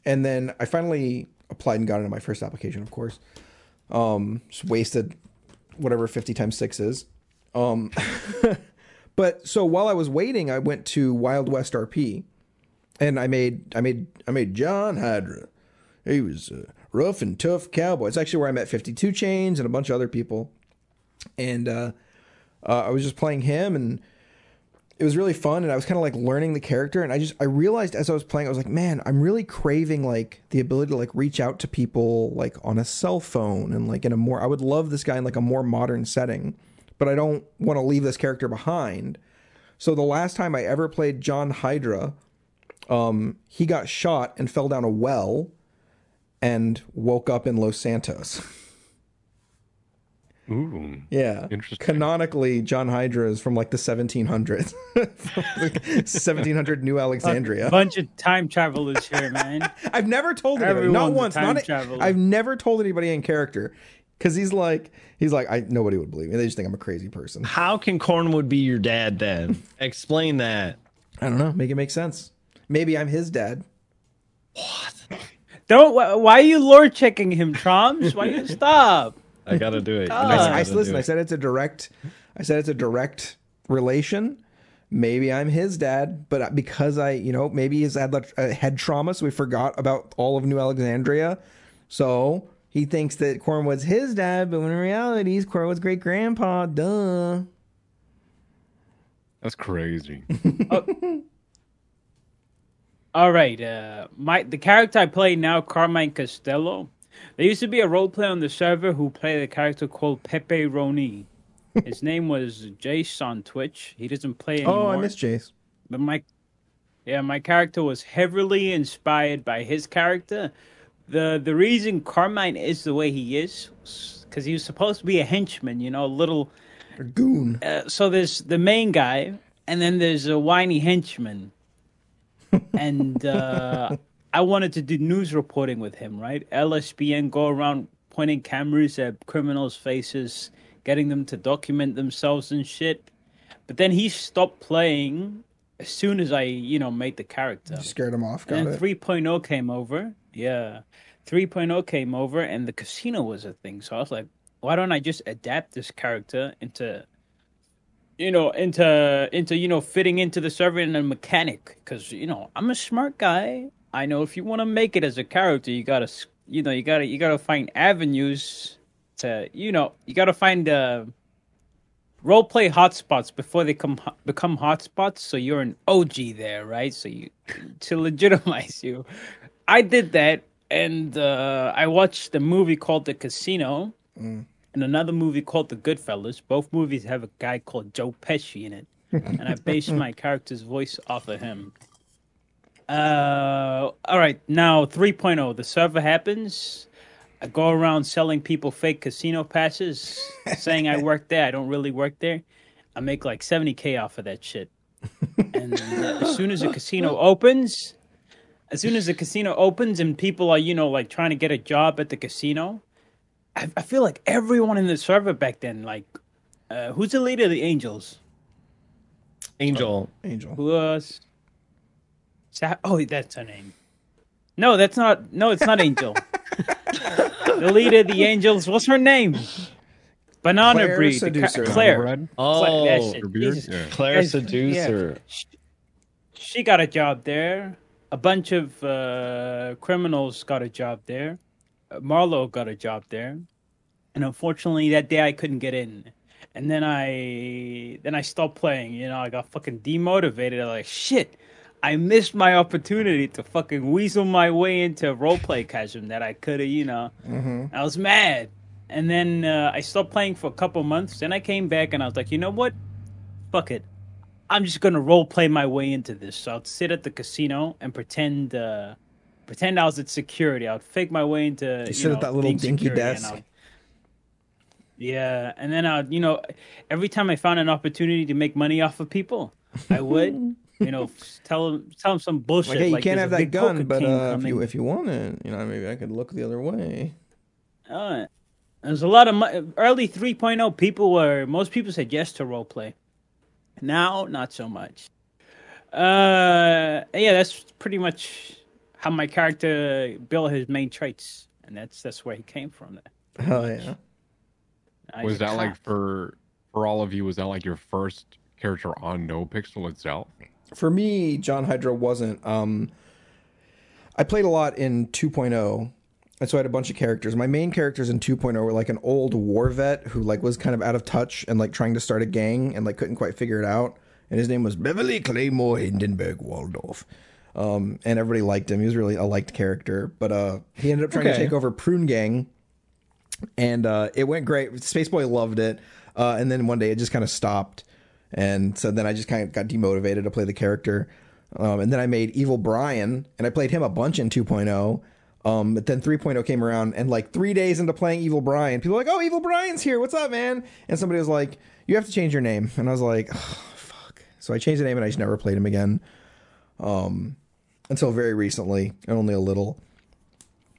And then I finally applied and got into my first application, of course. Um, just wasted whatever 50 times 6 is. Um, *laughs* but so while I was waiting, I went to Wild West RP and I made I made I made John Hydra. He was a rough and tough cowboy. It's actually where I met 52 Chains and a bunch of other people. And uh, uh, I was just playing him and it was really fun and I was kind of like learning the character and I just I realized as I was playing I was like man I'm really craving like the ability to like reach out to people like on a cell phone and like in a more I would love this guy in like a more modern setting but I don't want to leave this character behind. So the last time I ever played John Hydra um he got shot and fell down a well and woke up in Los Santos *laughs* Ooh. Yeah. Interesting. Canonically, John Hydra is from like the 1700s. 1700 *laughs* New Alexandria. bunch of time travelers here, man. *laughs* I've never told anybody. Not Everyone's a once. time Not traveler. I've never told anybody in character. Because he's like, he's like, I nobody would believe me. They just think I'm a crazy person. How can Cornwood be your dad then? *laughs* Explain that. I don't know. Make it make sense. Maybe I'm his dad. What? Don't. Why are you lore checking him, Traumz? Why you stop? I gotta do it. Ah. *laughs* I, gotta I do listen. I it. said it's a direct. I said it's a direct relation. Maybe I'm his dad, but because I, you know, maybe he's had like, a head trauma, so we forgot about all of New Alexandria. So he thinks that Cornwood's his dad, but when in reality, he's Cornwood's great grandpa. Duh. That's crazy. *laughs* All right. Uh, my the character I play now, Carmine Costello. There used to be a role play on the server who played a character called Pepe Roni. *laughs* His name was Jace on Twitch. He doesn't play anymore. Oh, I miss Jace. But my yeah, my character was heavily inspired by his character. The the reason Carmine is the way he is because he was supposed to be a henchman, you know, a little Or Goon. uh, so there's the main guy and then there's a whiny henchman. *laughs* and uh I wanted to do news reporting with him, right? LSBN go around pointing cameras at criminals' faces, getting them to document themselves and shit. But then he stopped playing as soon as I, you know, made the character. You scared him off. Got And it. then 3.0 came over. Yeah. 3.0 came over and the casino was a thing. So I was like, why don't I just adapt this character into you know, into into you know, fitting into the server and a mechanic cuz you know, I'm a smart guy. I know if you want to make it as a character, you got to you know, you got to you got to find avenues to, you know, you got to find uh role play hotspots before they come become hotspots so you're an OG there, right? So you to legitimize *laughs* you. I did that and uh, I watched a movie called The Casino and another movie called The Goodfellas. Both movies have a guy called Joe Pesci in it. and I based *laughs* my character's voice off of him. Uh, all right, now 3.0. The server happens. I go around selling people fake casino passes, *laughs* saying I work there. I don't really work there. I make like 70k off of that shit. And uh, as soon as the casino opens, as soon as the casino opens and people are, you know, like trying to get a job at the casino, I, I feel like everyone in the server back then, like, uh, who's the leader of the Angels? Angel. Angel. Who was? Sa- oh, that's her name. No, that's not. No, it's not Angel. *laughs* the leader of the Angels. What's her name? Banana Claire Breed. the ca- Seducer. Claire. Red? Oh, that shit. Her beard? Jesus. Yeah. Claire Yes, Seducer. She got a job there. A bunch of uh, criminals got a job there. Uh, Marlo got a job there, and unfortunately, that day I couldn't get in. And then I then I stopped playing. You know, I got fucking demotivated. I'm like, shit, I missed my opportunity to fucking weasel my way into roleplay chasm that I could have. You know, I was mad. And then uh, I stopped playing for a couple months. Then I came back and I was like, you know what? Fuck it. I'm just gonna roleplay my way into this. So I'll sit at the casino and pretend uh pretend I was at security. I'd fake my way into you, sit at know, that little dinky security, and desk. Yeah, and then I'd you know every time I found an opportunity to make money off of people, I would *laughs* you know tell him tell him some bullshit. Like, hey, you like, can't have that gun, but uh, if you if you want it, you know, maybe I could look the other way. Uh, there's a lot of mo- early 3.0 people were most people said yes to role play. Now, not so much. Uh, yeah, that's pretty much how my character built his main traits, and that's that's where he came from. Hell yeah. I Was that like for for all of you? Was that like your first character on No Pixel itself? For me, John Hydra wasn't. Um, I played a lot in 2.0, and so I had a bunch of characters. My main characters in 2.0 were like an old war vet who like was kind of out of touch and like trying to start a gang and like couldn't quite figure it out. And his name was Beverly Claymore Hindenburg Waldorf. Um, and everybody liked him. He was really a liked character, but uh, he ended up trying to take over Prune Gang, and uh, it went great. Spaceboy loved it, uh, and then one day it just kind of stopped, and so then I just kind of got demotivated to play the character, um, and then I made Evil Brian, and I played him a bunch in 2.0. Um, but then 3.0 came around, and like three days into playing Evil Brian, people were like, "Oh, Evil Brian's here! What's up, man?" And somebody was like, "You have to change your name," and I was like, oh, "Fuck!" So I changed the name, and I just never played him again, um, until very recently, and only a little.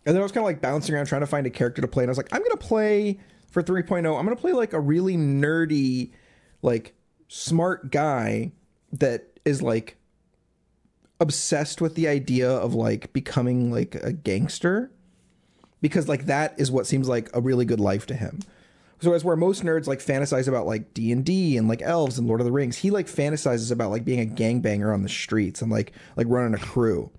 And then I was kind of like bouncing around trying to find a character to play. And I was like, I'm to play for 3.0. I'm to play like a really nerdy, like smart guy that is like obsessed with the idea of like becoming like a gangster because like that is what seems like a really good life to him. So as where most nerds like fantasize about like D and D and like elves and Lord of the Rings, he like fantasizes about like being a gangbanger on the streets and like like running a crew.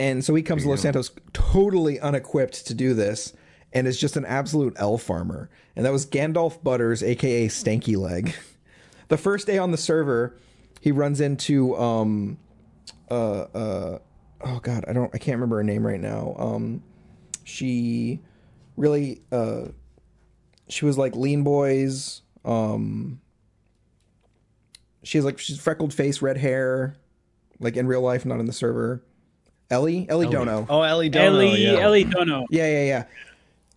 And so he comes to Los Santos totally unequipped to do this, and is just an absolute elf farmer. And that was Gandalf Butters, aka Stanky Leg. *laughs* The first day on the server, he runs into um uh uh oh god, I don't I can't remember her name right now. Um she really uh she was like lean boys um she's like she's freckled face red hair like in real life not in the server ellie ellie, dono Oh, Ellie Dono. Ellie, yeah. Ellie Dono. yeah yeah yeah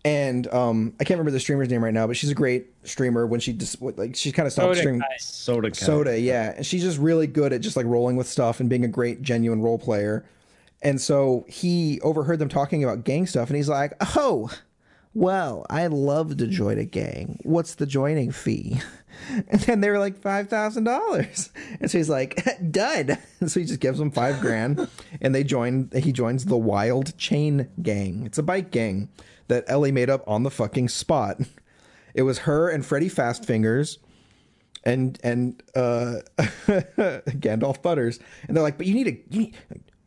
and um i can't remember the streamer's name right now but she's a great streamer when she just like she kind of stopped Soda streaming guy. Soda. Cat. soda yeah. And she's just really good at just like rolling with stuff and being a great genuine role player. And so he overheard them talking about gang stuff and he's like oh well i'd love to join a gang. What's the joining fee? *laughs* And then they were like $5000 and so he's like *laughs* dud. And *laughs* so he just gives them five grand and they join he joins the wild chain gang. It's a bike gang that ellie made up on the fucking spot it was her and freddie fastfingers and and uh *laughs* Gandalf Butters, and they're like, but you need a you need,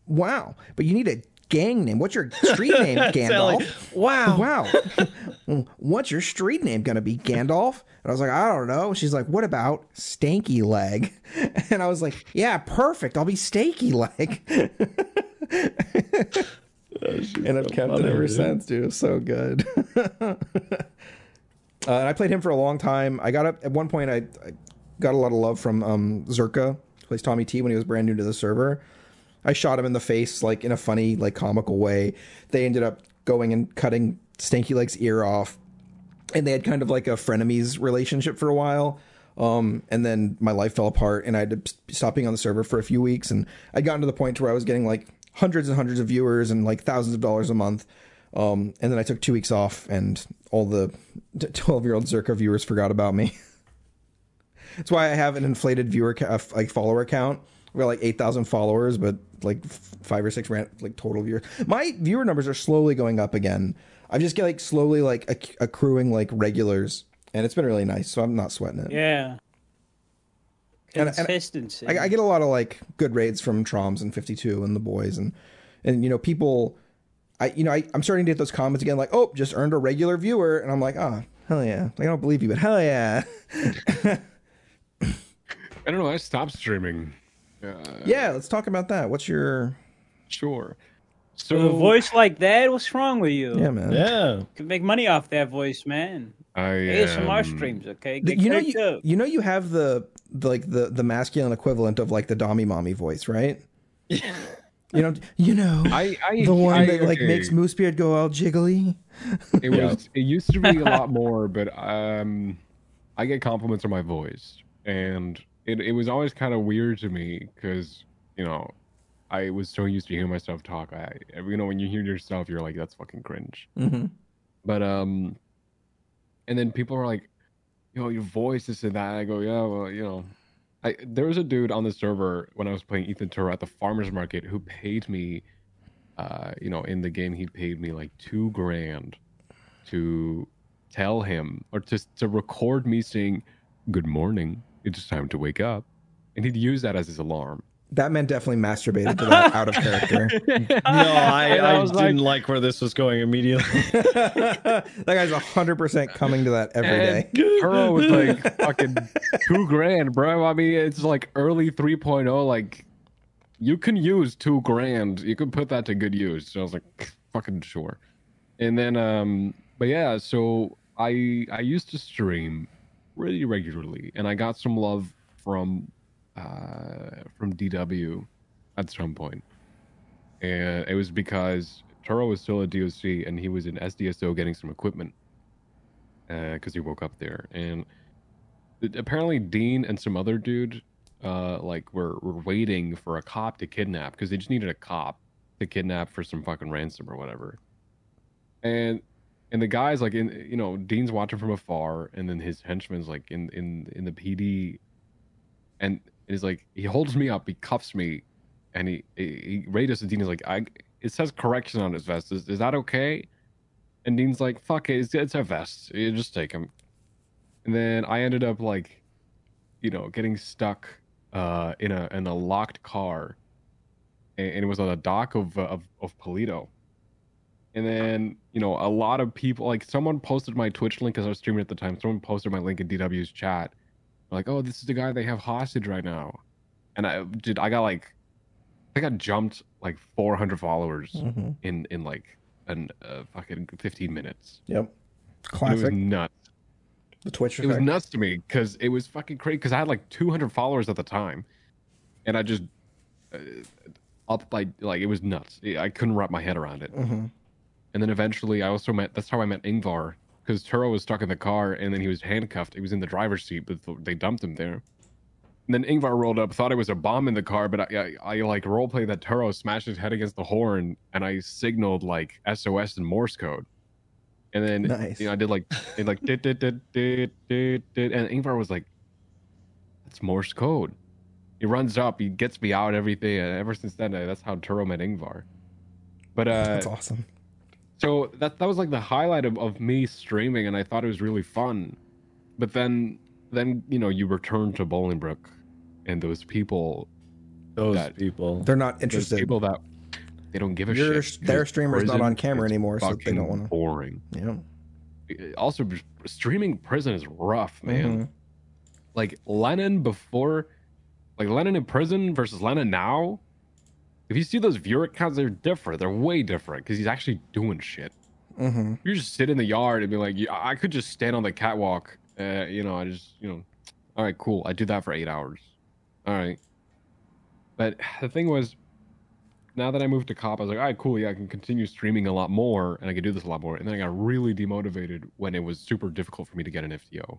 wow, but you need a gang name. What's your street *laughs* name, Gandalf? *laughs* Wow. Wow. What's your street name gonna be, Gandalf? And I was like, I don't know. She's like, what about Stanky Leg? And I was like, yeah, perfect. I'll be Stanky Leg. And I've kept it ever since, dude. It so good. *laughs* uh, and I played him for a long time. I got up at one point. I, I got a lot of love from um, Zerkaa, who plays Tommy T when he was brand new to the server. I shot him in the face like in a funny, like comical way. They ended up going and cutting Stanky Leg's ear off, and they had kind of like a frenemies relationship for a while. Um, and then my life fell apart, and I had to stop being on the server for a few weeks. And I'd gotten to the point where I was getting like hundreds and hundreds of viewers and like thousands of dollars a month. Um, and then I took two weeks off, and all the twelve-year-old Zerkaa viewers forgot about me. *laughs* That's why I have an inflated viewer ca- like follower count. I've got like eight thousand followers, but like five or six ran- like total viewers. My viewer numbers are slowly going up again. I just get like slowly like acc- accruing like regulars, and it's been really nice. So I'm not sweating it. Yeah. And- and- I, I get a lot of like good raids from Traumz and 52 and the boys and and you know people I you know I, I'm starting to get those comments again like oh just earned a regular viewer and I'm like oh hell yeah like, I don't believe you but hell yeah *laughs* I don't know. I stopped streaming. Uh, yeah let's talk about that what's your sure. So a voice like that, what's wrong with you? yeah man Yeah. You can make money off that voice, man. I ASMR um, streams, okay? Get you know you, up. you know you have the, the like the the masculine equivalent of like the Dommy Mommy voice right *laughs* you know you know I, I the one I- that like okay. makes Moosebeard go all jiggly It was. It used to be a lot *laughs* more, but um, I get compliments on my voice, and it it was always kind of weird to me because you know I was so used to hearing myself talk. I you know when you hear yourself, you're like that's fucking cringe. mm-hmm. But um, and then people are like, "Yo, your voice this and that." I go, "Yeah, well, you know." I, there was a dude on the server when I was playing Ethan Turner at the farmers market who paid me, uh, you know, in the game he paid me like two grand to tell him or to to record me saying, "Good morning, it's time to wake up," and he'd use that as his alarm. That man definitely masturbated to that out of character *laughs* No, I, I I, didn't like, where this was going immediately. *laughs* *laughs* that guy's hundred percent coming to that every day. And Turo was like fucking two grand, bro. I mean, it's like early 3.0. Like, you can use two grand. You can put that to good use. So I was like, fucking sure. And then, um, but yeah, so I I used to stream really regularly, and I got some love from uh from DW at some point, and it was because Turo was still a DOC, and he was in SDSO getting some equipment because he woke up there. And apparently dean and some other dude uh like were, were waiting for a cop to kidnap because they just needed a cop to kidnap for some fucking ransom or whatever. And and the guy's like in you know Dean's watching from afar, and then his henchman's like in in in the PD, and he's like he holds me up, he cuffs me, and he he, he radios to Dean. He's like I it says correction on his vest. Is is that okay? And Dean's like fuck it, it's, it's a vest. You just take him. And then I ended up like, you know, getting stuck uh in a in a locked car, and, and it was on the dock of uh, of of Paleto and then you know a lot of people like someone posted my twitch link because i was streaming at the time someone posted my link in dw's chat like oh this is the guy they have hostage right now and i did i got like i got jumped like 400 followers Mhm. in in like an uh, fucking 15 minutes Yep. And it was nuts The Twitch it was nuts to me because it was fucking crazy because i had like 200 followers at the time and i just uh, up by like it was nuts i couldn't wrap my head around it Mhm. and then eventually, I also met. That's how I met Ingvar, because Turo was stuck in the car, and then he was handcuffed. He was in the driver's seat, but they dumped him there. And then Ingvar rolled up, thought it was a bomb in the car, but I, I, I like roleplay that Turo smashed his head against the horn, and I signaled like SOS in Morse code. And then Nice. you know I did like it like did did did did did did, and Ingvar was like, "That's Morse code." He runs up, he gets me out, everything, and ever since then, uh, that's how Turo met Ingvar. But uh, That's awesome. So that that was like the highlight of, of me streaming and i thought it was really fun but then then you know you return to bolingbrook and those people Those that- people. They're not those interested. people that they don't give a Your- shit their because streamer's not on camera anymore, so they don't wanna- boring Yeah. also streaming prison is rough man Mhm. like lennon before like lennon in prison versus lennon now if you see those viewer counts they're different they're way different because he's actually doing shit Mhm. you just sit in the yard and be like, I could just stand on the catwalk. Uh, you know, I just, you know, all right, cool. I do that for eight hours. All right. But *sighs* the thing was, now that I moved to cop, I was like, all right, cool. Yeah, I can continue streaming a lot more and I can do this a lot more. And then I got really demotivated when it was super difficult for me to get an FTO.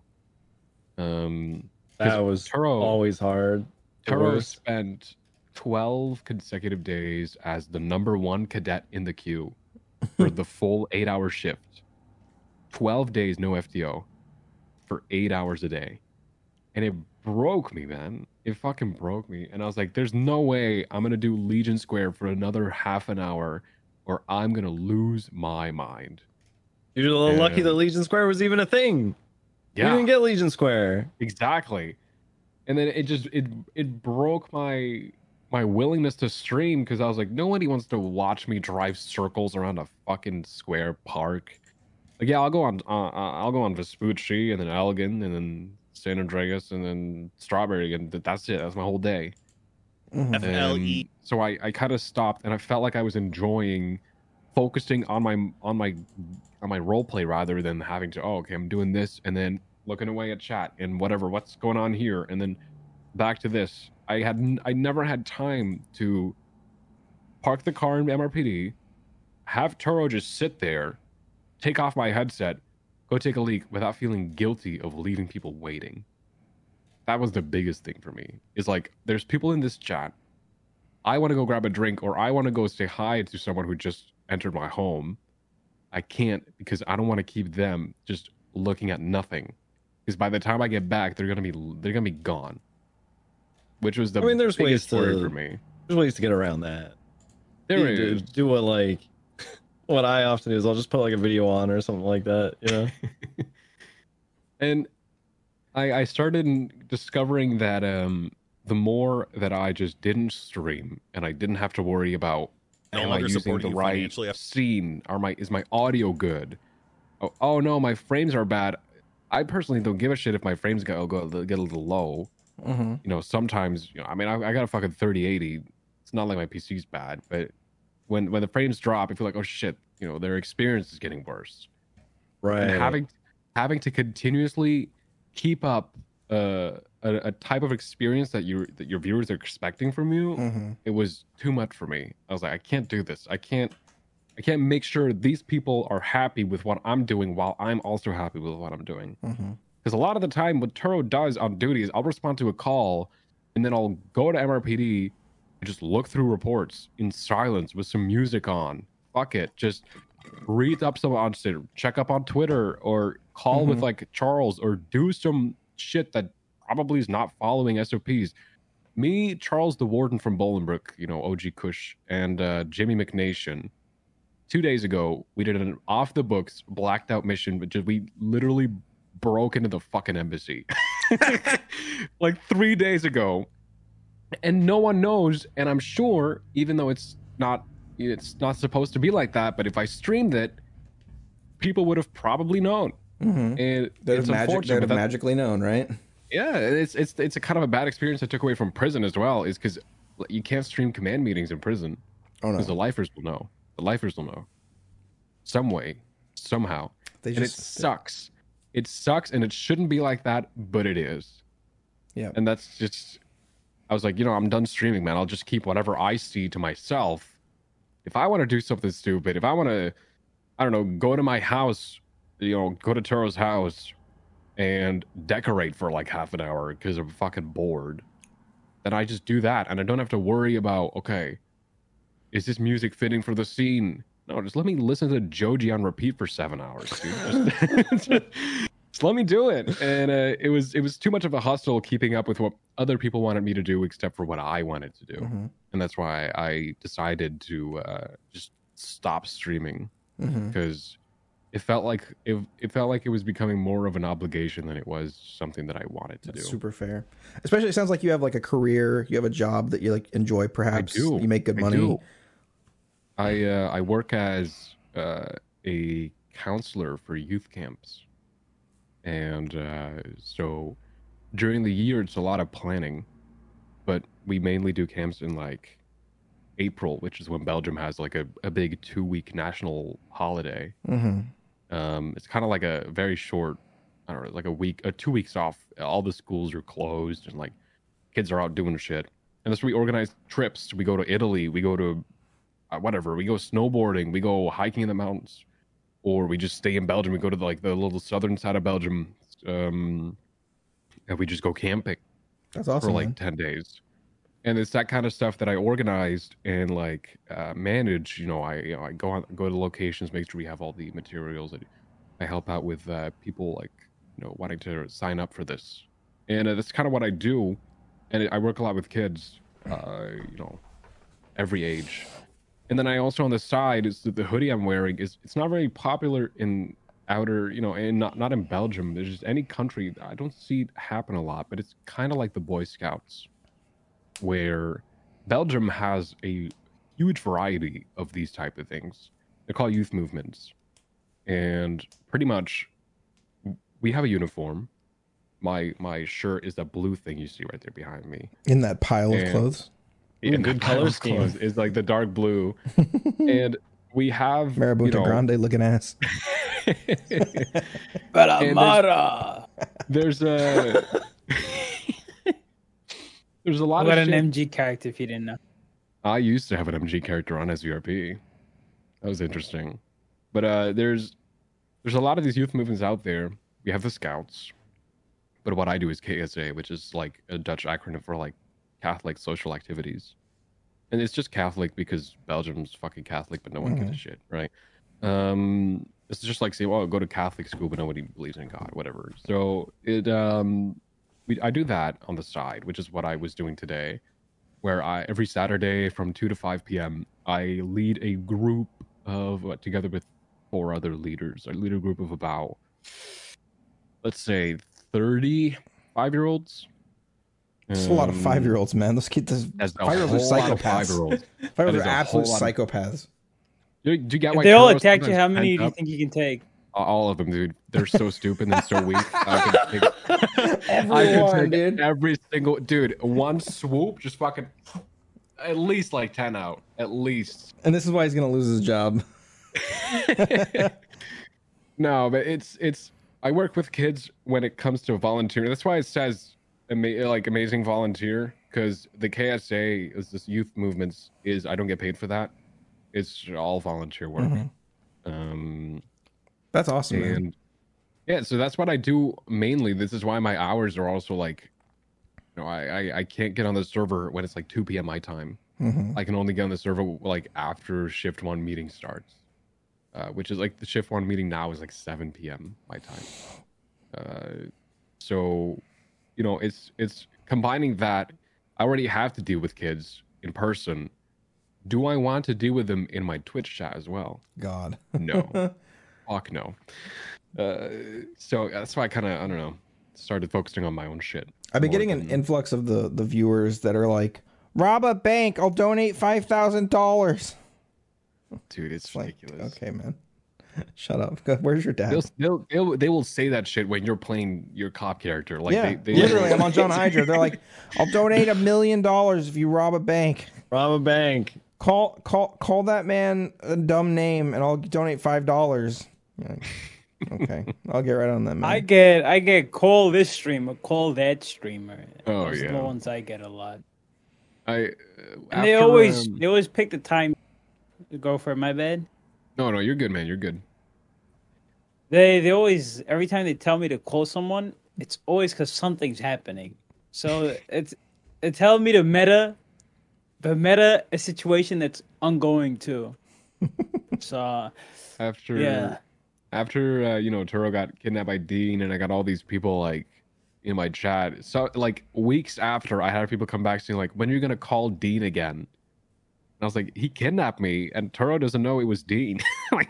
Um, That was Turo, always hard. The Turo spent 12 consecutive days as the number one cadet in the queue for the *laughs* full eight hour shift. 12 days, no FTO for eight hours a day. And it broke me, man. It fucking broke me. And I was like, there's no way I'm going to do Legion Square for another half an hour or I'm going to lose my mind. You're a little lucky that Legion Square was even a thing. Yeah. You didn't get Legion Square. exactly and then it just it it broke my my willingness to stream because i was like nobody wants to watch me drive circles around a fucking square park. Like yeah i'll go on uh, uh, i'll go on vespucci and then elgin and then san andreas and then strawberry and that's it. That's my whole day. Mhm. FLE. Um, so i i kind of stopped and i felt like i was enjoying focusing on my on my on my role play rather than having to oh okay i'm doing this and then looking away at chat and whatever what's going on here? And then back to this i had i never had time to park the car in mrpd have turo just sit there take off my headset go take a leak without feeling guilty of leaving people waiting. That was the biggest thing for me. Is like there's people in this chat. I want to go grab a drink or i want to go say hi to someone who just entered my home. I can't because i don't want to keep them just looking at nothing. Because by the time i get back they're gonna be they're gonna be gone which was the I mean, there's ways biggest worry to- for me There's ways to get around that. there you do, do what like what I often do is I'll just put like a video on or something like that. You know, *laughs* and I, I started discovering that um, the more that I just didn't stream and I didn't have to worry about No am I using the right scene? Are my is my audio good? Oh, oh no, my frames are bad. I personally don't give a shit if my frames go, go get a little low. Mhm. You know, sometimes you know, I mean, I, I got a fucking 3080. It's not like my PC's bad, but when when the frames drop, I feel like oh shit, you know, their experience is getting worse right? and having having to continuously keep up uh, a, a type of experience that you that your viewers are expecting from you Mhm. it was too much for me i was like i can't do this i can't i can't make sure these people are happy with what i'm doing while i'm also happy with what i'm doing Mhm. Because a lot of the time what turo does on duty is i'll respond to a call and then i'll go to mrpd and just look through reports in silence with some music on. Fuck it. Just read up some on check up on Twitter or call with Mhm. like Charles or do some shit that probably is not following SOPs. Me, Charles the Warden from Bolingbrook, you know, OG Kush, and uh, Jimmy McNation. Two days ago, we did an off the books, blacked out mission, but just we literally broke into the fucking embassy. *laughs* *laughs* like three days ago. And no one knows, and I'm sure, even though it's not it's not supposed to be like that, but if I streamed it, people would have probably known. Mm-hmm. And They'd it's have, magic, unfortunate, they'd but have that- magically known, right? yeah, it's it's it's a kind of a bad experience I took away from prison as well, is because you can't stream command meetings in prison Oh no, because the lifers will know. The lifers will know, some way, somehow, they and it just sucks. It sucks, and it shouldn't be like that, but it is. Yeah. and that's just. I was like, you know, I'm done streaming, man. I'll just keep whatever I see to myself. If I want to do something stupid, if I want to, I don't know, go to my house, you know, go to Turo's house and decorate for like half an hour because I'm fucking bored, then I just do that. And I don't have to worry about, okay, is this music fitting for the scene? No, just let me listen to Joji on repeat for seven hours, dude. *laughs* Just, just let me do it. And uh, it was it was too much of a hustle keeping up with what other people wanted me to do, except for what I wanted to do. Mhm. And that's why I decided to uh, just stop streaming Mhm. because it felt like it, it felt like it was becoming more of an obligation than it was something that I wanted to That's do. super fair. Especially, it sounds like you have like a career, you have a job that you like enjoy. Perhaps you make good I money. do. I uh, I work as uh, a counselor for youth camps, and uh, so during the year it's a lot of planning, but we mainly do camps in like April, which is when Belgium has like a, a big two week national holiday. hmm Um, it's kind of like a very short, I don't know, like a week, uh, two weeks off. All the schools are closed and like kids are out doing shit. And that's where we organize trips. We go to Italy, we go to whatever, we go snowboarding, we go hiking in the mountains, or we just stay in Belgium. We go to like the little southern side of Belgium, um, and we just go camping That's awesome. for like man. 10 days and it's that kind of stuff that i organized and like uh, manage you know i you know i go on go to locations make sure we have all the materials and i help out with uh, people like you know wanting to sign up for this and uh, that's kind of what i do and i work a lot with kids uh, you know every age and then i also on the side is that the hoodie i'm wearing is it's not very popular in outer you know and not not in belgium. There's just any country i don't see it happen a lot but it's kind of like the boy scouts where belgium has a huge variety of these type of things. They're called youth movements. And pretty much we have a uniform. My my shirt is that blue thing you see right there behind me. In that pile of clothes. Ooh, good *laughs* the color scheme. clothes is like the dark blue *laughs* and we have Marabunta you know, Grande looking ass. *laughs* Balamara. there's a there's a lot What of an shit. MG character if you didn't know. I used to have an MG character on SVRP. That was interesting. But uh there's there's a lot of these youth movements out there. We have the Scouts. But what I do is KSA, which is like a Dutch acronym for like Catholic social activities. And it's just Catholic because Belgium's fucking Catholic, but no one gives a shit, right? Um it's just like saying, well, go to Catholic school, but nobody believes in God, whatever. So it um we, I do that on the side, which is what I was doing today where I every Saturday from 2 to 5 p.m. I lead a group of uh, together with four other leaders. I lead a group of about let's say 35 year olds. It's a lot of mm. five year olds, man. Let's keep this. Five year olds are psychopaths. five-year-olds. Five That year olds is are absolute whole lot of- psychopaths. *laughs* Do, do you get why they all attack you, how many do you up? think you can take? All of them, dude. They're so stupid and so weak. *laughs* I could take, *laughs* I Everyone, take dude. every single dude. One swoop, just fucking at least like 10 out. At least. And this is why he's gonna lose his job. no, but it's it's. I work with kids when it comes to volunteering. That's why it says ama- like amazing volunteer because the KSA is this youth movements is I don't get paid for that. It's all volunteer work. Mhm. Um, That's awesome, man. yeah, so that's what I do mainly. This is why my hours are also like, you know, I I, I can't get on the server when it's like 2 p.m. my time I can only get on the server like after shift one meeting starts, uh, which is like the shift one meeting now is like 7 p.m. my time. Uh, so, you know, it's it's combining that. I already have to deal with kids in person. Do I want to deal with them in my Twitch chat as well? God. *laughs* No. *laughs* Fuck no. Uh, so that's why I kind of I don't know started focusing on my own shit. I've been getting an influx of the the viewers that are like, rob a bank, I'll donate five thousand dollars. dude. It's Like, ridiculous. okay, man, *laughs* shut up. Go- Where's your dad? They'll, they'll, they'll, they will say that shit when you're playing your cop character. Like yeah, they, they literally, I'm on *laughs* John Hydra. They're like, I'll donate a million dollars if you rob a bank. Rob a bank. Call call call that man a dumb name, and I'll donate five dollars. *laughs* Okay, I'll get right on that man. I get I get call this streamer, call that streamer. Oh, Those yeah. the ones I get a lot. I, uh, And they always um, they always pick the time to go for my bed. No, no, you're good, man. You're good. They they always every time they tell me to call someone, it's always because something's happening. So it's they tell me to meta, but meta a situation that's ongoing too. *laughs* so After, yeah, after uh, you know Turo got kidnapped by Dean, and I got all these people like in my chat. So like weeks after, I had people come back saying like, "When are you gonna call Dean again?" And I was like, "He kidnapped me, and Turo doesn't know it was Dean." *laughs* like,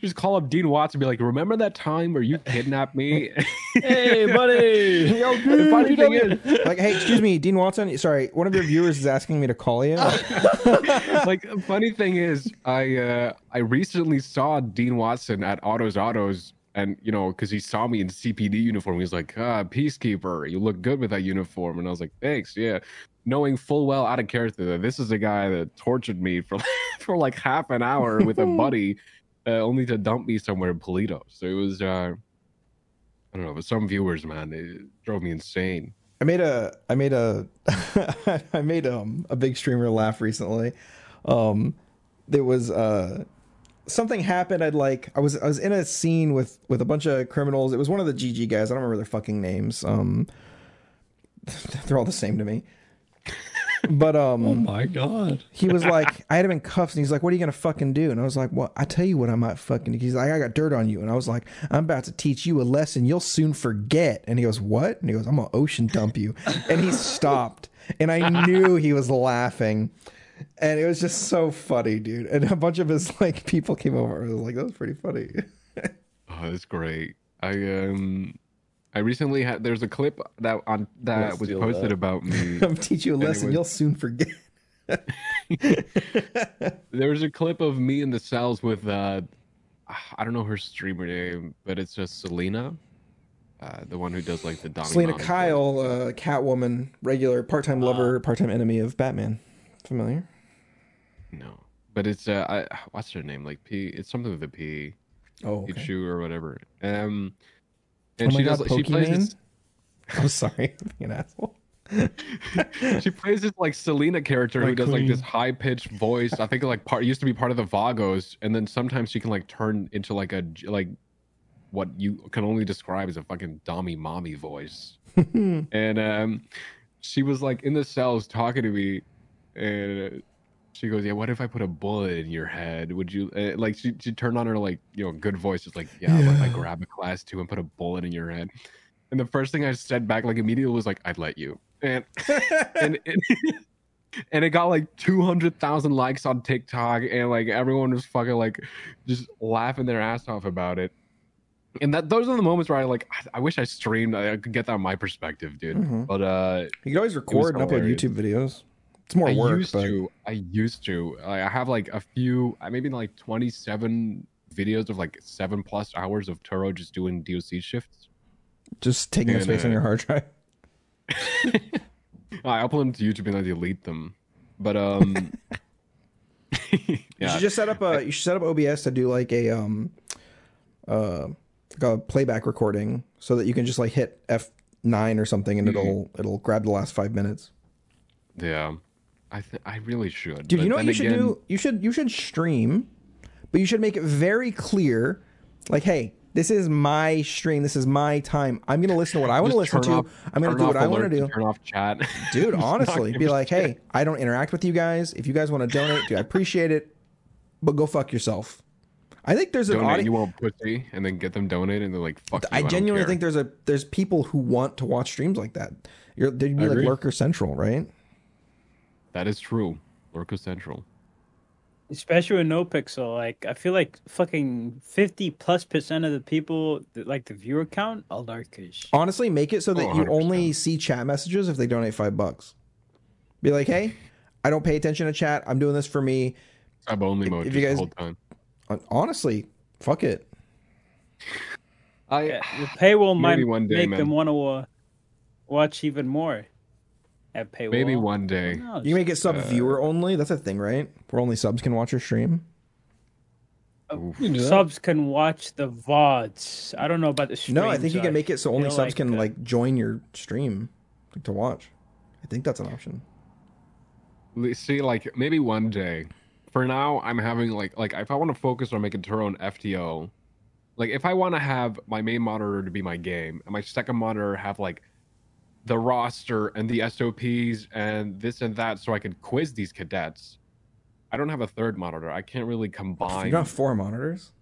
just call up Dean Watts and be like, "Remember that time where you kidnapped me?" *laughs* Hey, buddy. *laughs* Yo, the funny thing is, like, hey, excuse me, Dean Watson. Sorry, one of your viewers is asking me to call you. like funny thing is i uh i recently saw dean watson at Otto's Autos and you know because he saw me in cpd uniform he's like ah peacekeeper you look good with that uniform and i was like thanks yeah knowing full well out of character that this is a guy that tortured me for *laughs* for like half an hour with a *laughs* buddy uh, only to dump me somewhere in Paleto so it was uh i don't know but some viewers man it drove me insane I made a I made a *laughs* I made um a big streamer laugh recently. Um there was uh something happened I'd like I was I was in a scene with with a bunch of criminals. It was one of the GG guys. I don't remember their fucking names. Um they're all the same to me. But um Oh my god. he was like, I had him in cuffs, and he's like, "What are you gonna fucking do?" And I was like, "Well, I tell you what, I might fucking." do." He's like, "I got dirt on you," and I was like, "I'm about to teach you a lesson. You'll soon forget." And he goes, "What?" And he goes, "I'm gonna ocean dump you." And he stopped, and I knew he was laughing, and it was just so funny, dude. And a bunch of his like people came over. I was like, "That was pretty funny." *laughs* Oh, that's great. I um, I recently had. There's a clip that on that Let's was posted that. about me. *laughs* I'm teach you a lesson. was- You'll soon forget. *laughs* there was a clip of me in the cells with uh, I don't know her streamer name, but it's just Selena, uh, the one who does like the Donnie Selina Kyle, uh, Catwoman, regular part-time lover, part-time enemy of Batman. Familiar? No, but it's uh, I, what's her name? Like P. It's something with a P. Oh, okay. Pichu or whatever. Um, and Oh my she does. God, she plays this. *laughs* I'm sorry, I'm being an asshole. *laughs* she plays this like Selena character who does like this high pitched voice. I think like part used to be part of the Vagos, and then sometimes she can like turn into like a like what you can only describe as a fucking dummy mommy voice. *laughs* and um, she was like in the cells talking to me, and she goes, "Yeah, what if I put a bullet in your head? Would you uh, like?" She she turned on her like you know good voice, just like, "Yeah, if I grab a class two and put a bullet in your head?" And the first thing I said back like immediately was like, "I'd let you." And *laughs* and it, and it got like 200,000 likes on TikTok and like everyone was fucking like just laughing their ass off about it. And that those are the moments where I like I, I wish I streamed I could get that on my perspective, dude. Mhm. But uh You can always record and upload. YouTube videos. It's more I work, used but to I used to like, I have like a few I maybe like 27 videos of like 7 plus hours of Turo just doing DOC shifts. just taking up and, space on uh, your hard drive. *laughs* I upload them to YouTube and I delete them. But um *laughs* You yeah. should just set up a. You should set up OBS to do like a um, uh, like a playback recording, so that you can just like hit F nine or something, and it'll it'll grab the last five minutes. Yeah, I th- I really should. Dude, but you know what you should do? You should you should stream, but you should make it very clear, like, hey, This is my stream. This is my time. I'm gonna listen to what I want to listen to. off- I'm gonna do what I want to do. Turn off chat, *laughs* Dude, honestly, be like, shit. hey, *laughs* I don't interact with you guys. If you guys want to donate, dude, I appreciate it, but go fuck yourself. I think there's an donate. audience. You want pussy, and then get them donated, and they're like, "Fuck." I you, don't genuinely think there's a there's people who want to watch streams like that. You're, there'd be I like agree. Lurker Central, right? That is true. Lurko Central. Especially with no pixel, like I feel like fucking fifty plus percent of the people, that, like the viewer count, are lurkers. Honestly, make it so that Oh, you only see chat messages if they donate five bucks. Be like, hey, I don't pay attention to chat. I'm doing this for me. Sub only mode if you guys- the whole time. Honestly, fuck it. I Yeah, the paywall might one day, make man. them want to uh, watch even more. At paywall, maybe one day. Who knows? You make it sub viewer only. That's a thing, right? Where only subs can watch your stream. subs can watch the vods. I don't know about the streams. No, I think you can make it so only subs like, can uh, like join your stream to watch. I think that's an option. See, like maybe one day. For now, I'm having like like if I want to focus on making Turo and FTO, like if I want to have my main monitor to be my game and my second monitor have like the roster and the SOPs and this and that, so I could quiz these cadets. I don't have a third monitor. I can't really combine. don't have four monitors.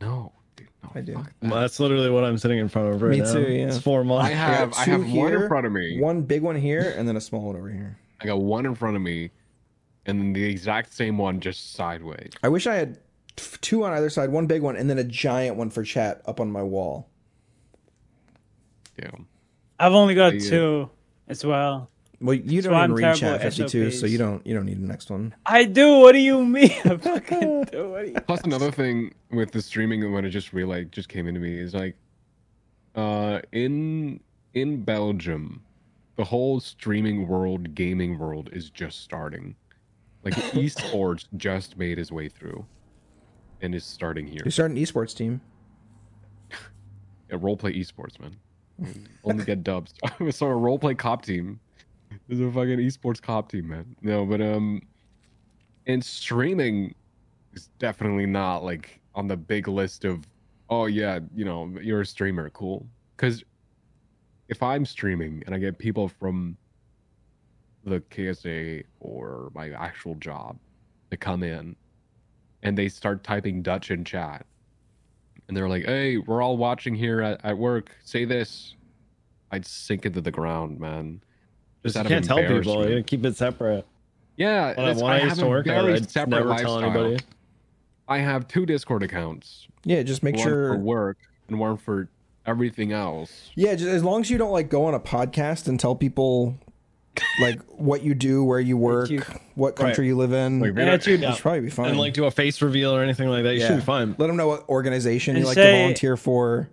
No, dude, no, I do. that. Well, that's literally what I'm sitting in front of right Me now. too, yeah. It's four I have I two have one in front of me. One big one here, and then a small one over here. I got one in front of me, and then the exact same one just sideways. I wish I had two on either side, one big one, and then a giant one for chat up on my wall. Yeah. I've only got Yeah. two as well. Well, you So don't I'm even read chat at 52, so you don't you don't need the next one. I do. What do you mean? *laughs* I fucking *laughs* do. What do you... Plus another thing with the streaming when it just really just came into me is like uh in in Belgium the whole streaming world gaming world is just starting. Like *laughs* esports just made his way through and is starting here. You're starting an esports team. A roleplay esports man. *laughs* Only get dubs. *laughs* I so a roleplay cop team. There's a fucking esports cop team, man. No, but um and streaming is definitely not like on the big list of oh yeah, you know, you're a streamer, cool. Cuz if I'm streaming and I get people from the KSA or my actual job to come in and they start typing Dutch in chat and they're like, "Hey, we're all watching here at, at work. Say this." I'd sink into the ground, man. Just out you can't tell people. You keep it separate. Yeah, When I, it's- when I, used have to a work, I very would separate never tell lifestyle. anybody. I have two Discord accounts. Yeah, just make one sure. for work and one for everything else. Yeah, just as long as you don't like go on a podcast and tell people like what you do, where you work, you- what country you live in. Like, Yeah, dude. It's probably be fine. And like do a face reveal or anything like that. You Yeah. should be fine. Let them know what organization you And like say- to volunteer for.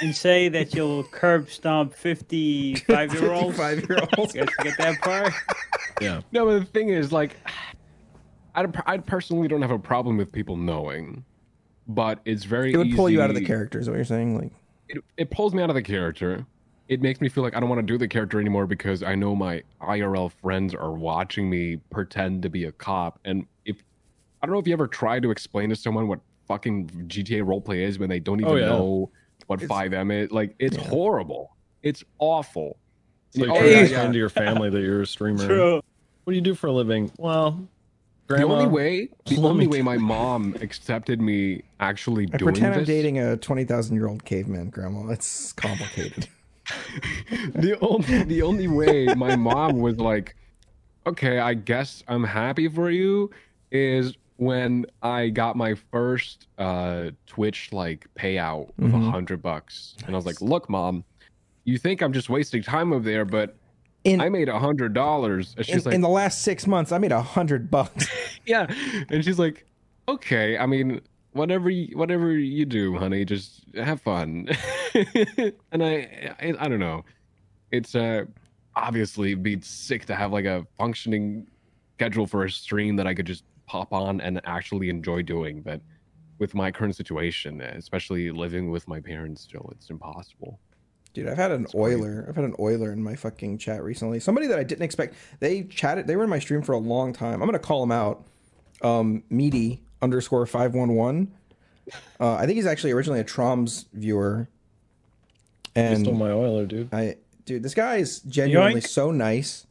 And say that you'll curb stomp fifty-five year olds. Five year olds. You guys get that part? Yeah. No, but the thing is, like, I I personally don't have a problem with people knowing, but it's very. It would pull you out of the character. Is what you're saying? Like, It, it pulls me out of the character. It makes me feel like I don't want to do the character anymore because I know my IRL friends are watching me pretend to be a cop. And if I don't know if you ever try to explain to someone what fucking GTA roleplay is when they don't even Oh, yeah. know what Five M is. Like, it's horrible. It's awful. It's like Oh, trying to yeah, explain yeah. to your family that you're a streamer. True. What do you do for a living? Well, The only way, the only way my mom accepted me actually I doing pretend I'm dating a twenty thousand year old caveman grandma. It's complicated. The only the only way my mom was like, okay, I guess I'm happy for you, is when I got my first uh Twitch like payout of a Mhm. hundred bucks, and I was like, look, mom, you think I'm just wasting time over there, but In I made a hundred dollars. In, like, in the last six months, I made a hundred bucks. *laughs* yeah and she's like okay i mean whatever you, whatever you do honey just have fun *laughs* and I, I i don't know it's uh obviously it'd be sick to have like a functioning schedule for a stream that i could just pop on and actually enjoy doing but with my current situation especially living with my parents still it's impossible Dude, I've had an oiler. I've had an oiler in my fucking chat recently. Somebody that I didn't expect. They chatted. They were in my stream for a long time. I'm gonna call them out. Um, meaty underscore five one one. Uh, I think he's actually originally a Traumz viewer. You And stole my oiler, dude. I, dude, this guy is genuinely Yoink. so nice.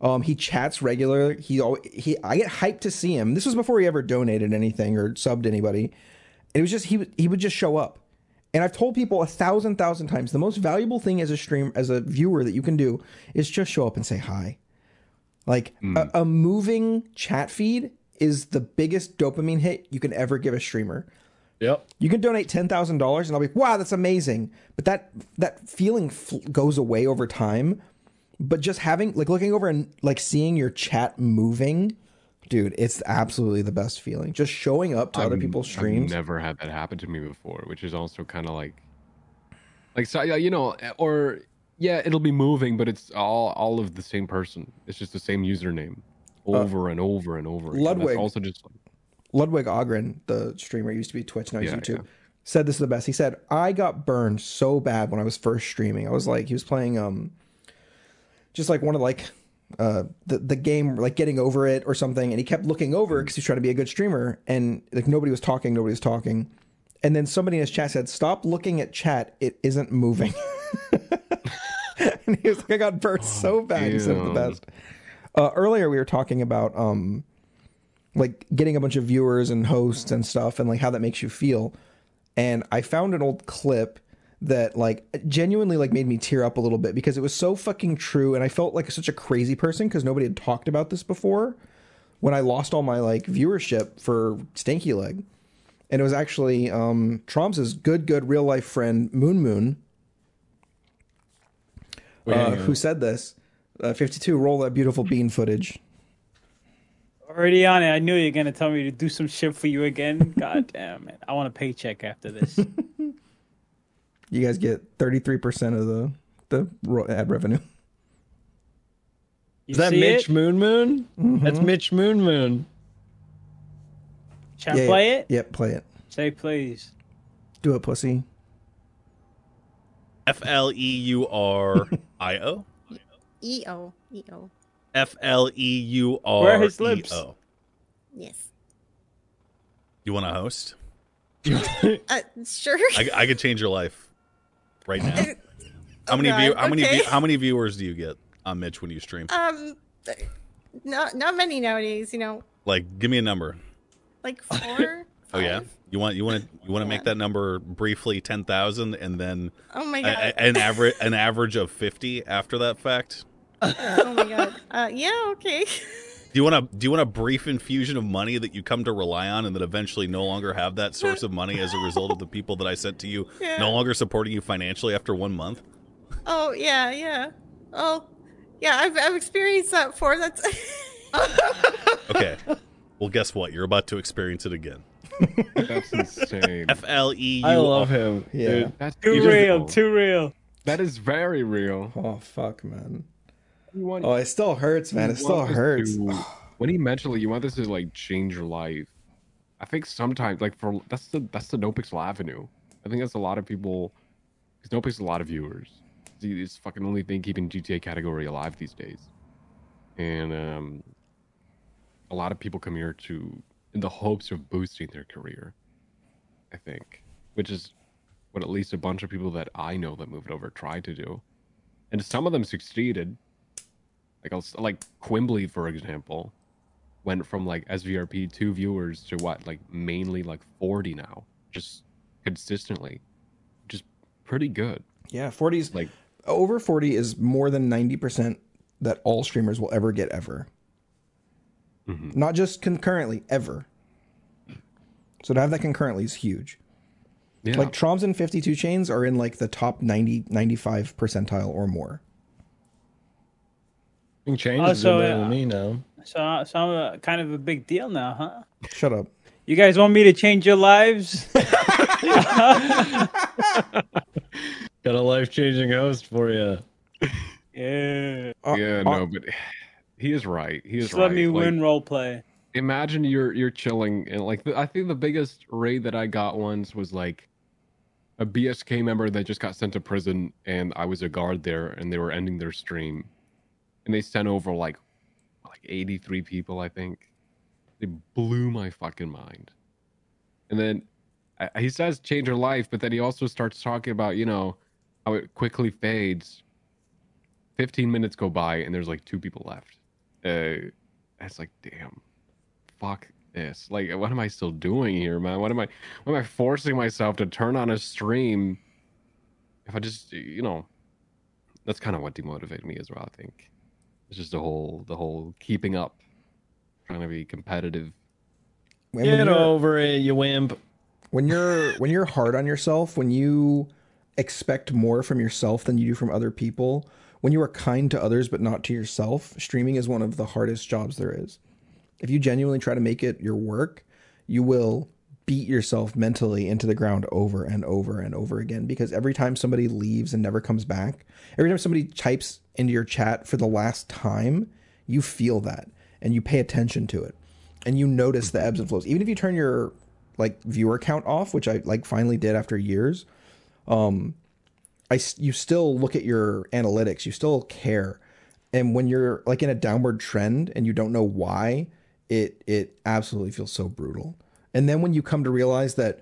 Um, he chats regular. He al- he. I get hyped to see him. This was before he ever donated anything or subbed anybody. It was just he would- he would just show up. And I've told people a thousand thousand times the most valuable thing as a stream as a viewer that you can do is just show up and say hi. Like a, a moving chat feed is the biggest dopamine hit you can ever give a streamer. Yep. You can donate ten thousand dollars, and I'll be wow, that's amazing. But that that feeling goes away over time. But just having like looking over and like seeing your chat moving, dude, it's absolutely the best feeling. Just showing up to other I'm- people's I've streams. never had that happen to me before, which is also kind of like, like so yeah, you know, eh, or yeah, it'll be moving, but it's all all of the same person. It's just the same username over and over and over. again. That's Uh, Ludwig. also just like, Ludwig Ahgren, the streamer, used to be Twitch, now he's Yeah, YouTube. yeah. Said this is the best. He said, "I got burned so bad when I was first streaming. I was like, he was playing um, just like one of like uh the the game like getting over it or something, and he kept looking over because he's trying to be a good streamer, and like nobody was talking, nobody was talking, and then somebody in his chat said, "Stop looking at chat. It isn't moving." *laughs* and he was like, "I got burned so bad." He said the best. Uh, earlier we were talking about um like getting a bunch of viewers and hosts and stuff and like how that makes you feel. And i found an old clip that like genuinely like made me tear up a little bit because it was so fucking true and i felt like such a crazy person because nobody had talked about this before when i lost all my like viewership for stanky leg. And it was actually um Traumz's good good real life friend moon moon uh, who said this uh, 52 roll that beautiful bean footage Already on it. I knew you were gonna tell me to do some shit for you again. *laughs* God damn it! I want a paycheck after this. *laughs* you guys get 33% of the the ad revenue You Is that Mitch it? Moon Moon? That's Mitch Moon Moon. Should I play it? Yep, play it. Say please. Do it, pussy. F L E U R I O. *laughs* E O E O. F L E U R. Where are his lips? Yes. You want to host? *laughs* Uh, sure. I, I could change your life right now. *laughs* How many God, view, How many okay. view, How many viewers do you get on Mitch when you stream? Um, not not many nowadays. You know, Like, give me a number. like *laughs* four. Oh yeah. You want you want to you want to make that number briefly ten thousand, and then Oh my a, god. a- an average an average of fifty after that fact. *laughs* oh my god. Uh, yeah. Okay. Do you want to do you want a brief infusion of money that you come to rely on, and then eventually no longer have that source of money as a result of the people that I sent to you Yeah. no longer supporting you financially after one month? Oh yeah, yeah. Oh, yeah. I've I've experienced that before. That's. *laughs* Okay. well, guess what? You're about to experience it again. that's insane. F L E U. I love him. Yeah. Dude. That's Too real. Too real. That is very real. Oh fuck, man. Want- Oh, it still hurts, man. It still hurts. to- *sighs* when he mentioned like, you want this to like change your life, I think sometimes like for that's the that's the No Pixel Avenue. I think that's a lot of people because No Pixel a lot of viewers. It's the- It's fucking only thing keeping GTA category alive these days, and um, a lot of people come here to in the hopes of boosting their career. I think, which is what at least a bunch of people that I know that moved over tried to do, and some of them succeeded. Like I'll, like Quimbly, for example, went from like SVRP two viewers to what like mainly like forty now, just consistently, just pretty good. Yeah, 40s Like over 40 is more than 90% that all streamers will ever get ever. Mhm. Not just concurrently, ever. So to have that concurrently is huge. yeah, Like Traumz and 52 chains are in like the top 90 95 percentile or more. You can change Also, it better uh, than me now. So, so I'm a, kind of a big deal now, huh? Shut up. You guys want me to change your lives? *laughs* *laughs* Got a life changing host for you. yeah. Uh, yeah, uh, no, but he is right. He is Just right. let me Like, win role play. imagine you're you're chilling and like the, I think the biggest raid that I got once was like a BSK member that just got sent to prison and I was a guard there and they were ending their stream and they sent over like like 83 people I think. They blew my fucking mind. And then uh, he says change your life, but then he also starts talking about you know how it quickly fades. Fifteen minutes go by and there's like two people left. Uh, it's like damn, fuck this. Like, what am I still doing here, man? What am I? What am I forcing myself to turn on a stream? If I just, you know, that's kind of what demotivated me as well. I think it's just the whole, the whole keeping up, trying to be competitive. When Get you're- over it, you wimp. when you're when you're hard on yourself when you expect more from yourself than you do from other people when you are kind to others but not to yourself streaming is one of the hardest jobs there is if you genuinely try to make it your work you will beat yourself mentally into the ground over and over and over again because every time somebody leaves and never comes back every time somebody types into your chat for the last time you feel that and you pay attention to it. And you notice the ebbs and flows. Even if you turn your like viewer count off which i like finally did after years um I you still look at your analytics. You still care. And when you're like in a downward trend and you don't know why it it absolutely feels so brutal. And then when you come to realize that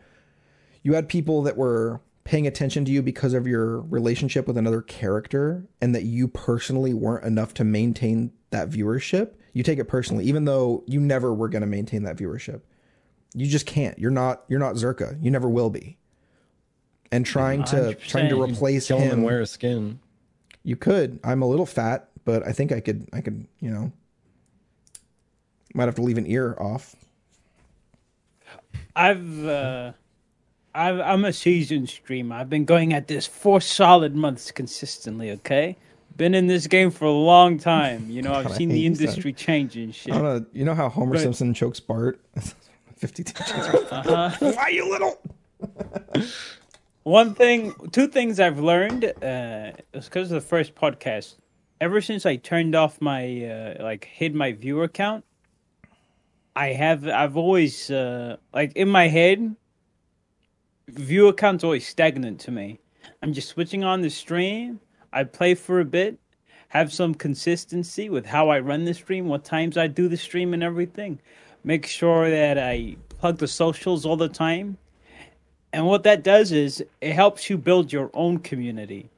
you had people that were paying attention to you because of your relationship with another character and that you personally weren't enough to maintain that viewership you take it personally even though you never were going to maintain that viewership. You just can't. You're not you're not Zerkaa. You never will be. And trying to trying to replace Kill him him and wear a skin. you could. I'm a little fat but i think i could i could you know. Might have to leave an ear off. I've uh, I've, I'm a seasoned streamer. I've been going at this four solid months consistently. Okay, been in this game for a long time. You know, I've *laughs* seen the industry change and shit. i know you know how homer But- simpson chokes bart *laughs* 52 Uh-huh. *laughs* why you little One thing, two things I've learned uh, is because of the first podcast. Ever since I turned off my uh, like hid my viewer count, I have I've always uh, like in my head, viewer count's always stagnant to me. I'm just switching on the stream. I play for a bit, have some consistency with how I run the stream, what times I do the stream, and everything. Make sure that I plug the socials all the time. And what that does is it helps you build your own community.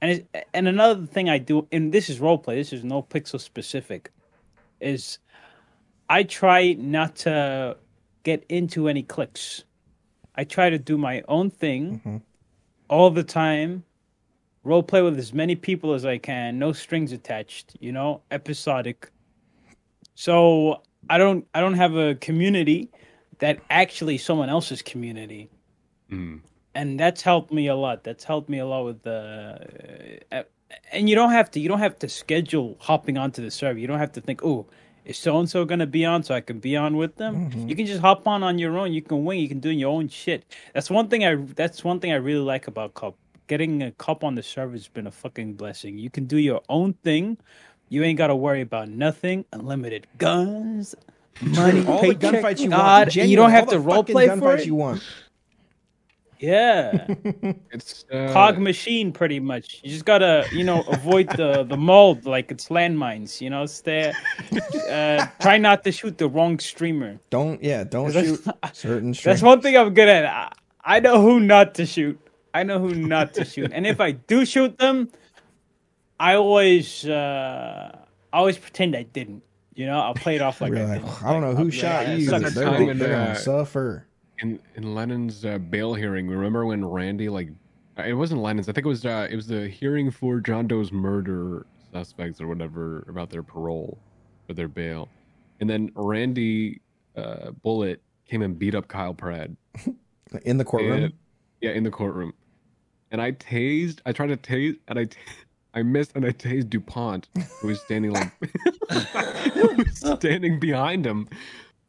And and another thing I do, and this is roleplay. This is no pixel specific, is I try not to get into any cliques. I try to do my own thing all the time. Role play with as many people as I can, no strings attached. You know, episodic. So I don't I don't have a community that actually someone else's community Mm. and that's helped me a lot. That's helped me a lot with the, uh, and you don't have to. You don't have to schedule hopping onto the server. You don't have to think, oh, is so and so gonna be on, so I can be on with them. Mm-hmm. You can just hop on on your own. You can wing. You can do your own shit. That's one thing I. That's one thing I really like about Cup. Getting a cup on the server has been a fucking blessing. You can do your own thing. You ain't gotta worry about nothing. Unlimited guns, money, all the gunfights you God, want and you don't have to the role play for it. you want Yeah. *laughs* It's uh, cog machine pretty much you just gotta you know avoid the the mold like it's landmines you know stay uh try not to shoot the wrong streamer don't yeah don't shoot *laughs* certain streamers. that's one thing i'm good at I, I know who not to shoot i know who not to shoot and if i do shoot them i always uh i always pretend i didn't you know i'll play it off like I, like, didn't. I don't know who be shot like, you. "Suck They're, they're gonna suffer. In in Lennon's uh, bail hearing. Remember when Randy like uh, it wasn't Lennon's. I think it was uh, it was the hearing for John Doe's murder suspects or whatever about their parole or their bail, and then Randy uh, Bullet came and beat up Kyle Pratt. *laughs* In the courtroom. And- yeah, in the courtroom, and I tased. I tried to tase, and I. T- *laughs* I missed and I tased DuPont, who was standing like *laughs* who was standing behind him.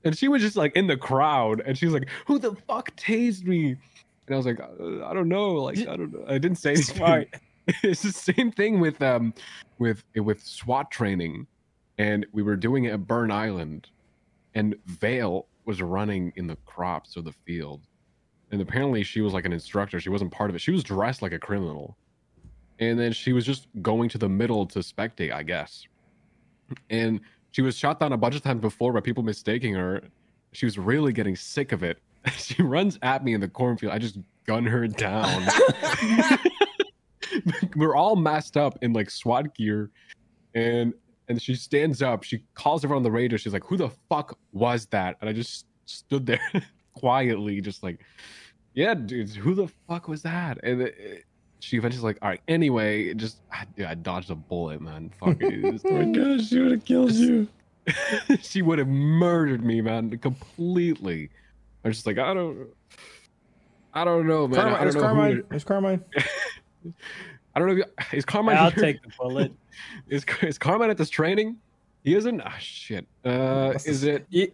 And she was just like in the crowd, and she was like, "Who the fuck tased me?" And I was like, uh, "I don't know." Like, I don't know. I didn't say anything. *laughs* It's the same thing with um, with with SWAT training, and we were doing it at Burn Island, and Vale was running in the crops or the field, and apparently she was like an instructor. She wasn't part of it. She was dressed like a criminal, and then she was just going to the middle to spectate, I guess. And she was shot down a bunch of times before by people mistaking her. She was really getting sick of it. *laughs* she runs at me in the cornfield. I just gun her down. *laughs* We're all masked up in like SWAT gear, and and she stands up. She calls everyone on the radio. She's like, "Who the fuck was that?" And I just stood there *laughs* quietly, just like, "Yeah, dude, who the fuck was that?" And it, she eventually's like, "All right, anyway, just I, dude, I dodged a bullet, man. Fuck it." *laughs* Oh my gosh, she would have killed you. *laughs* she would have murdered me, man, completely. I was just like, I don't, I don't know, man. Carmine, I don't know Carmine, to- is Carmine? *laughs* I don't know. If, is Carmine? I'll here? take the bullet. Is is Carmine at this training? He isn't. Ah, shit. Uh, is it? You,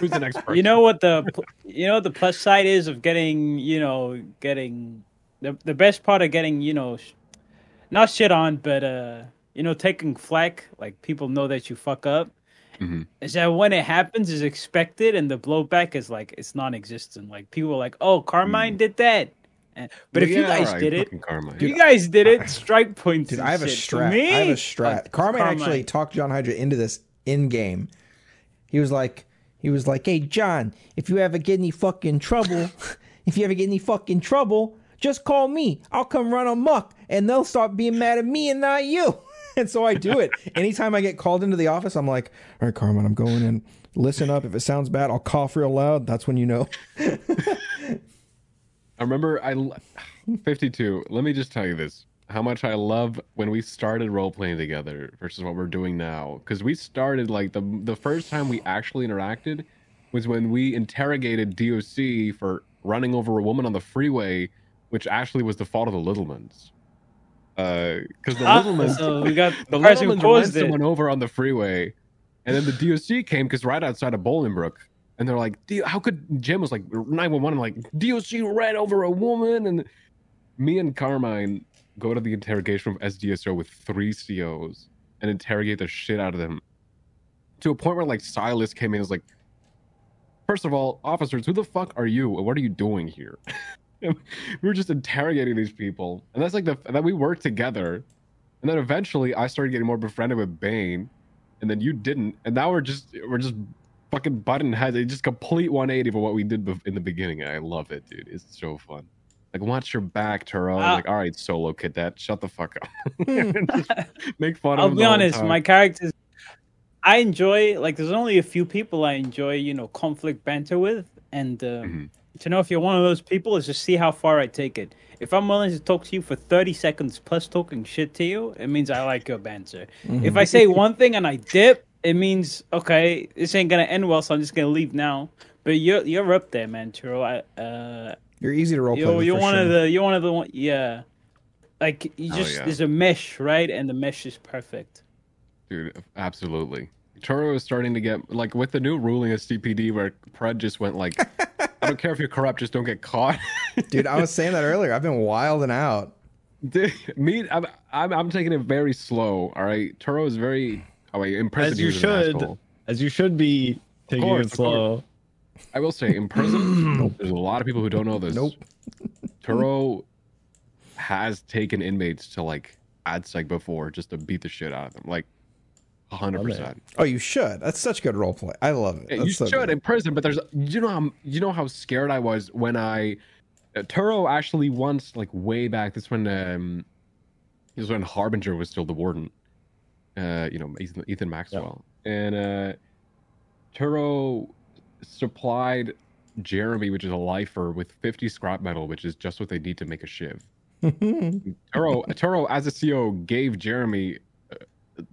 Who's the next person? you know what the you know what the plus side is of getting you know getting the the best part of getting you know sh- not shit on but uh you know taking flack like people know that you fuck up Mhm. is that when it happens is expected and the blowback is like it's non-existent like people are like oh Carmine did that And- but if you Yeah, guys alright, did it fucking Carmine. you guys did it *laughs* strike points Dude, and I have a shit. Strat. me, I have a strat. like, Carmine, actually talked John Hydra into this in game. He was like, he was like, "Hey, John, if you ever get any fucking trouble, *laughs* if you ever get any fucking trouble, just call me. I'll come run amok, and they'll start being mad at me and not you." *laughs* And so I do it. *laughs* Anytime I get called into the office, I'm like, "All right, Carmine, I'm going in. Listen up. If it sounds bad, I'll cough real loud. That's when you know." *laughs* I remember I *sighs* 52. Let me just tell you this. How much I love when we started role playing together versus what we're doing now. Because we started like the the first time we actually interacted was when we interrogated DOC for running over a woman on the freeway, which actually was the fault of the Littlemans. Because the Ah, Littlemans, so we got the Littlemans ran it. someone over on the freeway, and then the DOC came because right outside of Bolingbrook, and they're like, "D- "How could Jim was like 911?" I'm like, "DOC ran over a woman," and me and Carmine go to the interrogation room SDSO with three COs and interrogate the shit out of them to a point where like Silas came in and was like, First of all, officers, who the fuck are you? What are you doing here? *laughs* *laughs* we were just interrogating these people, and that's like the that we worked together, and then eventually I started getting more befriended with Bane, and then you didn't, and now we're just we're just fucking button heads. It's just complete 180 of what we did in the beginning. I love it, dude. It's so fun. Like, watch your back, Turo. Ah. like, all right, solo cadet, shut the fuck up. *laughs* *laughs* Make fun of I'll be honest, time. my characters. I enjoy like there's only a few people I enjoy, you know, conflict banter with, and uh, Mhm. To know if you're one of those people is just see how far I take it. If I'm willing to talk to you for 30 seconds plus talking shit to you, it means I like your banter. If I say one thing and I dip, it means okay, this ain't gonna end well, so I'm just gonna leave now. But you're you're up there, man, Turo. I, uh, You're easy to role play. you're with you're for one of the you're one of the one, yeah. Like you Oh, just yeah. there's a mesh, right? And the mesh is perfect. Dude, absolutely. Turo is starting to get like with the new ruling of CPD where Pred just went like, I don't care if you're corrupt, just don't get caught. *laughs* Dude, I was saying that earlier. I've been wilding out. Dude, *laughs* Me, I'm, I'm, I'm taking it very slow. All right, Turo is very. Oh wait, in prison As you was an should, as you should be taking course, it slow. I will say, in prison, *clears throat* there's a lot of people who don't know this. Nope. Turo has taken inmates to like AdSec before just to beat the shit out of them, like hundred percent. Oh, you should. That's such good role play. I love it. Yeah, you so should good. in prison, but there's you know how you know how scared I was when I uh, Turo actually once like way back. This when um this when Harbinger was still the warden. Uh, you know Ethan, Ethan Maxwell and uh Turo supplied Jeremy, which is a lifer, with 50 scrap metal, which is just what they need to make a shiv. *laughs* Turo, Turo, as a CO, gave Jeremy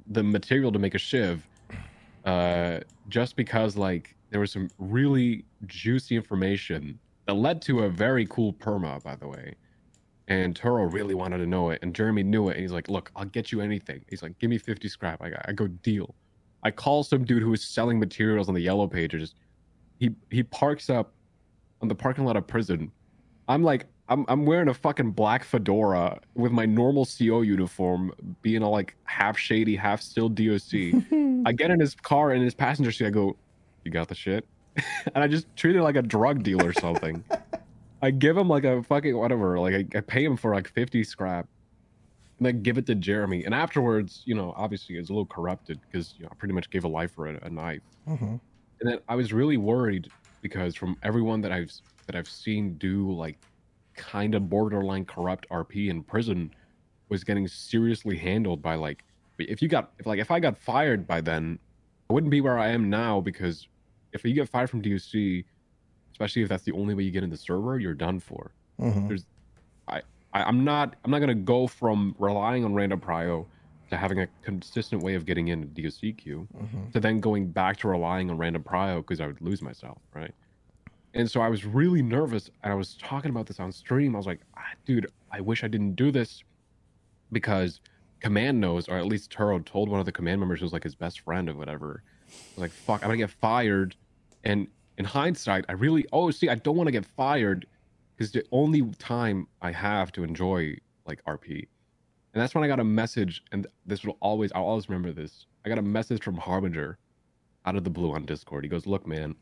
the material to make a shiv, uh, just because like there was some really juicy information that led to a very cool perma, by the way. And Turo really wanted to know it, and Jeremy knew it, and he's like, "Look, I'll get you anything." He's like, "Give me 50 scrap." I, I go deal. I call some dude who was selling materials on the yellow pages. He he parks up on the parking lot of prison. I'm like, I'm I'm wearing a fucking black fedora with my normal CO uniform, being all like half shady, half still DOC. *laughs* I get in his car in his passenger seat. I go, "You got the shit," *laughs* and I just treat it like a drug deal or something. *laughs* I give him like a fucking whatever. Like I, I pay him for like fifty scrap, and then give it to Jeremy. And afterwards, you know, obviously it's a little corrupted because you know, I pretty much gave a lifer a, a knife. Mhm. And then I was really worried because from everyone that I've that I've seen do like kind of borderline corrupt RP in prison was getting seriously handled by like if you got if like if I got fired by then I wouldn't be where I am now because if you get fired from DOC, especially if that's the only way you get in the server, you're done for. Mhm. There's I, I I'm not I'm not gonna go from relying on random prio to having a consistent way of getting in a DOC queue Mhm. to then going back to relying on random prio because I would lose myself, right? And so I was really nervous, and I was talking about this on stream. I was like, ah, "Dude, I wish I didn't do this," because command knows, or at least Turo told one of the command members who's like his best friend or whatever. I was like, "Fuck, I'm gonna get fired." And in hindsight, I really, oh, see, I don't want to get fired because the only time I have to enjoy like RP, and that's when I got a message, and this will always, I'll always remember this. I got a message from Harbinger out of the blue on Discord. He goes, "Look, man,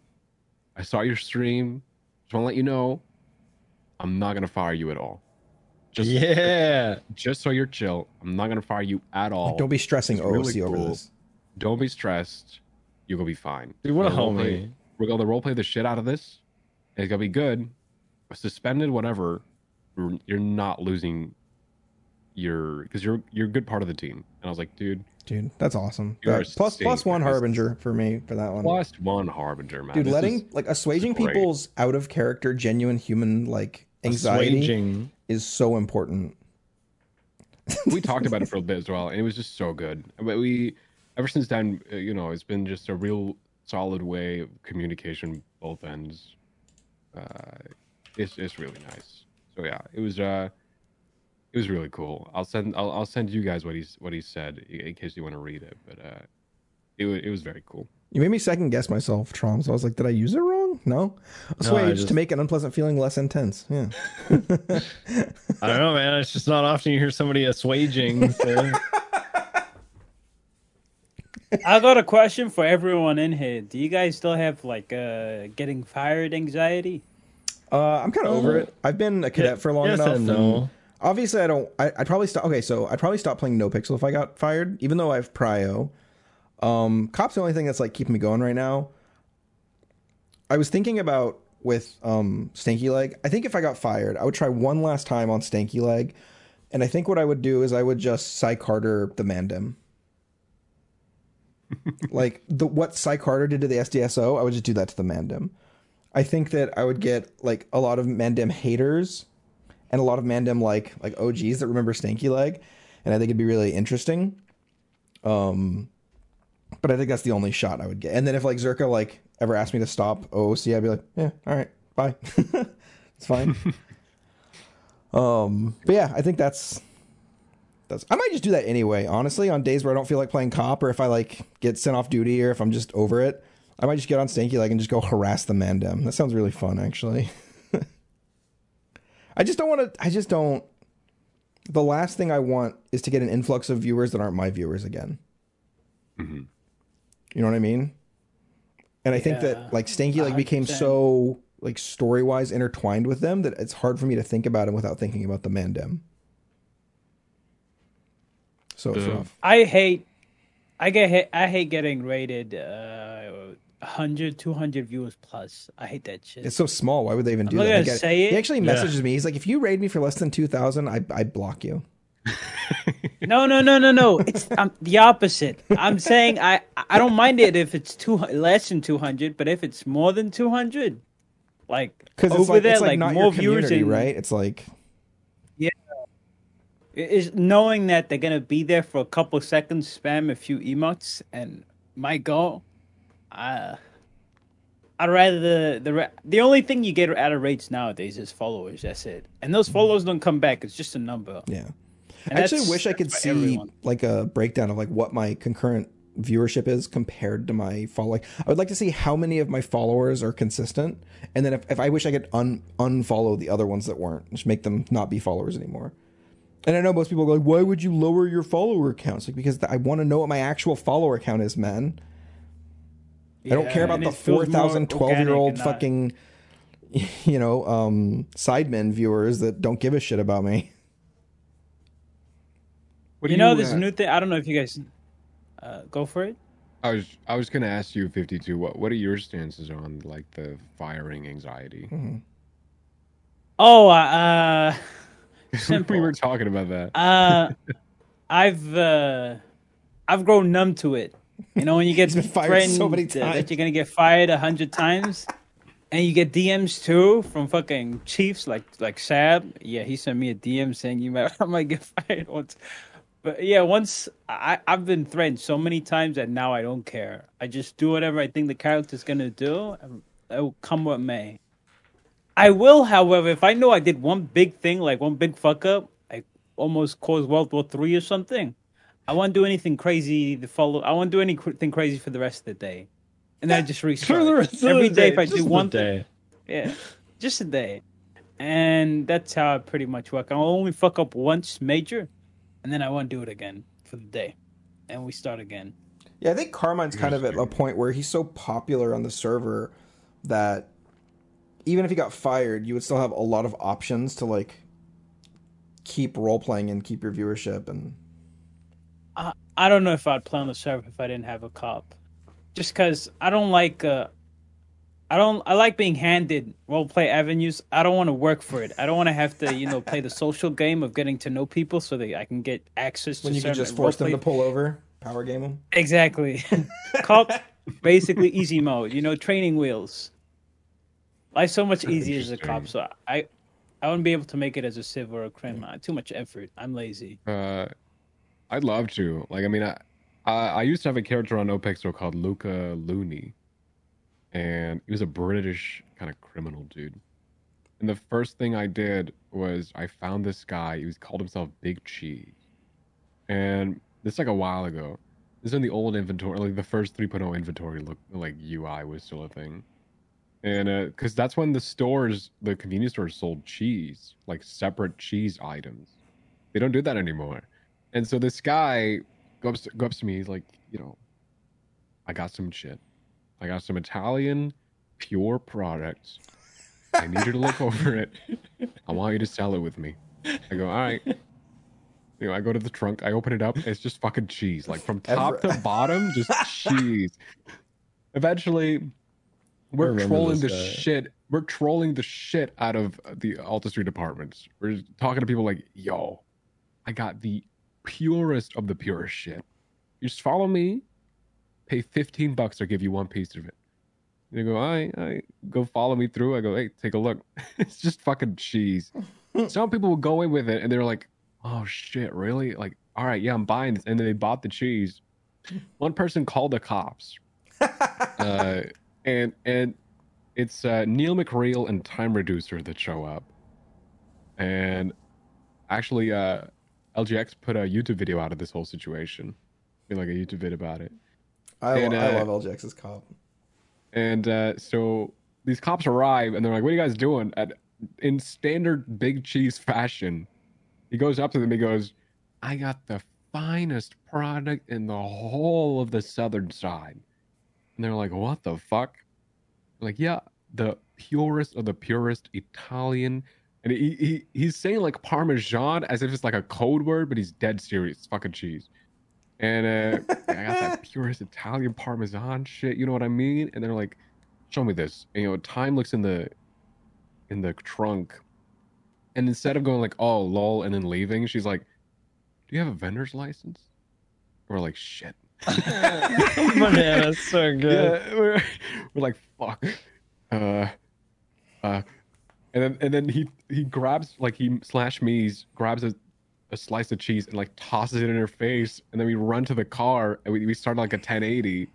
I saw your stream. Just want to let you know, I'm not gonna fire you at all. Just yeah. just so you're chill. I'm not gonna fire you at all. Like, don't be stressing It's OOC really over cool. this. Don't be stressed. You're gonna be fine. Dude, what a We're gonna homie. roleplay- We're gonna roleplay the shit out of this. It's gonna be good. Suspended, whatever. You're- You're not losing your because you're you're a good part of the team. And I was like, dude, Dude, that's awesome. That- plus safe, plus one harbinger for me for that one. plus one harbinger, man. Dude, This letting is- like assuaging great. people's out of character, genuine human like anxiety Assuaging. is so important. *laughs* we talked about it for a bit as well, and it was just so good. But we, ever since then, uh, you know, it's been just a real solid way of communication both ends. Uh, it's it's really nice. So yeah, it was uh, it was really cool. I'll send I'll, I'll send you guys what he's what he said in in case you want to read it. But uh, it wa- it was very cool. You made me second guess myself, Traumz. I was like, did I use it wrong? No. No, I Assuage just- to make an unpleasant feeling less intense. Yeah. *laughs* I don't know, man. It's just not often you hear somebody assuaging. So. *laughs* I got a question for everyone in here. Do you guys still have like uh getting fired anxiety? Uh, I'm kind of over it. I've been a cadet for long yes enough. and no. Obviously, I don't. I, I'd probably stop. Okay, so I'd probably stop playing NoPixel if I got fired, even though I have Prio. Um, Cop's the only thing that's like keeping me going right now. I was thinking about with um Stanky Leg. I think if I got fired, I would try one last time on Stanky Leg, and I think what I would do is I would just Psy Carter the Mandem. *laughs* like the what Psy Carter did to the SDSO, I would just do that to the Mandem. I think that I would get like a lot of Mandem haters and a lot of Mandem like like OGs that remember Stanky Leg, and I think it'd be really interesting. Um, but I think that's the only shot I would get. And then if like Zerkaa like ever asked me to stop OOC, I'd be like, yeah, all right, bye, *laughs* it's fine. *laughs* um, but yeah, I think that's that's. I might just do that anyway. Honestly, on days where I don't feel like playing cop, or if I like get sent off duty, or if I'm just over it, I might just get on Stanky Leg and just go harass the Mandem. That sounds really fun, actually. *laughs* I just don't want to. I just don't. The last thing I want is to get an influx of viewers that aren't my viewers again. Mhm. You know what I mean? And I think Yeah, that like Stanky like became 100%. so like story wise intertwined with them that it's hard for me to think about him without thinking about the Mandem. So it's rough. I hate I get hit, I hate getting rated uh 100 200 viewers plus. I hate that shit. It's so small. Why would they even I'm do that? gonna say it. He actually Yeah. messages me. He's like, if you raid me for less than two thousand, I I block you. *laughs* No, no, no, no, no. It's um, the opposite. I'm saying I I don't mind it if it's two less than 200, but if it's more than 200, like Because over it's like there, it's like, like not more your viewers community, and right? It's like yeah is knowing that they're gonna be there for a couple seconds, spam a few emotes, and my go. Uh, I'd rather the the the only thing you get out of rates nowadays is followers. That's it, and those followers don't come back. It's just a number. yeah. And I actually wish I could see everyone. like a breakdown of like what my concurrent viewership is compared to my following. I would like to see how many of my followers are consistent, and then if, if I wish I could un unfollow the other ones that weren't, just make them not be followers anymore. And I know most people go like, "Why would you lower your follower counts?" Like because I want to know what my actual follower count is, man. I don't care about the it feels more 4,000 12 year organic old and not- fucking, *laughs* you know, um, sidemen viewers that don't give a shit about me. What You do know this uh, new thing. I don't know if you guys uh, go for it. I was I was gonna ask you, fifty two. What what are your stances on like the firing anxiety? Mhm. Oh, uh, *laughs* *laughs* we were talking about that. Uh, I've uh, I've grown numb to it. You know, when you get fired threatened so many that- times. that you're gonna get fired a hundred times, and you get DMs too from fucking chiefs like like Sab. Yeah, he sent me a DM saying you might *laughs* I might get fired once. But yeah, once I I've been threatened so many times that now I don't care. I just do whatever I think the character's gonna do. It will come what may. I will, however, if I know I did one big thing, like one big fuck up, like almost caused World War Three or something, I won't do anything crazy the follow. I won't do anything crazy for the rest of the day, and then I just restart. For the rest of the day, day, if I just do one day. thing, yeah, just a day, and that's how I pretty much work. I'll only fuck up once major, and then I won't do it again for the day, and we start again. Yeah, I think Carmine's kind of at a point where he's so popular on the server that even if he got fired, you would still have a lot of options to like keep role playing and keep your viewership and I, I don't know if I'd play on the server if I didn't have a cop. Just because I don't like, uh, I don't, I like being handed roleplay avenues. I don't want to work for it. I don't want to have to, you know, play the social game of getting to know people so that I can get access to when you can just force them to pull over, power game them. Exactly. *laughs* Cop, basically easy mode. You know, training wheels. Life's so much easier as a cop, so I, I wouldn't be able to make it as a civ or a crim. Too much effort. I'm lazy. Uh, I'd love to. Like, I mean, I, I I used to have a character on OPEXO called Luca Looney, and he was a British kind of criminal dude. And the first thing I did was I found this guy. He was called himself Big Cheese, and this is like a while ago. This is in the old inventory, like the first 3.0 inventory look like UI was still a thing. And uh, because that's when the stores, the convenience stores sold cheese, like separate cheese items. They don't do that anymore. And so this guy goes to, goes up to me, he's like, you know, I got some shit. I got some Italian pure products. I need you to look over it. I want you to sell it with me. I go, all right. You know, I go to the trunk, I open it up, it's just fucking cheese. Like from top Ever- to bottom, just cheese. Eventually, we're trolling the guy. shit. We're trolling the shit out of the Alta Street departments. We're talking to people like, yo, I got the purest of the purest shit. You just follow me, pay 15 bucks, I'll give you one piece of it. They go, I, I go follow me through. I go, hey, take a look. *laughs* it's just fucking cheese. *laughs* Some people will go in with it and they're like, oh shit, really? Like, all right, yeah, I'm buying this. And then they bought the cheese. One person called the cops. *laughs* uh, and and it's uh, Neil McReal and Time Reducer that show up. And actually, uh, LGX put a YouTube video out of this whole situation. Made like a YouTube vid about it. I, And, I uh, love LJX's cop. And uh, so these cops arrive and they're like, What are you guys doing? At, in standard big cheese fashion, he goes up to them. He goes, I got the finest product in the whole of the southern side. And they're like, What the fuck? Like, yeah, the purest of the purest Italian. And he, he he's saying like Parmesan as if it's like a code word, but he's dead serious. It's fucking cheese. And uh, I got that *laughs* purest Italian Parmesan shit. You know what I mean? And they're like, "Show me this." And, you know, time looks in the in the trunk, and instead of going like, "Oh, lol," and then leaving, she's like, "Do you have a vendor's license?" And we're like, "Shit." *laughs* Man, that's so *laughs* good. Yeah, we're, we're like, "Fuck." Uh, uh, and then and then he he grabs like he slash me's grabs a a slice of cheese and like tosses it in her face. And then we run to the car and we, we start like a 1080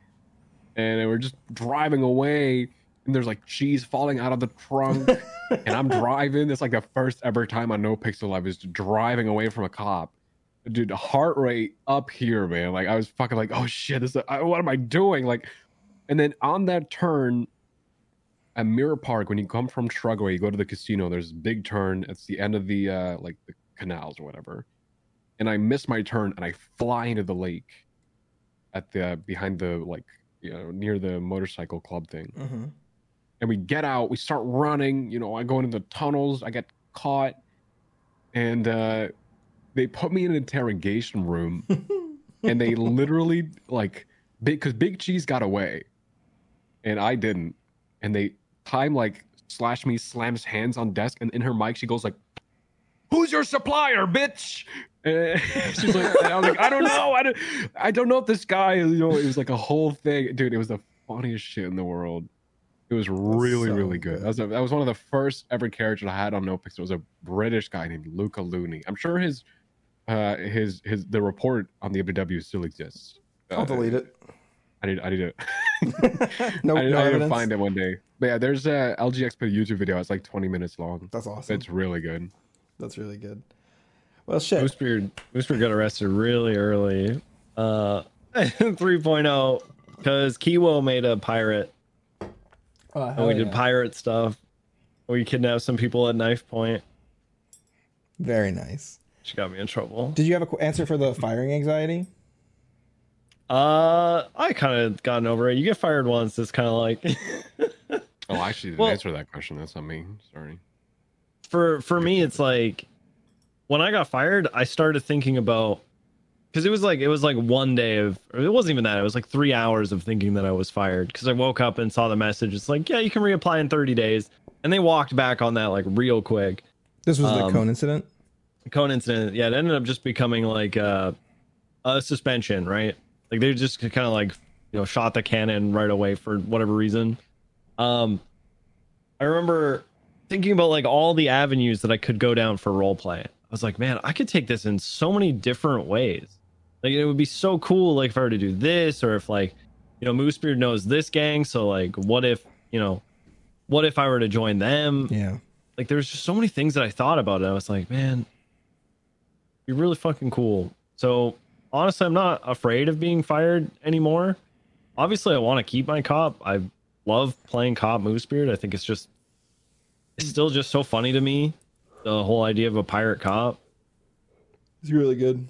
and we're just driving away and there's like cheese falling out of the trunk. *laughs* And i'm driving. It's like the first ever time on NoPixel i was driving away from a cop. Dude heart rate up here man. Like i was fucking like oh shit this is, I- what am i doing? Like and then on that turn at mirror park when you come from shrugway you go to the casino there's a big turn it's the end of the uh like the canals or whatever. And i miss my turn and i fly into the lake at the behind the like you know near the motorcycle club thing. Hmm and we get out we start running you know i go into the tunnels i get caught and uh they put me in an interrogation room *laughs* and they literally like big because Big Cheese got away, and I didn't, and they time like slash me slams hands on desk, and in her mic she goes like, "Who's your supplier, bitch?" *laughs* And she's like, I was like, I don't know, I don't, I don't know if this guy, you know, it was like a whole thing, dude. It was the funniest shit in the world. It was really, so really good. good. That was, a, that was one of the first ever characters I had on NoPix. It was a British guy named Luca Looney. I'm sure his, uh, his, his, the report on the ABW still exists. I'll Uh, delete it. I need, I need to, *laughs* *laughs* no, I, need- no I need to find it one day. But yeah, there's a LGX put YouTube video. It's like 20 minutes long. That's awesome. It's really good. That's really good. Well, shit. Moosebeard, Moosebeard got arrested really early. Uh, *laughs* 3.0 because Kiwo made a pirate. Oh, and hell we did pirate stuff. We kidnapped some people at knife point. Very nice. She got me in trouble. Did you have a qu- answer for the firing anxiety? Uh, I kind of gotten over it. You get fired once, it's kind of like *laughs* Oh, I actually didn't Well- answer that question. That's not me. Sorry. for for me, it's like when I got fired, I started thinking about because it was like it was like one day of it wasn't even that. It was like three hours of thinking that I was fired because I woke up and saw the message. It's like yeah, you can reapply in 30 days, and they walked back on that like real quick. This was the Um, cone incident. cone incident yeah it ended up just becoming like uh, a suspension right like they just kind of like you know shot the cannon right away for whatever reason um i remember thinking about like all the avenues that i could go down for role play i was like man i could take this in so many different ways like it would be so cool like if i were to do this or if like you know moosebeard knows this gang so like what if you know what if i were to join them Yeah. like there's just so many things that I thought about it. I was like, man, you're really fucking cool. So honestly, I'm not afraid of being fired anymore. Obviously, I want to keep my cop. I love playing cop Moosebeard. I think it's just it's still just so funny to me. The whole idea of a pirate cop. It's really good.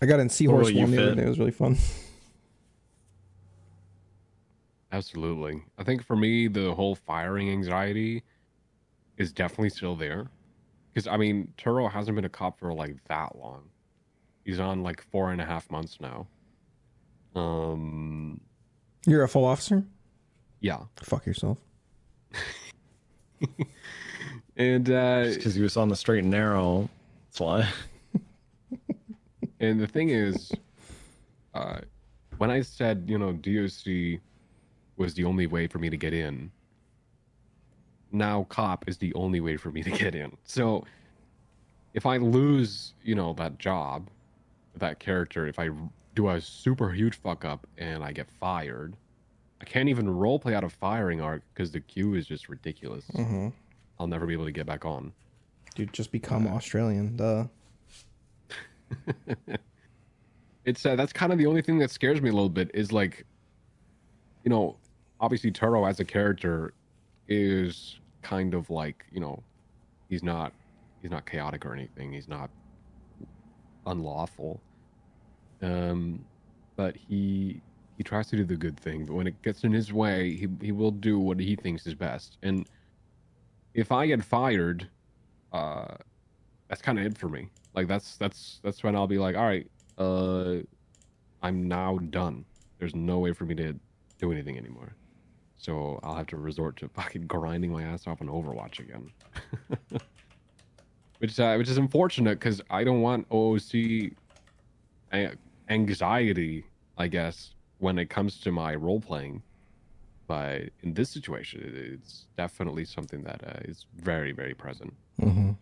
I got in Seahorse will you one the other day. It was really fun. Absolutely. I think for me, the whole firing anxiety is definitely still there. Because, I mean, Turo hasn't been a cop for like that long. He's on like four and a half months now. Um, You're a full officer? yeah. Fuck yourself. *laughs* And, uh, Because he was on the straight and narrow. That's why. *laughs* And the thing is, uh, when I said, you know, DOC was the only way for me to get in, now cop is the only way for me to get in. So if I lose, you know, that job, that character, if I do a super huge fuck up and I get fired, I can't even roleplay out of firing arc because the queue is just ridiculous. Mm-hmm. I'll never be able to get back on. Dude, just become Australian. Duh. *laughs* it's uh, that's kind of the only thing that scares me a little bit is like you know obviously turo as a character is kind of like you know he's not he's not chaotic or anything. He's not unlawful. Um but he he tries to do the good thing but when it gets in his way he, he will do what he thinks is best. And if i get fired uh that's kind of it for me. Like that's that's that's when i'll be like all right uh i'm now done. There's no way for me to do anything anymore so i'll have to resort to *laughs* fucking grinding my ass off on overwatch again. *laughs* Which uh, which is unfortunate because i don't want ooc anxiety i guess when it comes to my role playing but in this situation it's definitely something that uh, is very very present. Mm-hmm.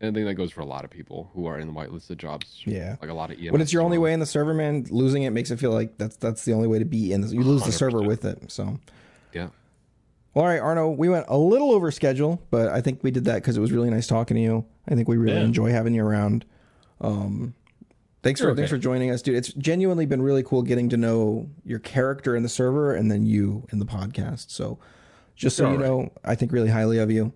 And I think that goes for a lot of people who are in the whitelisted jobs. Yeah. Like a lot of EMS. when it's your only way in the server, man, losing it makes it feel like that's that's the only way to be in. This. You lose the server with it. So, Yeah. well, all right, Arno, we went a little over schedule, but I think we did that because it was really nice talking to you. I think we really Yeah. enjoy having you around. Um, thanks for You're thanks okay. for joining us, dude. It's genuinely been really cool getting to know your character in the server and then you in the podcast. So, just so You're you all know, I think really highly of you.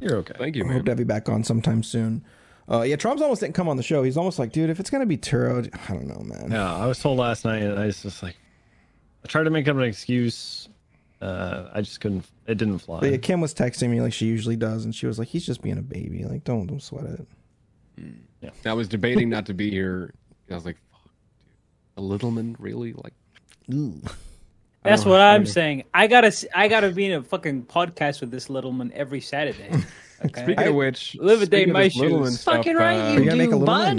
You're okay. Thank you, I man. hope to have you back on sometime soon. Uh, yeah, Traumz almost didn't come on the show. He's almost like, dude, if it's gonna be Turo, I don't know, man. Yeah, I was told last night, and I was just like, I tried to make up an excuse. Uh, I just couldn't. It didn't fly. But yeah, Kim was texting me like she usually does, and she was like, "He's just being a baby. Like, don't don't sweat it." Yeah. I was debating not to be here. I was like, the Littleman really like. *laughs* That's what. I I'm don't saying. I gotta, s- I gotta be in a fucking podcast with this little man every Saturday. *laughs* Okay. Speaking of which, Live a day in my shoes. stuff, Fucking right, uh, you Are you gonna make a do, little bud.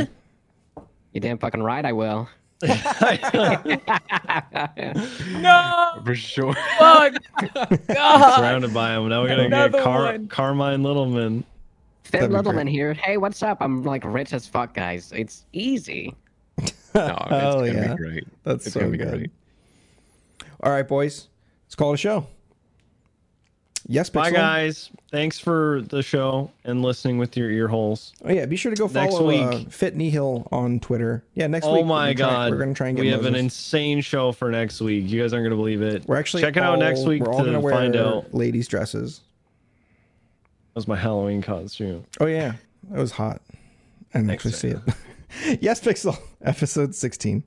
one? You damn fucking right, I will. *laughs* *laughs* no, for sure. fuck, God. Surrounded by him. Now we're gonna Another get Car- Carmine Littleman. Finn That'd Littleman great. here. Hey, what's up? I'm like rich as fuck, guys. It's easy. No, it's Hell gonna yeah. be great. That's It's so gonna be good. great. All right, boys. Let's call it a show. Yes, Bye, guys. Thanks for the show and listening with your ear holes. Oh yeah, be sure to go follow uh, Fitnihil on Twitter. Yeah, next oh week. my we're gonna try- god, we're gonna try and get we have an insane show for next week. You guys aren't gonna believe it. We're actually check it out next week We're all to gonna wear find out. ladies' dresses. That was my Halloween costume. Oh yeah, it was hot. I didn't Thanks, actually see it. *laughs* yes, Pixel, episode sixteen.